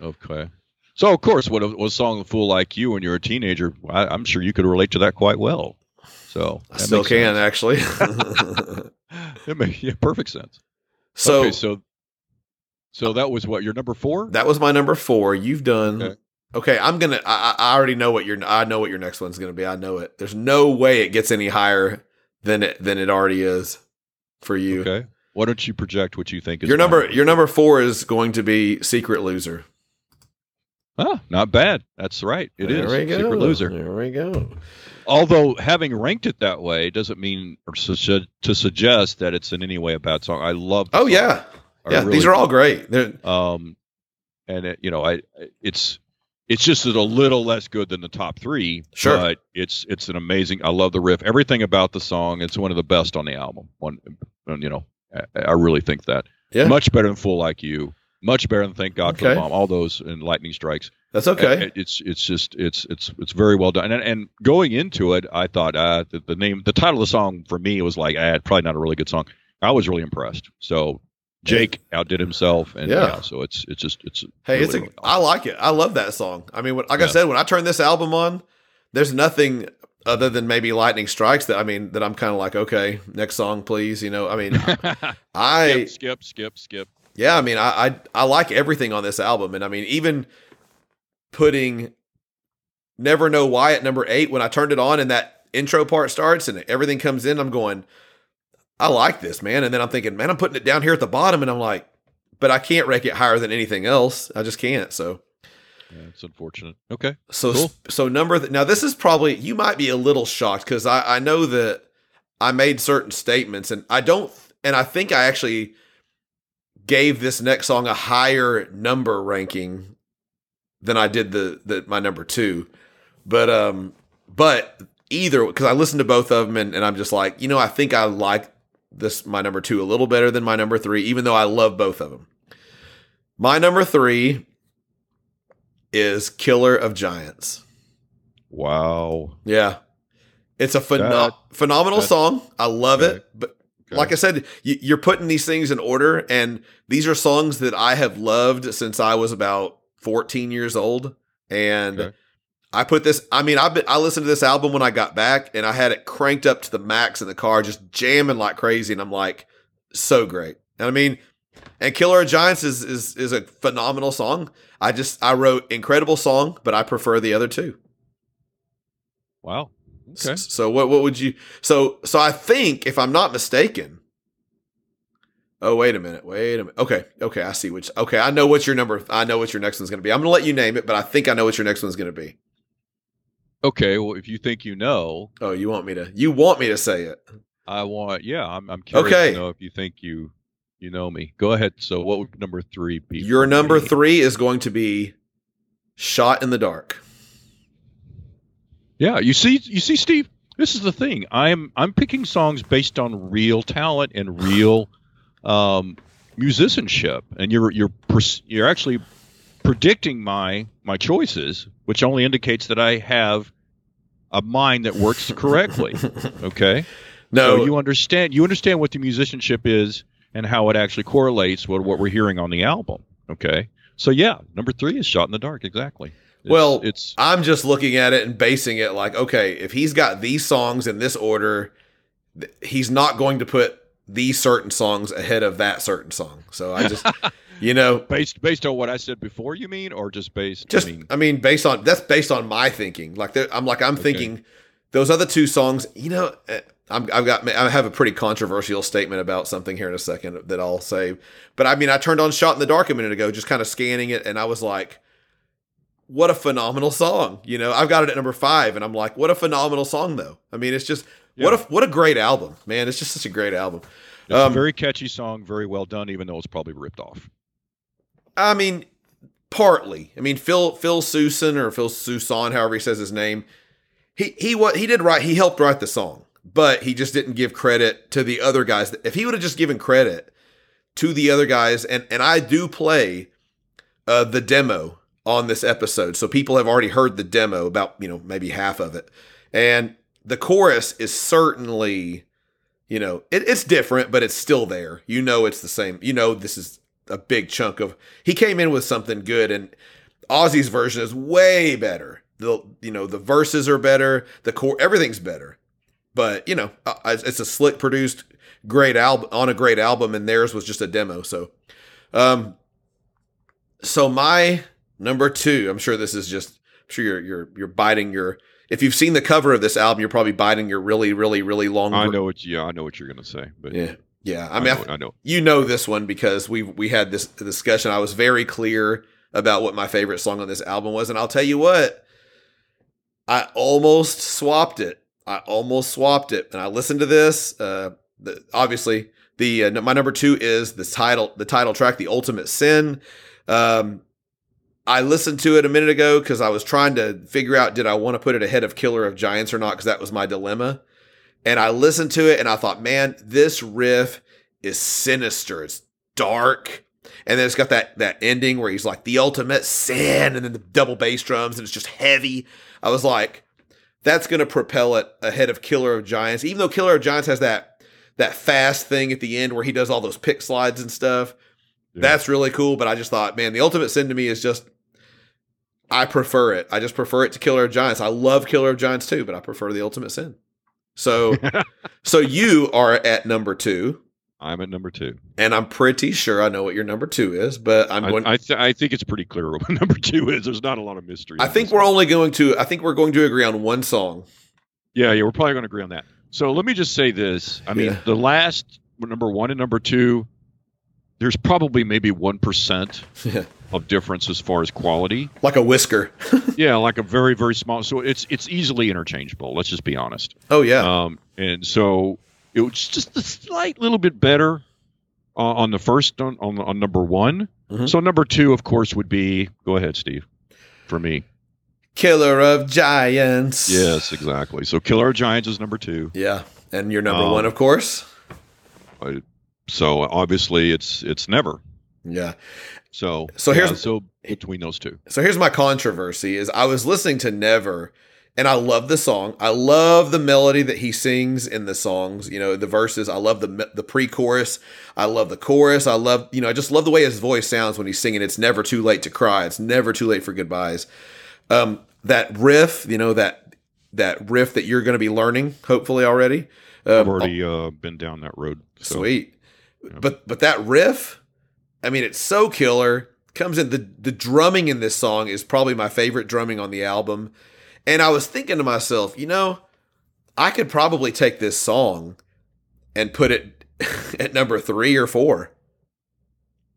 Okay. So of course, what a, what a song "Fool Like You" when you're a teenager, I, I'm sure you could relate to that quite well. So I still can sense. actually. It makes yeah, perfect sense. so okay, so so that was what your number four. that was my number four. You've done. Okay. Okay. I'm gonna. I, I already know what your. I know what your next one's gonna be. I know it. There's no way it gets any higher than it than it already is for you. Okay. Why don't you project what you think is Your number. Your number four is going to be Secret Loser. Ah, not bad. That's right. It is there we. Secret Loser. There we go. Although having ranked it that way doesn't mean or su- to suggest that it's in any way a bad song. I love. Oh song. yeah, I yeah. really these are all great. They're, Um, and it, you know, I it's it's just a little less good than the top three. Sure. but it's it's an amazing. I love the riff. Everything about the song. It's one of the best on the album. One, you know, I, I really think that. Yeah. Much better than Fool Like You. Much better than Thank God for the Bomb. All those and Lightning Strikes. that's okay. It- it's it's just it's it's it's very well done. And and going into it, I thought uh, the, the name, the title of the song for me was like, ah, probably not a really good song. I was really impressed. So Jake outdid himself, and Yeah. yeah, so it's it's just it's Hey, really, it's a, really I like it. I love that song. I mean, when, like I said, when I turn this album on, there's nothing other than maybe Lightning Strikes that I mean that I'm kind of like, okay, next song, please. You know, I mean, I skip, skip, skip, skip. Yeah, I mean, I, I I like everything on this album, and I mean, even putting "Never Know Why" at number eight when I turned it on and that intro part starts and everything comes in, I'm going, I like this, man. And then I'm thinking, man, I'm putting it down here at the bottom, and I'm like, but I can't rank it higher than anything else. I just can't. So. Yeah, it's unfortunate. Okay, So Cool. so number th- now this is probably you might be a little shocked because I I know that I made certain statements and I don't and I think I actually gave this next song a higher number ranking than I did the the my number two, but um but either because I listened to both of them and, and I'm just like you know I think I like this my number two a little better than my number three even though I love both of them. My number three is Killer of Giants. Wow. Yeah. It's a pheno- That- phenomenal song. I love Okay. it. But Okay. like I said, you, you're putting these things in order, and these are songs that I have loved since I was about 14 years old. And Okay. I put this. I mean, I've been. I listened to this album when I got back, and I had it cranked up to the max in the car, just jamming like crazy. And I'm like, so great. And I mean, and Killer of Giants is is is a phenomenal song. I just I wrote incredible song, but I prefer the other two. Wow. Okay. So what what would you so so I think if I'm not mistaken. Oh wait a minute. Wait a minute. Okay. Okay, I see which Okay, I know what your number I know what your next one's going to be. I'm going to let you name it, but I think I know what your next one's going to be. Okay. Well, if you think you know, Oh, you want me to You want me to say it. I want. Yeah, I'm. I'm curious Okay. to know if you think you you know me. Go ahead. So, what would number three be? Your number 3 is going to be Shot in the Dark. Yeah, you see, you see, Steve. This is the thing. I'm I'm picking songs based on real talent and real um, musicianship, and you're you're you're actually predicting my my choices, which only indicates that I have a mind that works correctly. Okay, No. so you understand you understand what the musicianship is and how it actually correlates with what we're hearing on the album. Okay, so yeah, number three is "Shot in the Dark." Exactly. It's- Well, it's I'm just looking at it and basing it like, okay, if he's got these songs in this order, th- he's not going to put these certain songs ahead of that certain song. So I just, you know, based based on what I said before. You mean, or just based? just, I mean, I mean, based on that's based on my thinking. Like, I'm like, I'm thinking those other two songs, you know, eh, I'm, I've got, I have a pretty controversial statement about something here in a second that I'll say. But I mean, I turned on Shot in the Dark a minute ago, just kind of scanning it, and I was like, what a phenomenal song. You know, I've got it at number five, and I'm like, what a phenomenal song, though. I mean, it's just, what a, what a great album, man. It's just such a great album. it's um, a very catchy song, very well done, even though it's probably ripped off. I mean, partly. I mean, Phil Phil Soussan or Phil Soussan, however he says his name, he he what he did write. He helped write the song, but he just didn't give credit to the other guys. If he would have just given credit to the other guys, and and I do play uh, the demo on this episode, so people have already heard the demo about you know maybe half of it, and the chorus is certainly. You know, it, it's different, but it's still there. You know, it's the same. You know, this is a big chunk of he came in with something good and Ozzy's version is way better. The you know the verses are better, the core everything's better. But you know uh, it's a slick produced great album on a great album and theirs was just a demo. So um so my number 2, I'm sure this is just I'm sure you're you're you're biting your if you've seen the cover of this album, you're probably biting your really really really long I know what. Yeah, I know what you're going to say. But Yeah. Yeah, I I, mean, I, know, I know. you know this one because we we had this discussion. I was very clear about what my favorite song on this album was, and I'll tell you what, I almost swapped it. I almost swapped it, and I listened to this. Uh, the, obviously, the uh, my number two is the title the title track, "The Ultimate Sin." Um, I listened to it a minute ago because I was trying to figure out did I want to put it ahead of Killer of Giants or not because that was my dilemma. And I listened to it and I thought, man, this riff is sinister. It's dark. And then it's got that that ending where he's like the ultimate sin, and then the double bass drums, and it's just heavy. I was like, that's gonna propel it ahead of Killer of Giants, even though Killer of Giants has that that fast thing at the end where he does all those pick slides and stuff. Yeah. That's really cool. But I just thought, man, the ultimate sin to me is just I prefer it. I just prefer it to Killer of Giants. I love Killer of Giants too, but I prefer the ultimate sin. So so you are at number two. I'm at number two. And I'm pretty sure I know what your number two is, but I'm I, going. I, th- I think it's pretty clear what number two is. There's not a lot of mystery. I think we're one. only going to. I think we're going to agree on one song. Yeah, yeah, we're probably going to agree on that. So let me just say this. I mean, Yeah. the last number one and number two, there's probably maybe one percent of difference as far as quality. like a whisker. yeah, like a very very small. So it's it's easily interchangeable. Let's just be honest. Oh yeah. Um, and so it was just a slight little bit better uh, on the first on on, on number one. Mhm. So number two, of course, would be go ahead, Steve. For me, Killer of Giants. yes, exactly. So Killer of Giants is number two. Yeah, and your number Um, one, of course. I, So obviously, it's it's never. Yeah. So So yeah, here's- so between those two. So here's my controversy is I was listening to Never and I love the song. I love the melody that he sings in the songs, you know, the verses. I love the the pre-chorus. I love the chorus. I love, you know, I just love the way his voice sounds when he's singing It's Never Too Late to Cry. It's never too late for goodbyes. Um that riff, you know, that that riff that you're going to be learning hopefully already. I've Um, already uh, been down that road. So. Sweet. But but that riff, I mean, it's so killer. Comes in the the drumming in this song is probably my favorite drumming on the album. And I was thinking to myself, you know, I could probably take this song and put it at number three or four.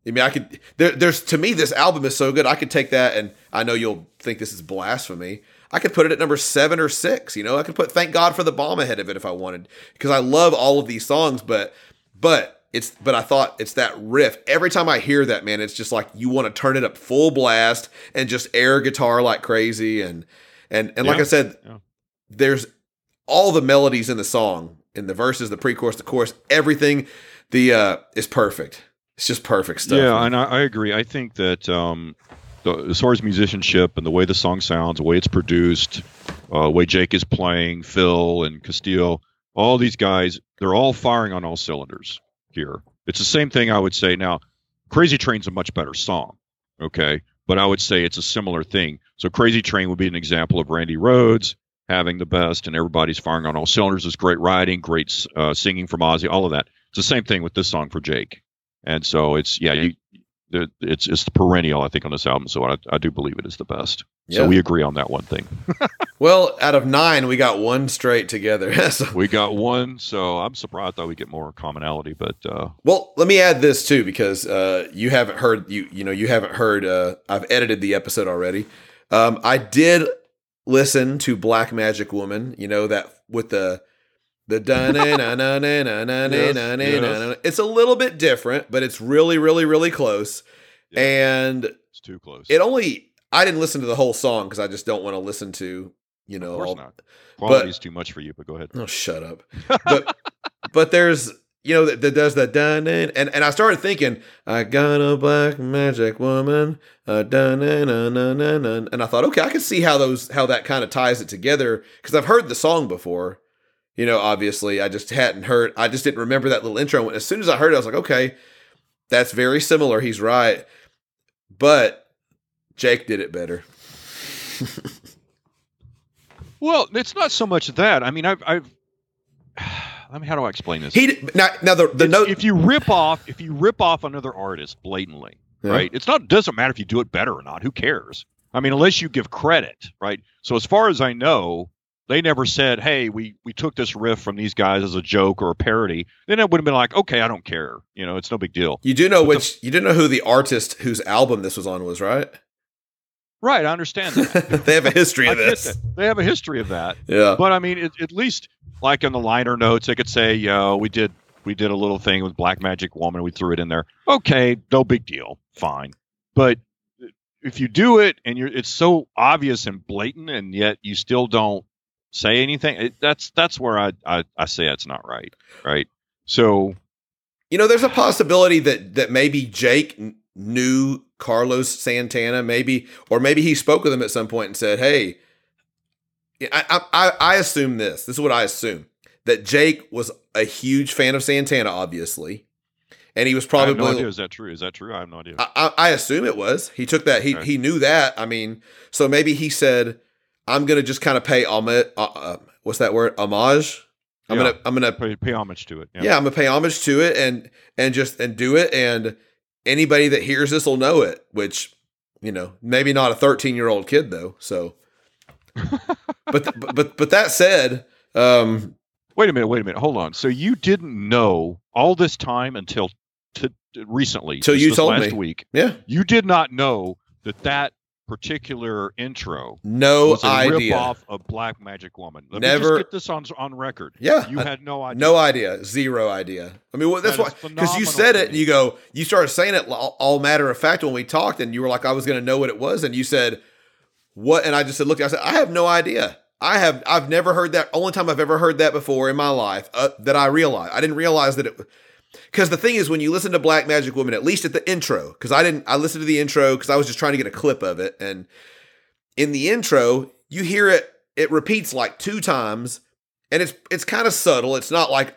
I mean, I could. There, there's to me, this album is so good. I could take that, and I know you'll think this is blasphemy. I could put it at number seven or six. You know, I could put "Thank God for the Bomb" ahead of it if I wanted, because I love all of these songs. But, but it's, but I thought it's that riff. Every time I hear that, man, it's just like you want to turn it up full blast and just air guitar like crazy. And, and, and like I said, yeah. there's all the melodies in the song, in the verses, the pre-chorus, the chorus, everything. The uh is perfect. It's just perfect stuff. Yeah, man. and I, I agree. I think that um, the, as far as musicianship and the way the song sounds, the way it's produced, uh, the way Jake is playing, Phil and Castillo, all these guys, they're all firing on all cylinders here. It's the same thing I would say. Now, Crazy Train's a much better song, okay? But I would say it's a similar thing. So Crazy Train would be an example of Randy Rhoads having the best, and everybody's firing on all cylinders. There's great writing, great uh, singing from Ozzy, all of that. It's the same thing with this song for Jake. And so it's yeah, you, it's it's the perennial I think on this album. So I, I do believe it is the best. Yeah. So we agree on that one thing. Well, out of nine, we got one straight together. So- We got one, so I'm surprised that we get more commonality. But uh, well, let me add this too because uh, you haven't heard you you know you haven't heard. Uh, I've edited the episode already. Um, I did listen to Black Magic Woman. You know that with the the da na na na na na na na na na. It's a little bit different, but it's really really really close. And it's too close. it only I didn't listen to the whole song because I just don't want to listen to you know of course all, not. Quality but- is too much for you. But go ahead. Oh, shut up. But but there's you know that, that does that dun and and I started thinking I got a black magic woman uh, dun na na na na na and I thought okay I can see how those how that kind of ties it together because I've heard the song before. You know, obviously I just hadn't heard. I just didn't remember that little intro. As soon as I heard it, I was like, okay, that's very similar. He's right, but Jake did it better. Well, it's not so much that. I mean, I've, I've I mean, how do I explain this? He now now the the note if you rip off if you rip off another artist blatantly Yeah. right it's not doesn't matter if you do it better or not who cares i mean unless you give credit right so as far as i know they never said hey we we took this riff from these guys as a joke or a parody then it would have been like okay i don't care you know it's no big deal You do know But the- which you do know who the artist whose album this was on was, right? right i understand that they have a history of this. they have a history of that Yeah. but I mean, it, at least like in the liner notes, they could say, "Yo, we did we did a little thing with Black Magic Woman. We threw it in there. Okay, no big deal, fine." But uh, if you do it and you're, it's so obvious and blatant, and yet you still don't say anything. It, that's that's where I, I I say it's not right, right? So You know, there's a possibility that that maybe Jake knew Carlos Santana, maybe, or maybe he spoke with him at some point and said, "Hey." I, I I- assume this. This is what I assume that Jake was a huge fan of Santana, obviously, and he was probably no idea. Is that true? Is that true? I have no idea. I, I, I assume it was. He took that. He Okay. he knew that. I mean, so maybe he said, "I'm gonna just kind of pay homage. Uh, uh, what's that word? Homage. I'm Yeah. gonna I'm gonna pay, pay homage to it. yeah. I'm gonna pay homage to it and and just and do it. And anybody that hears this will know it. Which you know, maybe not a 13 year old kid though. So, but th- but but that said, um, Wait a minute. Wait a minute. Hold on. So you didn't know all this time until t- recently, Till you told last me. week. yeah, You did not know that that particular intro no was a idea. rip-off of Black Magic Woman. Let me Never- just get this on on record. Yeah, you had no idea. No idea, zero idea. I mean, well, that's That why because you said it and you go, you started saying it all, all matter of fact when we talked, and you were like, I was going to know what it was, and you said what, and I just said, look, I said, I have no idea. I have, I've never heard that. Only time I've ever heard that before in my life uh, that I realized. I didn't realize that it. Because the thing is when you listen to Black Magic Woman, at least at the intro, because I didn't, I listened to the intro because I was just trying to get a clip of it, and in the intro, you hear it, it repeats like two times, and it's it's kind of subtle. It's not like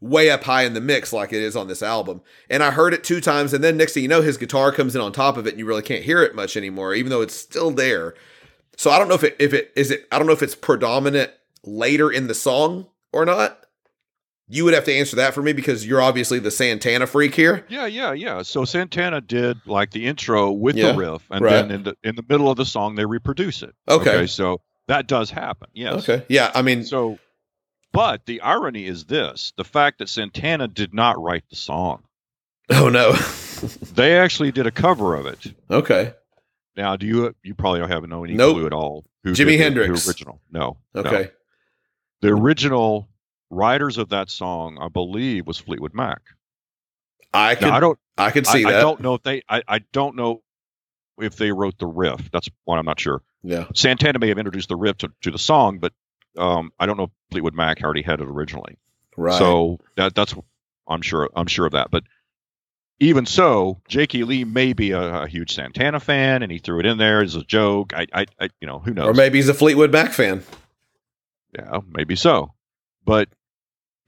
way up high in the mix like it is on this album. And I heard it two times, and then next thing you know, his guitar comes in on top of it, and you really can't hear it much anymore, even though it's still there. So I don't know if it if it is it I don't know if it's predominant later in the song or not. You would have to answer that for me because you're obviously the Santana freak here. Yeah, yeah, yeah. So Santana did like the intro with Yeah, the riff, and right. then in the in the middle of the song they reproduce it. Okay. so that does happen. Yes. Okay. Yeah, I mean, So, but the irony is this: the fact that Santana did not write the song. oh no. They actually did a cover of it. okay. Now, do you you probably don't have no any Nope. clue at all? Who Jimi did the- the original? No. no. Okay. The original writers of that song, I believe, was Fleetwood Mac. I can Now, I don't. I I, see I that. don't know if they. I, I don't know if they wrote the riff. That's what I'm not sure. yeah. Santana may have introduced the riff to, to the song, but um, I don't know if Fleetwood Mac already had it originally. Right. So that that's I'm sure I'm sure of that. But even so, J.K. Lee may be a, a huge Santana fan, and he threw it in there as a joke. I, I, I you know, who knows? or maybe he's a Fleetwood Mac fan. yeah, maybe so. But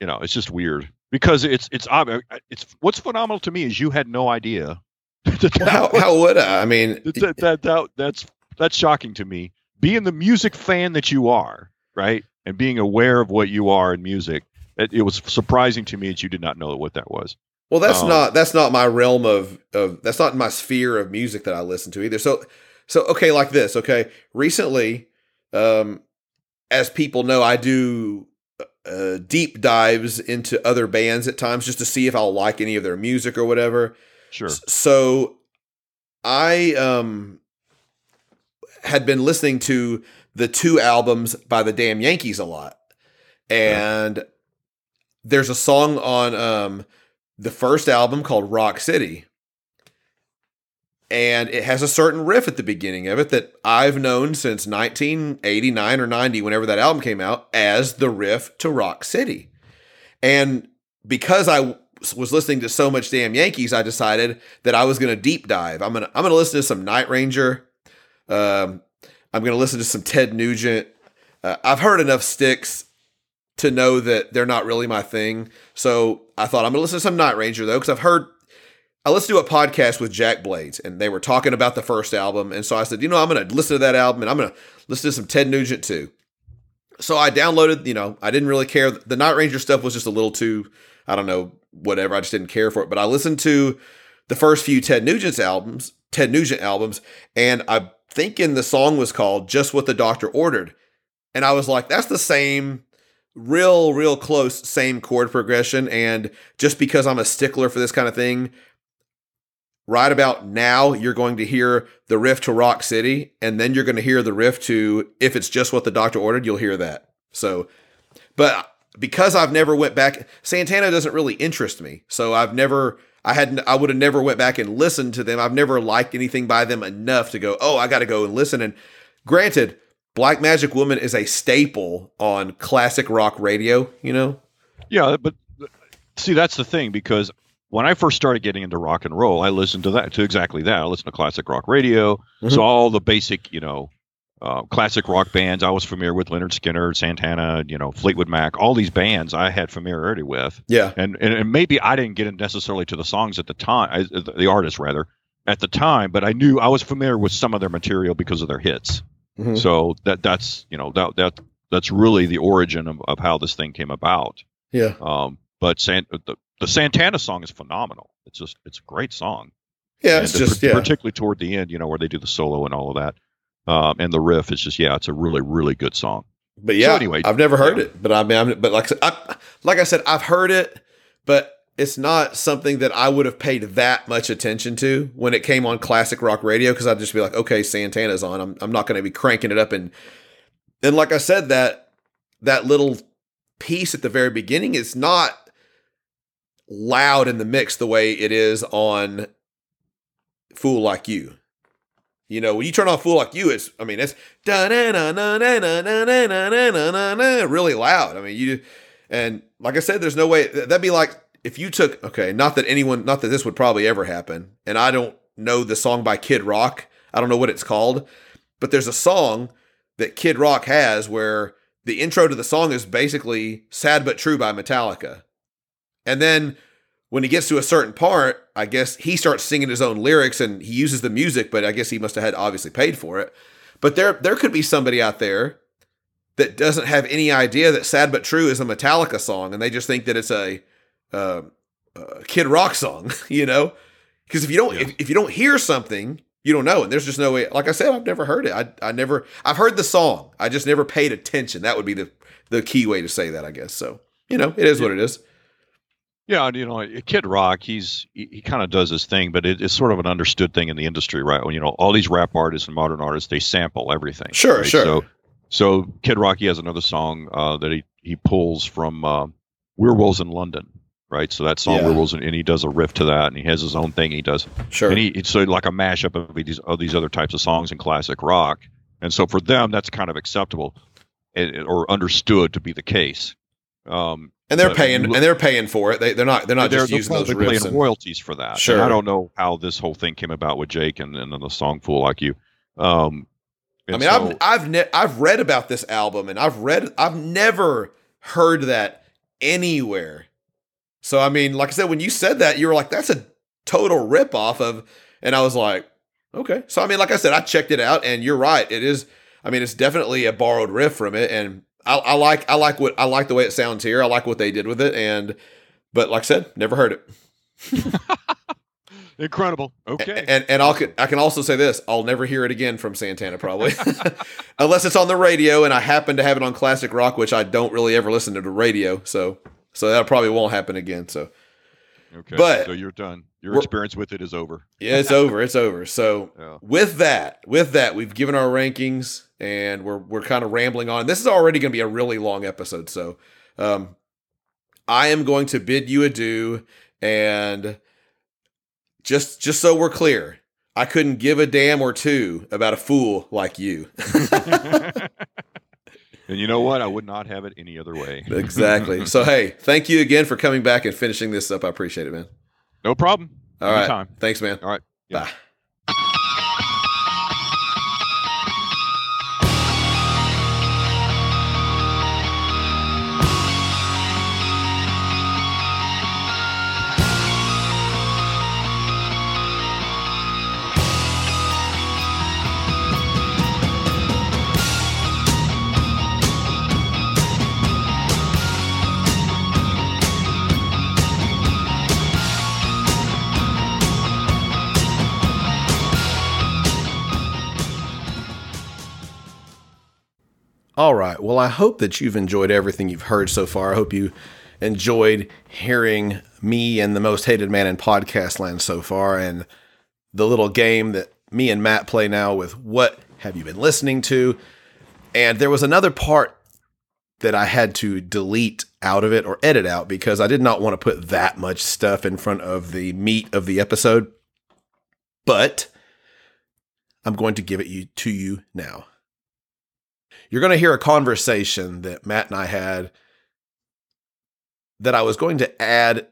you know, it's just weird because it's it's ob- it's what's phenomenal to me is you had no idea. that that Well, how, was- how would I? I mean, that, that, that, that- that's that's shocking to me. Being the music fan that you are, right, and being aware of what you are in music, it, it was surprising to me that you did not know what that was. well, that's um, not that's not my realm of of that's not my sphere of music that I listen to either. So so okay, like this. Okay, recently, um, as people know, I do uh, deep dives into other bands at times just to see if I'll like any of their music or whatever. Sure. So I um had been listening to the two albums by the Damn Yankees a lot. And there's a song on um the first album called Rock City. And it has a certain riff at the beginning of it that I've known since 1989 or 90 whenever that album came out as the riff to Rock City. And because I was listening to so much damn Yankees, I decided that I was going to deep dive. I'm gonna I'm gonna listen to some Night Ranger. Um, I'm gonna listen to some Ted Nugent. Uh, I've heard enough Styx to know that they're not really my thing. So I thought I'm gonna listen to some Night Ranger though, because I've heard. I listened to a podcast with Jack Blades, and they were talking about the first album, and so I said, you know, I'm gonna listen to that album, and I'm gonna listen to some Ted Nugent too. So I downloaded, you know, I didn't really care. The Night Ranger stuff was just a little too, I don't know, whatever. I just didn't care for it. But I listened to the first few Ted Nugent's albums, Ted Nugent albums, and I'm thinking the song was called Just What the Doctor Ordered. And I was like, that's the same, real, real close, same chord progression. And just because I'm a stickler for this kind of thing, right about now, you're going to hear the riff to Rock City, and then you're going to hear the riff to If It's Just What the Doctor Ordered, you'll hear that. So, but because I've never went back, Santana doesn't really interest me. So I've never, I hadn't, I would have never went back and listened to them. I've never liked anything by them enough to go, oh, I got to go and listen. And granted, Black Magic Woman is a staple on classic rock radio, you know? Yeah, but see, that's the thing because when I first started getting into rock and roll, I listened to that to exactly that. I listened to classic rock radio, Mhm. so all the basic, you know, uh, classic rock bands. I was familiar with Lynyrd Skynyrd, Santana, you know, Fleetwood Mac. All these bands I had familiarity with, Yeah. and and, and maybe I didn't get in necessarily to the songs at the time, I, the artists rather at the time, but I knew I was familiar with some of their material because of their hits. Mhm. So that that's you know that that that's really the origin of, of how this thing came about. Yeah. Um, but San, the, the Santana song is phenomenal. It's just it's a great song. Yeah. And It's just, yeah. particularly toward the end, you know, where they do the solo and all of that. Um, and the riff is just yeah, it's a really really good song. But yeah, anyway, I've never heard yeah. it. But I mean, I'm, but like I said, I, like I said, I've heard it, but it's not something that I would have paid that much attention to when it came on classic rock radio because I'd just be like, okay, Santana's on. I'm I'm not going to be cranking it up and and like I said that that little piece at the very beginning is not loud in the mix the way it is on Fool Like You. You know, when you turn on Fool Like You, it's I mean it's really loud. I mean you and like I said, there's no way that'd be like if you took okay, not that anyone not that this would probably ever happen, and I don't know the song by Kid Rock. I don't know what it's called, but there's a song that Kid Rock has where the intro to the song is basically Sad But True by Metallica and then when he gets to a certain part, I guess he starts singing his own lyrics and he uses the music, but I guess he must have had obviously paid for it. But there, there could be somebody out there that doesn't have any idea that "Sad but True" is a Metallica song, and they just think that it's a uh, uh, Kid Rock song, you know? Because if you don't, if, if you don't hear something, you don't know, and there's just no way. Like I said, I've never heard it. I, I never, I've heard the song. I just never paid attention. That would be the the key way to say that, I guess. So you know, it is what it is. Yeah, you know, Kid Rock, he's he, he kind of does his thing, but it, it's sort of an understood thing in the industry, right? When you know all these rap artists and modern artists, they sample everything. Sure, right? sure. So, so Kid Rock, he has another song uh, that he he pulls from uh, Werewolves in London, right? So that song Yeah. Werewolves, and he does a riff to that, and he has his own thing he does, Sure. and he it's so like a mashup of these of these other types of songs in classic rock, and so for them that's kind of acceptable, and, or understood to be the case. Um, and they're but paying, look- and they're paying for it. They, they're not, they're not they're, just they're using those riffs. paying and- royalties for that. Sure. And I don't know how this whole thing came about with Jake and, and then the song "Fool Like You." Um, I mean, so- I've I've ne- I've read about this album, and I've read, I've never heard that anywhere. So I mean, like I said, when you said that, you were like, "That's a total rip off of," and I was like, "Okay." So I mean, like I said, I checked it out, and you're right. It is. I mean, it's definitely a borrowed riff from it, and I, I like I like what I like the way it sounds here. I like what they did with it, and but like I said, never heard it. incredible. Okay, And and I'll I can also say this: I'll never hear it again from Santana, probably, unless it's on the radio and I happen to have it on classic rock, which I don't really ever listen to the radio. So so that probably won't happen again. So okay. but- so you're done. Your experience with it is over. yeah, it's over. It's over. So Yeah. with that, with that, we've given our rankings and we're we're kind of rambling on. This is already going to be a really long episode. So um, I am going to bid you adieu and just just so we're clear. I couldn't give a damn or two about a fool like you. And you know what? I would not have it any other way. Exactly. so hey, thank you again for coming back and finishing this up. I appreciate it, man. No problem. All right. Anytime. Thanks, man. All right. Yeah. Bye. All right. Well, I hope that you've enjoyed everything you've heard so far. I hope you enjoyed hearing me and the most hated man in podcast land so far and the little game that me and Matt play now with what have you been listening to? And there was another part that I had to delete out of it or edit out because I did not want to put that much stuff in front of the meat of the episode. But I'm going to give it you to you now you're going to hear a conversation that Matt and I had that I was going to add.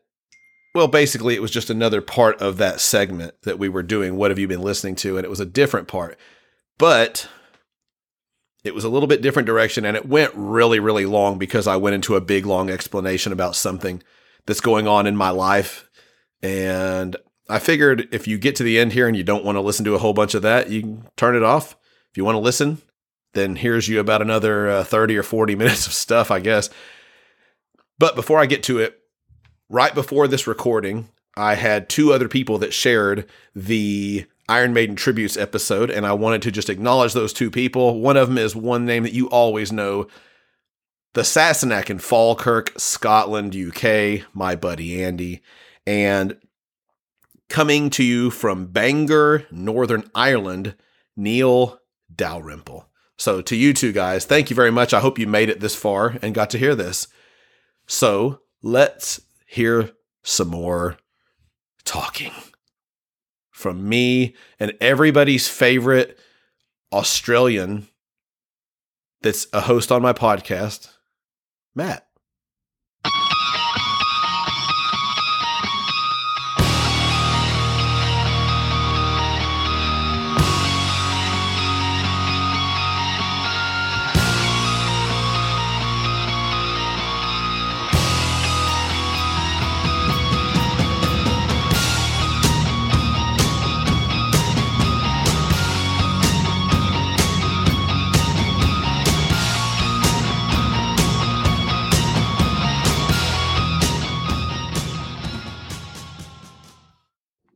Well, basically, it was just another part of that segment that we were doing. What have you been listening to? And it was a different part, but it was a little bit different direction and it went really, really long because I went into a big, long explanation about something that's going on in my life. And I figured if you get to the end here and you don't want to listen to a whole bunch of that, you can turn it off. If you want to listen, then here's you about another uh, 30 or 40 minutes of stuff, I guess. But before I get to it, right before this recording, I had two other people that shared the Iron Maiden tributes episode, and I wanted to just acknowledge those two people. One of them is one name that you always know the Sassenach in Falkirk, Scotland, UK, my buddy Andy. And coming to you from Bangor, Northern Ireland, Neil Dalrymple. So, to you two guys, thank you very much. I hope you made it this far and got to hear this. So, let's hear some more talking from me and everybody's favorite Australian that's a host on my podcast, Matt.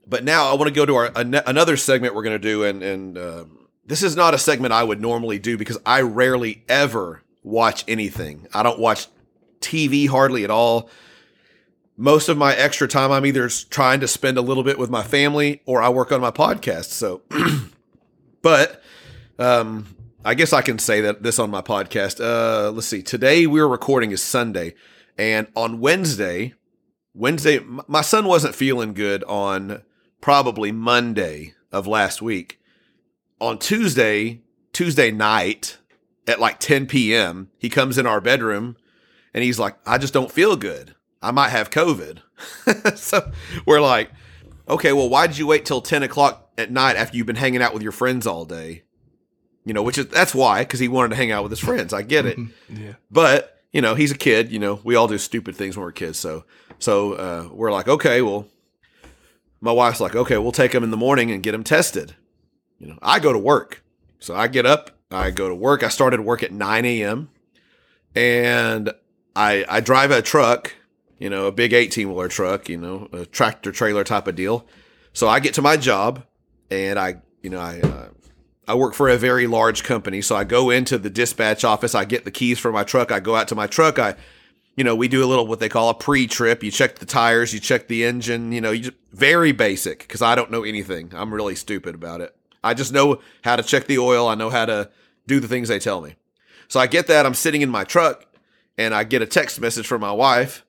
But now I want to go to our an- another segment we're going to do, and and um this is not a segment I would normally do because I rarely ever watch anything. I don't watch TV hardly at all. Most of my extra time, I'm either trying to spend a little bit with my family or I work on my podcast. So, but um, I guess I can say that this on my podcast. Uh, let's see. Today we're recording is Sunday, and on Wednesday, Wednesday, my son wasn't feeling good on probably Monday of last week. On Tuesday, Tuesday night at like 10 p.m., he comes in our bedroom and he's like, I just don't feel good. I might have COVID. so we're like, okay, well, why did you wait till 10 o'clock at night after you've been hanging out with your friends all day? You know, which is that's why, because he wanted to hang out with his friends. I get it. Yeah. But you know, he's a kid. You know, we all do stupid things when we're kids. So, so uh, we're like, okay, well, my wife's like, okay, we'll take him in the morning and get him tested. You know, I go to work, so I get up, I go to work. I started work at nine a.m. and I I drive a truck, you know, a big eighteen wheeler truck, you know, a tractor trailer type of deal. So I get to my job, and I, you know, I. Uh, I work for a very large company, so I go into the dispatch office. I get the keys for my truck. I go out to my truck. I, you know, we do a little what they call a pre-trip. You check the tires, you check the engine. You know, you just, very basic because I don't know anything. I'm really stupid about it. I just know how to check the oil. I know how to do the things they tell me. So I get that. I'm sitting in my truck, and I get a text message from my wife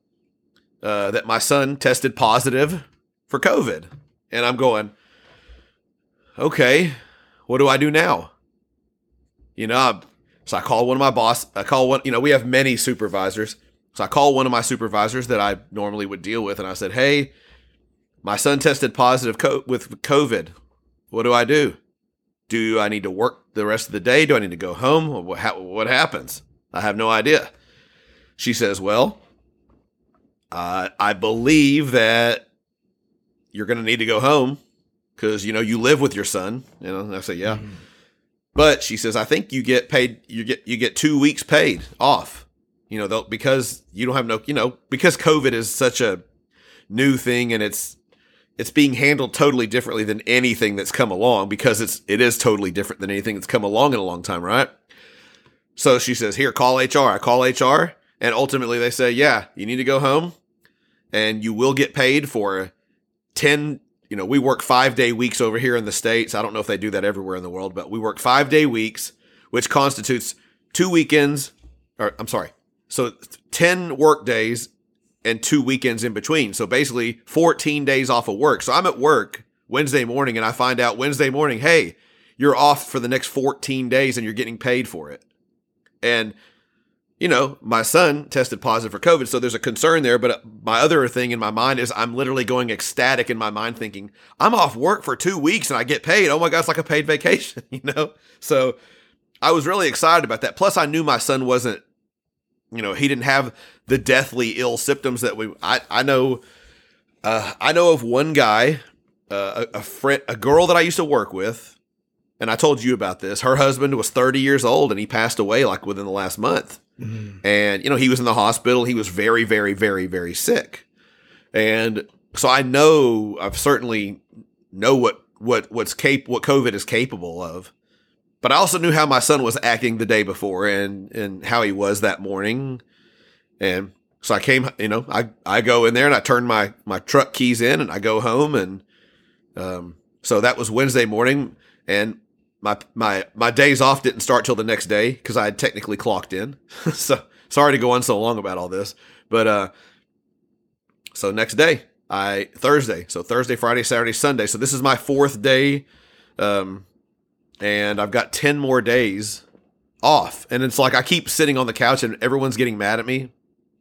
uh, that my son tested positive for COVID, and I'm going, okay what do I do now? You know, I, so I call one of my boss. I call one. You know, we have many supervisors. So I call one of my supervisors that I normally would deal with, and I said, "Hey, my son tested positive co- with COVID. What do I do? Do I need to work the rest of the day? Do I need to go home? What, ha- what happens? I have no idea." She says, "Well, uh, I believe that you're going to need to go home because you know you live with your son." You know, and I say, "Yeah." But she says, I think you get paid. You get you get two weeks paid off. You know, though, because you don't have no. You know, because COVID is such a new thing, and it's it's being handled totally differently than anything that's come along. Because it's it is totally different than anything that's come along in a long time, right? So she says, "Here, call HR." I call HR, and ultimately they say, "Yeah, you need to go home, and you will get paid for ten you know, we work five day weeks over here in the States. I don't know if they do that everywhere in the world, but we work five day weeks, which constitutes two weekends, or I'm sorry, so 10 work days and two weekends in between. So basically 14 days off of work. So I'm at work Wednesday morning and I find out Wednesday morning, hey, you're off for the next 14 days and you're getting paid for it. And you know, my son tested positive for COVID, so there's a concern there. But my other thing in my mind is I'm literally going ecstatic in my mind, thinking I'm off work for two weeks and I get paid. Oh my god, it's like a paid vacation, you know. So I was really excited about that. Plus, I knew my son wasn't, you know, he didn't have the deathly ill symptoms that we. I I know, uh, I know of one guy, uh, a, a friend, a girl that I used to work with, and I told you about this. Her husband was 30 years old and he passed away like within the last month. And, you know, he was in the hospital. He was very, very, very, very sick. And so I know, I've certainly know what, what, what's cap, what COVID is capable of. But I also knew how my son was acting the day before and, and how he was that morning. And so I came, you know, I, I go in there and I turn my, my truck keys in and I go home. And, um, so that was Wednesday morning. And my my my days off didn't start till the next day because I had technically clocked in. so sorry to go on so long about all this, but uh, so next day I Thursday, so Thursday, Friday, Saturday, Sunday. So this is my fourth day, um, and I've got ten more days off, and it's like I keep sitting on the couch and everyone's getting mad at me.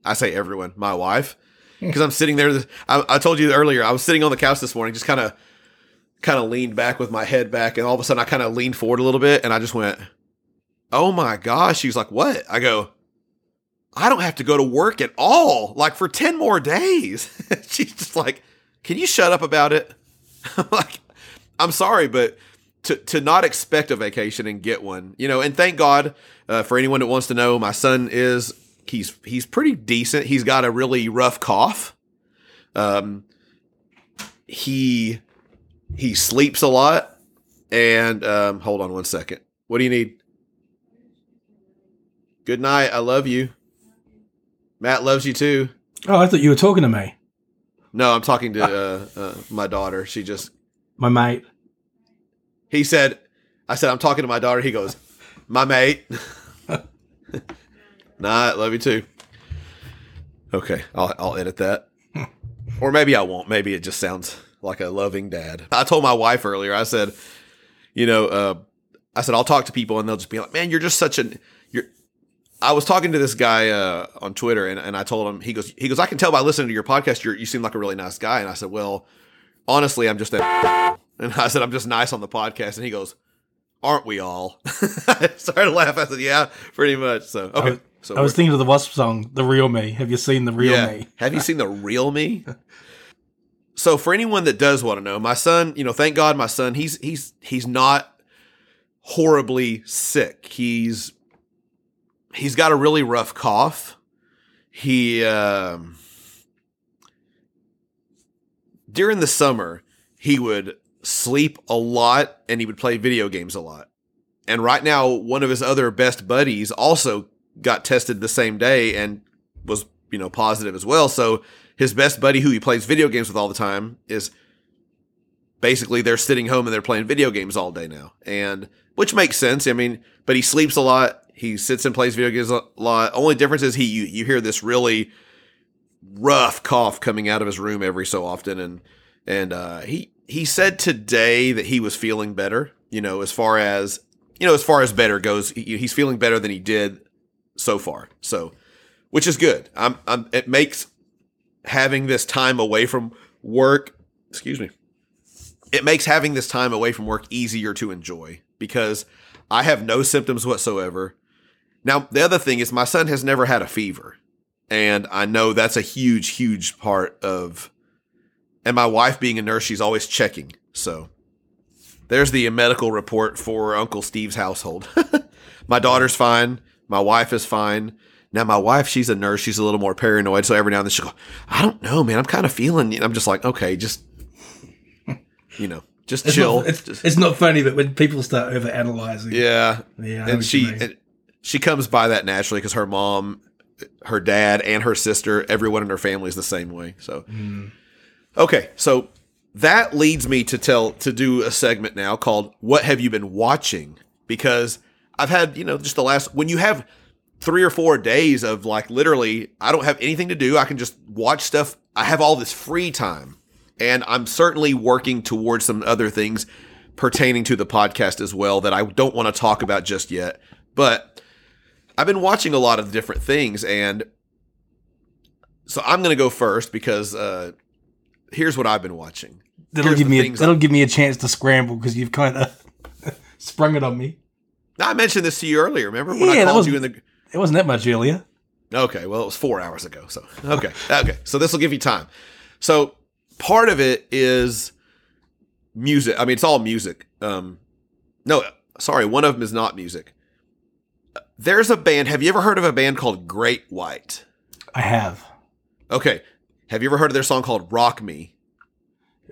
I say everyone, my wife, because I'm sitting there. I, I told you earlier I was sitting on the couch this morning, just kind of kind of leaned back with my head back, and all of a sudden I kind of leaned forward a little bit, and I just went, "Oh my gosh!" She's like, "What?" I go, "I don't have to go to work at all, like for ten more days." She's just like, "Can you shut up about it?" I'm like, "I'm sorry, but." To, to not expect a vacation and get one, you know, and thank God uh, for anyone that wants to know, my son is he's he's pretty decent. He's got a really rough cough. Um, he he sleeps a lot, and um, hold on one second. What do you need? Good night. I love you. Matt loves you too. Oh, I thought you were talking to me, No, I'm talking to uh, uh, my daughter. She just my mate. He said, I said I'm talking to my daughter. He goes, my mate. nah, love you too. Okay, I'll I'll edit that, or maybe I won't. Maybe it just sounds like a loving dad. I told my wife earlier. I said, you know, uh, I said I'll talk to people and they'll just be like, man, you're just such an you're. I was talking to this guy uh, on Twitter and, and I told him he goes he goes I can tell by listening to your podcast you you seem like a really nice guy and I said well honestly I'm just a and I said I'm just nice on the podcast and he goes aren't we all? I started to laugh. I said, "Yeah, pretty much." So, okay. was- so I was thinking of the W.A.S.P. song, "The Real Me." Have you seen the Real yeah. Me? Have you seen the real me? so, for anyone that does want to know, my son, you know, thank God, my son, he's he's he's not horribly sick. He's he's got a really rough cough. He um, during the summer he would sleep a lot and he would play video games a lot. And right now, one of his other best buddies also got tested the same day and was, you know, positive as well. So his best buddy who he plays video games with all the time is basically they're sitting home and they're playing video games all day now. And which makes sense. I mean, but he sleeps a lot. He sits and plays video games a lot. Only difference is he you, you hear this really rough cough coming out of his room every so often and and uh he he said today that he was feeling better, you know, as far as you know, as far as better goes, he, he's feeling better than he did so far. So, which is good. I'm, I'm it makes having this time away from work, excuse me. It makes having this time away from work easier to enjoy because I have no symptoms whatsoever. Now, the other thing is my son has never had a fever. And I know that's a huge, huge part of and my wife being a nurse, she's always checking. So there's the medical report for Uncle Steve's household. my daughter's fine. My wife is fine. Now, my wife, she's a nurse. She's a little more paranoid. So every now and then she'll go, I don't know, man. I'm kind of feeling. And I'm just like, okay, just, you know, just It's chill. Not, it's, it's not funny, but when people start over analyzing, yeah. yeah, and she and she comes by that naturally because her mom, her dad, and her sister, everyone in her family is the same way. So, Mm. Okay, so that leads me to tell to do a segment now called "What Have You Been Watching?" Because I've had you know just the last when you have three or four days of like literally I don't have anything to do. I can just watch stuff. I have all this free time. And I'm certainly working towards some other things pertaining to the podcast as well that I don't want to talk about just yet. But I've been watching a lot of different things and so I'm going to go first because uh here's what I've been watching. that'll here's give me a, that'll I- give me a chance to scramble because you've kind of sprung it on me. I mentioned this to you earlier, remember when Yeah, that called you in the It wasn't that much earlier. Okay, well, it was four hours ago. So, okay, okay. So this will give you time. So part of it is music. I mean, it's all music. Um, no, sorry, one of them is not music. There's a band. Have you ever heard of a band called Great White? I have. Okay. Have you ever heard of their song called Rock Me?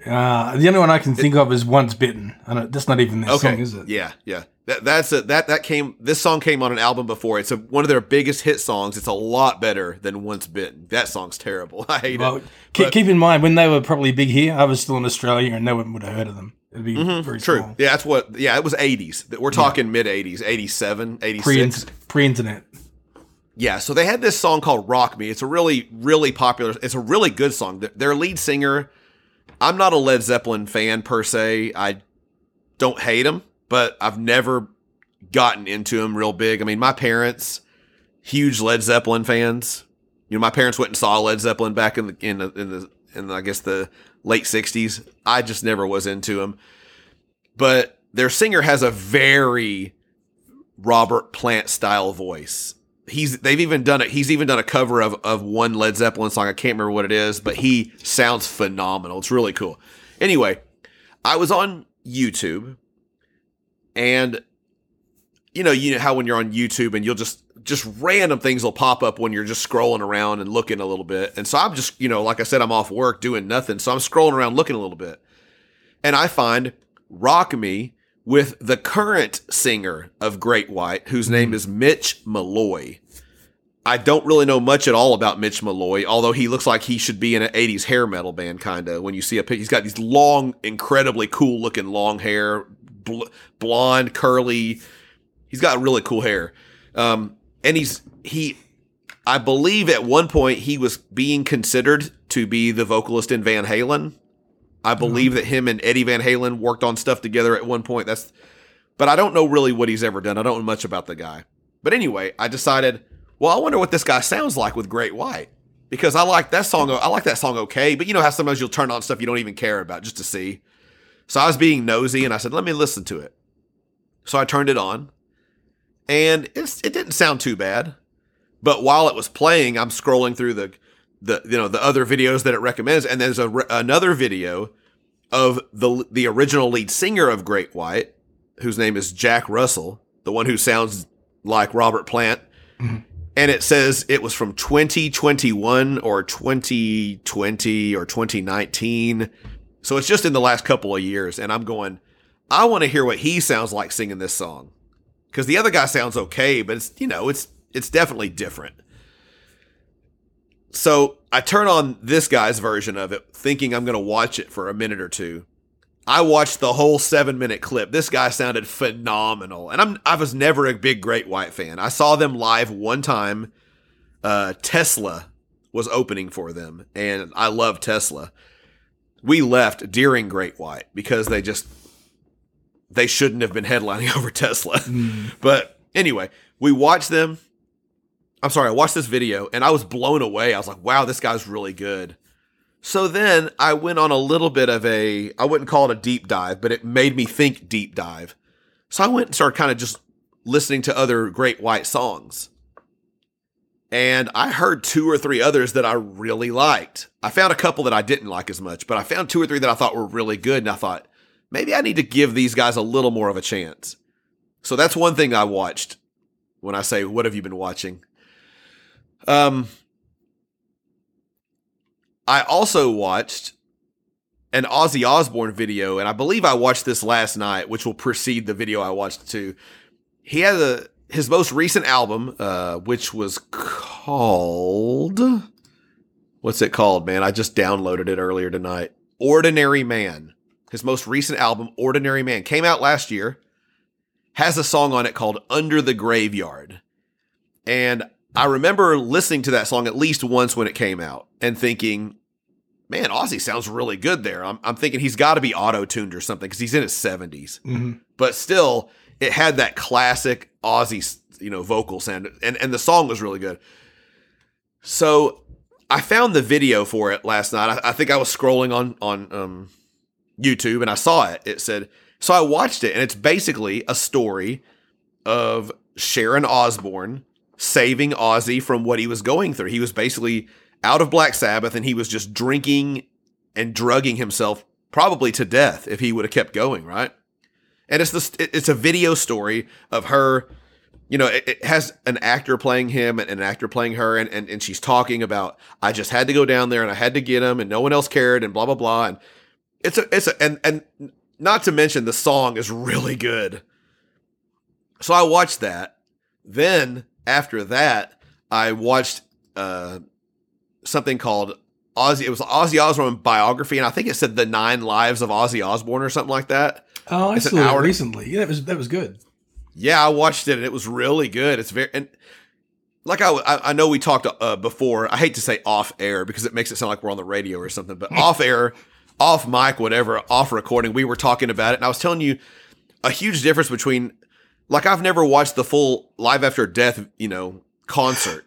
Uh, the only one I can think of is "Once Bitten." I don't, that's not even their Okay. song, is it? Yeah, yeah. That, that's a, that that came. This song came on an album before. It's a, one of their biggest hit songs. It's a lot better than Once Bitten. That song's terrible. I hate Well, it. keep, But- keep in mind when they were probably big here, I was still in Australia and no one would have heard of them. It'd be very Mm-hmm. True. small. Yeah, that's what. Yeah, it was 80s. We're talking mid 80s, 87, 86. Pre pre-internet. Yeah, so they had this song called Rock Me. It's a really, really popular, it's a really good song. Their- lead singer, I'm not a Led Zeppelin fan per se. I don't hate him, but I've never gotten into him real big. I mean, my parents, huge Led Zeppelin fans. You know, my parents went and saw Led Zeppelin back in the in the in the in the, I guess the late '60s. I just never was into him. But their singer has a very Robert Plant style voice. He's they've even done it. He's even done a cover of of one Led Zeppelin song. I can't remember what it is, but he sounds phenomenal. It's really cool. Anyway, I was on YouTube, and you know, you know how when you're on YouTube and you'll just just random things will pop up when you're just scrolling around and looking a little bit. And so I'm just, you know, like I said, I'm off work doing nothing, so I'm scrolling around looking a little bit. and I find Rock Me with the current singer of Great White, whose name is Mitch Malloy. I don't really know much at all about Mitch Malloy, although he looks like he should be in an 80s hair metal band, kind of. When you see a pic, he's got these long, incredibly cool looking long hair, bl- blonde, curly. He's got really cool hair. Um, and he's, he, I believe at one point he was being considered to be the vocalist in Van Halen. I uh-huh. believe that him and Eddie Van Halen worked on stuff together at one point. That's, but I don't know really what he's ever done. I don't know much about the guy. But anyway, I decided, well, I wonder what this guy sounds like with Great White because I like that song. I like that song okay, but you know how sometimes you'll turn on stuff you don't even care about just to see. So I was being nosy and I said, let me listen to it. So I turned it on, and it's it didn't sound too bad. But while it was playing, I'm scrolling through the the you know the other videos that it recommends, and there's a re- another video of the the original lead singer of Great White, whose name is Jack Russell, the one who sounds like Robert Plant, mm-hmm. and it says it was from 2021 or 2020 or 2019, so it's just in the last couple of years, and I'm going, I want to hear what he sounds like singing this song, because the other guy sounds okay, but it's you know it's it's definitely different. So I turn on this guy's version of it, thinking I'm going to watch it for a minute or two. I watched the whole seven minute clip. This guy sounded phenomenal, and I'm I was never a big Great White fan. I saw them live one time. Uh, Tesla was opening for them, and I love Tesla. We left during Great White because they just they shouldn't have been headlining over Tesla. But anyway, we watched them. I'm sorry, I watched this video and I was blown away. I was like, wow, this guy's really good. So then I went on a little bit of a, I wouldn't call it a deep dive, but it made me think deep dive. So I went and started kind of just listening to other Great White songs. And I heard two or three others that I really liked. I found a couple that I didn't like as much, but I found two or three that I thought were really good. And I thought, maybe I need to give these guys a little more of a chance. So that's one thing I watched when I say, what have you been watching? Um, I also watched an Ozzy Osbourne video, and I believe I watched this last night, which will precede the video I watched too. He had a his most recent album, uh, which was called what's it called, man? I just downloaded it earlier tonight. Ordinary Man. His most recent album, Ordinary Man, came out last year. Has a song on it called Under the Graveyard. And I remember listening to that song at least once when it came out and thinking, man, Ozzy sounds really good there. I'm, I'm thinking he's got to be auto tuned or something because he's in his 70s. Mhm. But still, it had that classic Ozzy, you know, vocal sound, and, and the song was really good. So I found the video for it last night. I, I think I was scrolling on on um, YouTube and I saw it. It said so. I watched it, and it's basically a story of Sharon Osbourne saving Ozzy from what he was going through. He was basically out of Black Sabbath, and he was just drinking and drugging himself probably to death if he would have kept going. Right, and it's this. It's a video story of her you know, it, it has an actor playing him and an actor playing her, and, and and she's talking about I just had to go down there and I had to get him, and no one else cared, and blah blah blah. And it's a it's a and and not to mention the song is really good. So I watched that. Then after that, I watched uh something called Ozzy. It was Ozzy Osbourne biography, and I think it said the nine lives of Ozzy Osbourne or something like that. Oh, I It's saw hour- it recently. Yeah, that was that was good. Yeah, I watched it and it was really good. It's very and like I I I know we talked uh, before. I hate to say off air because it makes it sound like we're on the radio or something, but off air, off mic, whatever, off recording, we were talking about it, and I was telling you a huge difference between like I've never watched the full live after death, you know, concert.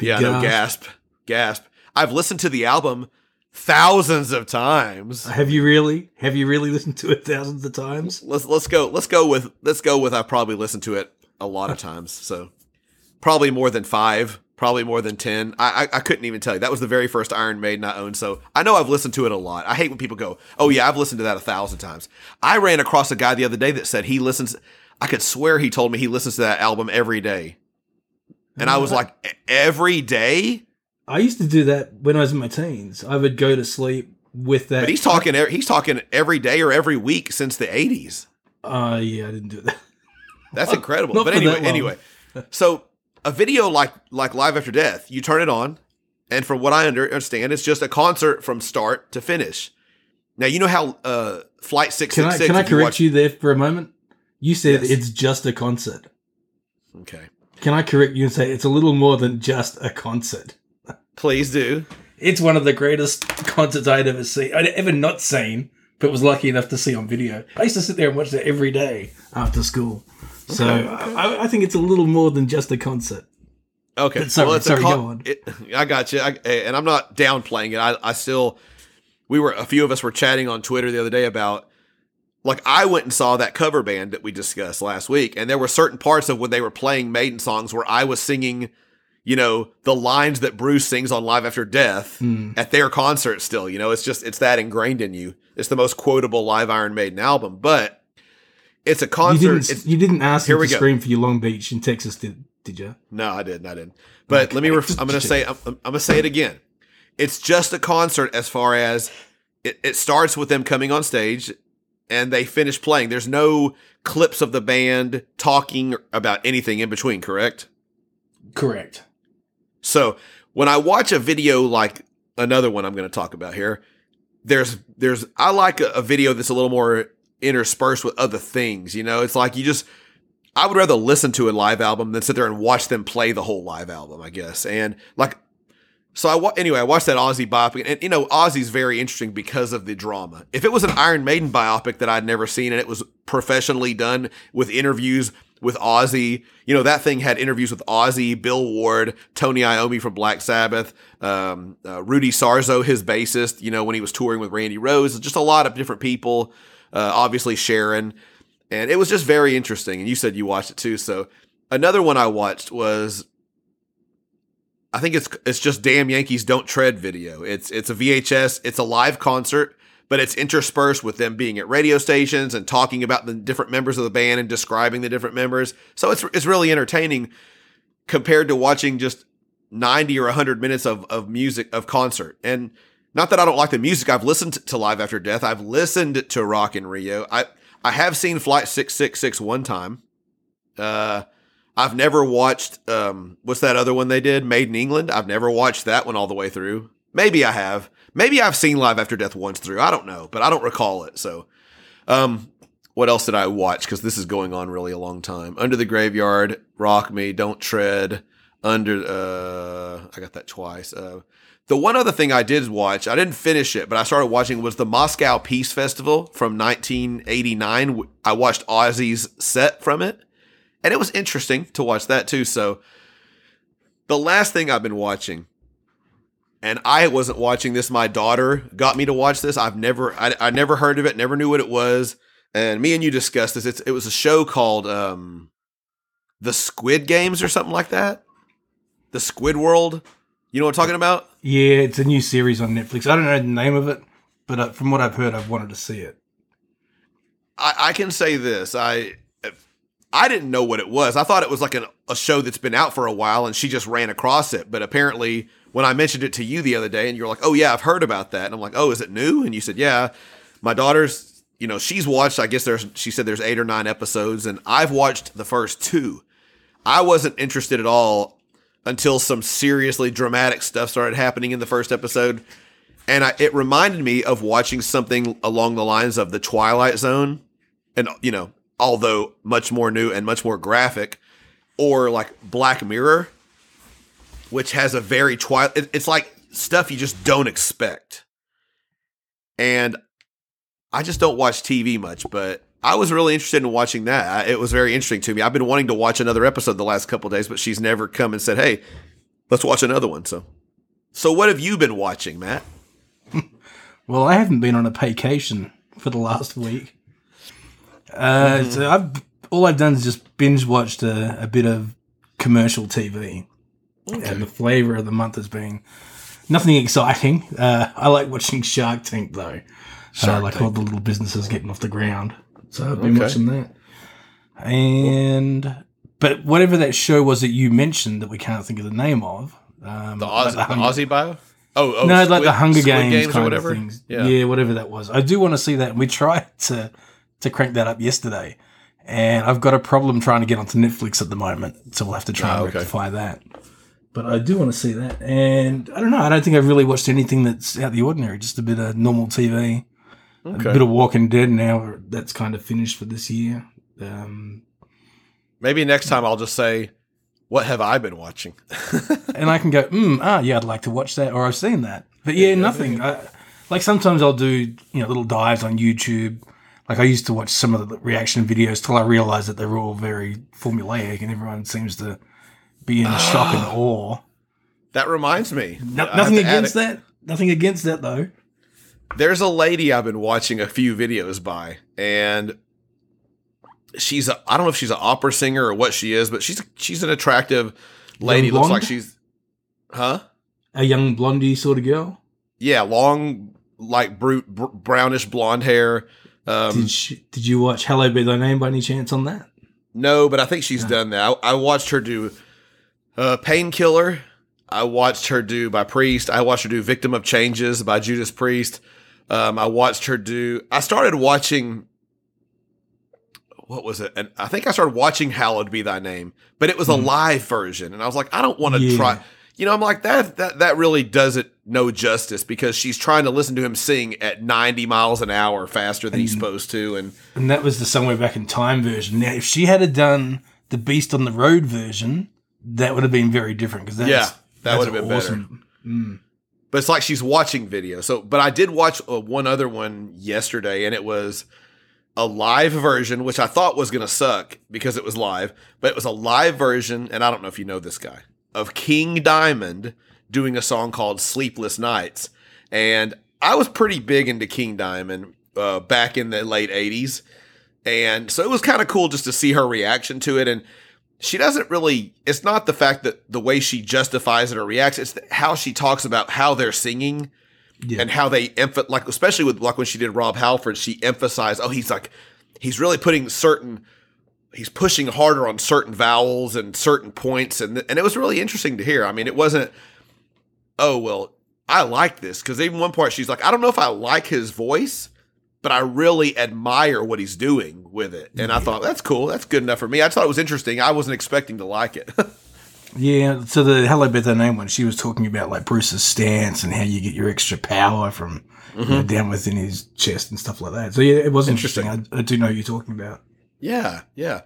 Yeah, no Gasp. gasp. I've listened to the album thousands of times. Have you really? Have you really listened to it thousands of times? let's let's go let's go with let's go with I probably listened to it a lot of times. So probably more than five, probably more than ten. I, I I couldn't even tell you. That was the very first Iron Maiden I owned. So I know I've listened to it a lot. I hate when people go, "Oh yeah, I've listened to that a thousand times." I ran across a guy the other day that said he listens. I could swear he told me he listens to that album every day, and I was like, "E- "Every day." I used to do that when I was in my teens. I would go to sleep with that. But he's talking. He's talking every day or every week since the '80s. Uh, yeah, I didn't do that. That's incredible. But anyway, anyway. So a video like like Live After Death, you turn it on, and from what I understand, it's just a concert from start to finish. Now you know how uh, Flight Six Six Six. Can I Six Six. can I correct you there for a moment? You said Yes. it's just a concert. Okay, Can I correct you and say it's a little more than just a concert? please do. It's one of the greatest concerts I'd ever seen. I'd ever not seen, but was lucky enough to see on video. I used to sit there and watch it every day after school. So I, I think it's a little more than just a concert. Okay, Sorry, it's sorry, a go on. It, I got you, I, and I'm not downplaying it. I, I still, we were a few of us were chatting on Twitter the other day about, like, I went and saw that cover band that we discussed last week, and there were certain parts of when they were playing Maiden songs where I was singing, you know, the lines that Bruce sings on Live After Death Hmm. at their concert. Still, you know, it's just it's that ingrained in you. It's the most quotable live Iron Maiden album, but it's a concert. You didn't. You didn't ask Here we to go. scream for you Long Beach in Texas, did did you? No, I didn't. I didn't. But let me. Ref- I'm going to say. I'm, I'm going to say it again. It's just a concert as far as it, it starts with them coming on stage and they finish playing. There's no clips of the band talking about anything in between. Correct. Correct. So when I watch a video like another one I'm going to talk about here, there's there's I like a, a video that's a little more interspersed with other things. You know, it's like you just I would rather listen to a live album than sit there and watch them play the whole live album. I guess and like. So I wa- anyway, I watched that Ozzy biopic, and you know Ozzy's very interesting because of the drama. If it was an Iron Maiden biopic that I'd never seen and it was professionally done with interviews with Ozzy, you know that thing had interviews with Ozzy, Bill Ward, Tony Iommi from Black Sabbath, um, uh, Rudy Sarzo, his bassist. You know when he was touring with Randy Rhoads, just a lot of different people. Uh, obviously Sharon, and it was just very interesting. And you said you watched it too, so another one I watched was I think it's it's just damn Yankees don't tread video. It's it's a VHS. It's a live concert, but it's interspersed with them being at radio stations and talking about the different members of the band and describing the different members. So it's it's really entertaining compared to watching just 90 or 100 minutes of of music of concert. And not that I don't like the music. I've listened to Live After Death. I've listened to Rock in Rio. I I have seen Flight 666 one time. Uh I've never watched um what's that other one they did? Made in England. I've never watched that one all the way through. Maybe I have. Maybe I've seen Live After Death once through. I don't know, but I don't recall it. So um what else did I watch? Because this is going on really a long time. Under the Graveyard, Rock Me, Don't Tread, Under uh I got that twice. Uh the one other thing I did watch, I didn't finish it, but I started watching was the Moscow Peace Festival from 1989. I watched Ozzy's set from it and it was interesting to watch that too. So the last thing I've been watching, and I wasn't watching this. My daughter got me to watch this. I've never, I, I never heard of it, never knew what it was. And me and you discussed this. It's, it was a show called um, the Squid Games or something like that. The Squid World. You know what I'm talking about? Yeah, it's a new series on Netflix. I don't know the name of it, but uh, from what I've heard, I've wanted to see it. I, I can say this. I I didn't know what it was. I thought it was like an, a show that's been out for a while, and she just ran across it. But apparently, when I mentioned it to you the other day, and you're like, "Oh yeah, I've heard about that," and I'm like, "Oh, is it new?" And you said, "Yeah." My daughter's, you know, she's watched. I guess there's. She said there's eight or nine episodes, and I've watched the first two. I wasn't interested at all until some seriously dramatic stuff started happening in the first episode and I, it reminded me of watching something along the lines of the Twilight Zone, and you know, although much more new and much more graphic, or like Black Mirror, which has a very twilight. It, it's like stuff you just don't expect, and I just don't watch TV much, but. I was really interested in watching that. I- It was very interesting to me. I've been wanting to watch another episode the last couple days, but she's never come and said, "Hey, let's watch another one." So, so what have you been watching, Matt? Well, I haven't been on a vacation for the last week. Uh, So I've all I've done is just binge watched a, a bit of commercial TV, and the flavor of the month has been nothing exciting. Uh, I like watching Shark Tank though. uh, like all the little businesses getting off the ground. So I've been Okay. watching that. And but whatever that show was that you mentioned that we can't think of the name of. Um, The Oz, the but, um, Ozzy bio? Oh, oh no, like the Hunger Squid Games, or kind whatever. of things. Yeah. Yeah. whatever that was. I do want to see that. We tried to to crank that up yesterday, and I've got a problem trying to get onto Netflix at the moment, so we'll have to try Ah, and okay. rectify that. But I do want to see that, and I don't know. I don't think I've really watched anything that's out of the ordinary. Just a bit of normal TV, a bit of Walking Dead. Now that's kind of finished for this year. Um, Maybe next time I'll just say, "What have I been watching?" and I can go, mm, ah, yeah, I'd like to watch that, or I've seen that. But yeah, nothing. I, like sometimes I'll do, you know, little dives on YouTube. Like I used to watch some of the reaction videos till I realized that they were all very formulaic, and everyone seems to be in ah. shock and awe. that reminds me. No, nothing against that. Nothing against that though. There's a lady I've been watching a few videos by, and she's a I don't know if she's an opera singer or what she is, but she's she's an attractive lady. Looks like she's, huh? A young blondie sort of girl. Yeah, long like brute br- brownish blonde hair. Um, Did she, Did you watch Hallowed Be Thy Name by any chance on that? No, but I think she's done that. I, I watched her do uh, Painkiller. I watched her do by Priest. I watched her do Victim of Changes by Judas Priest. Um, I watched her do. I started watching. What was it? And I think I started watching "Hallowed Be Thy Name," but it was a live version, and I was like, I don't want to Yeah. try. You know, I'm like that. That that really does it no justice because she's trying to listen to him sing at 90 miles an hour faster than he's supposed to, and And that was the Somewhere Back in Time version. Now, if she had done the Beast on the Road version, that would have been very different because that's Yeah, that would have been better. awesome. but it's like she's watching video. So, but I did watch uh, one other one yesterday, and it was a live version, which I thought was going to suck because it was live, but it was a live version, and I don't know if you know this guy of King Diamond doing a song called "Sleepless Nights," and I was pretty big into King Diamond uh, back in the late '80s, and so it was kind of cool just to see her reaction to it. And she doesn't really it's not the fact that the way she justifies it or reacts it's how she talks about how they're singing Yeah. and how they emphasize, like especially with like when she did rob halford she emphasized oh he's like he's really putting certain he's pushing harder on certain vowels and certain points. And and it was really interesting to hear. I mean it wasn't oh well i like this because even one part she's like i don't know if i like his voice but I really admire what he's doing with it. And I thought, that's cool. That's good enough for me. I just thought it was interesting. I wasn't expecting to like it. Yeah, so the Hallowed Be Thy Name when she was talking about like Bruce's stance and how you get your extra power from you know, mm-hmm. down within his chest and stuff like that. So yeah, it was interesting. I, I do know what you're talking about. yeah, yeah.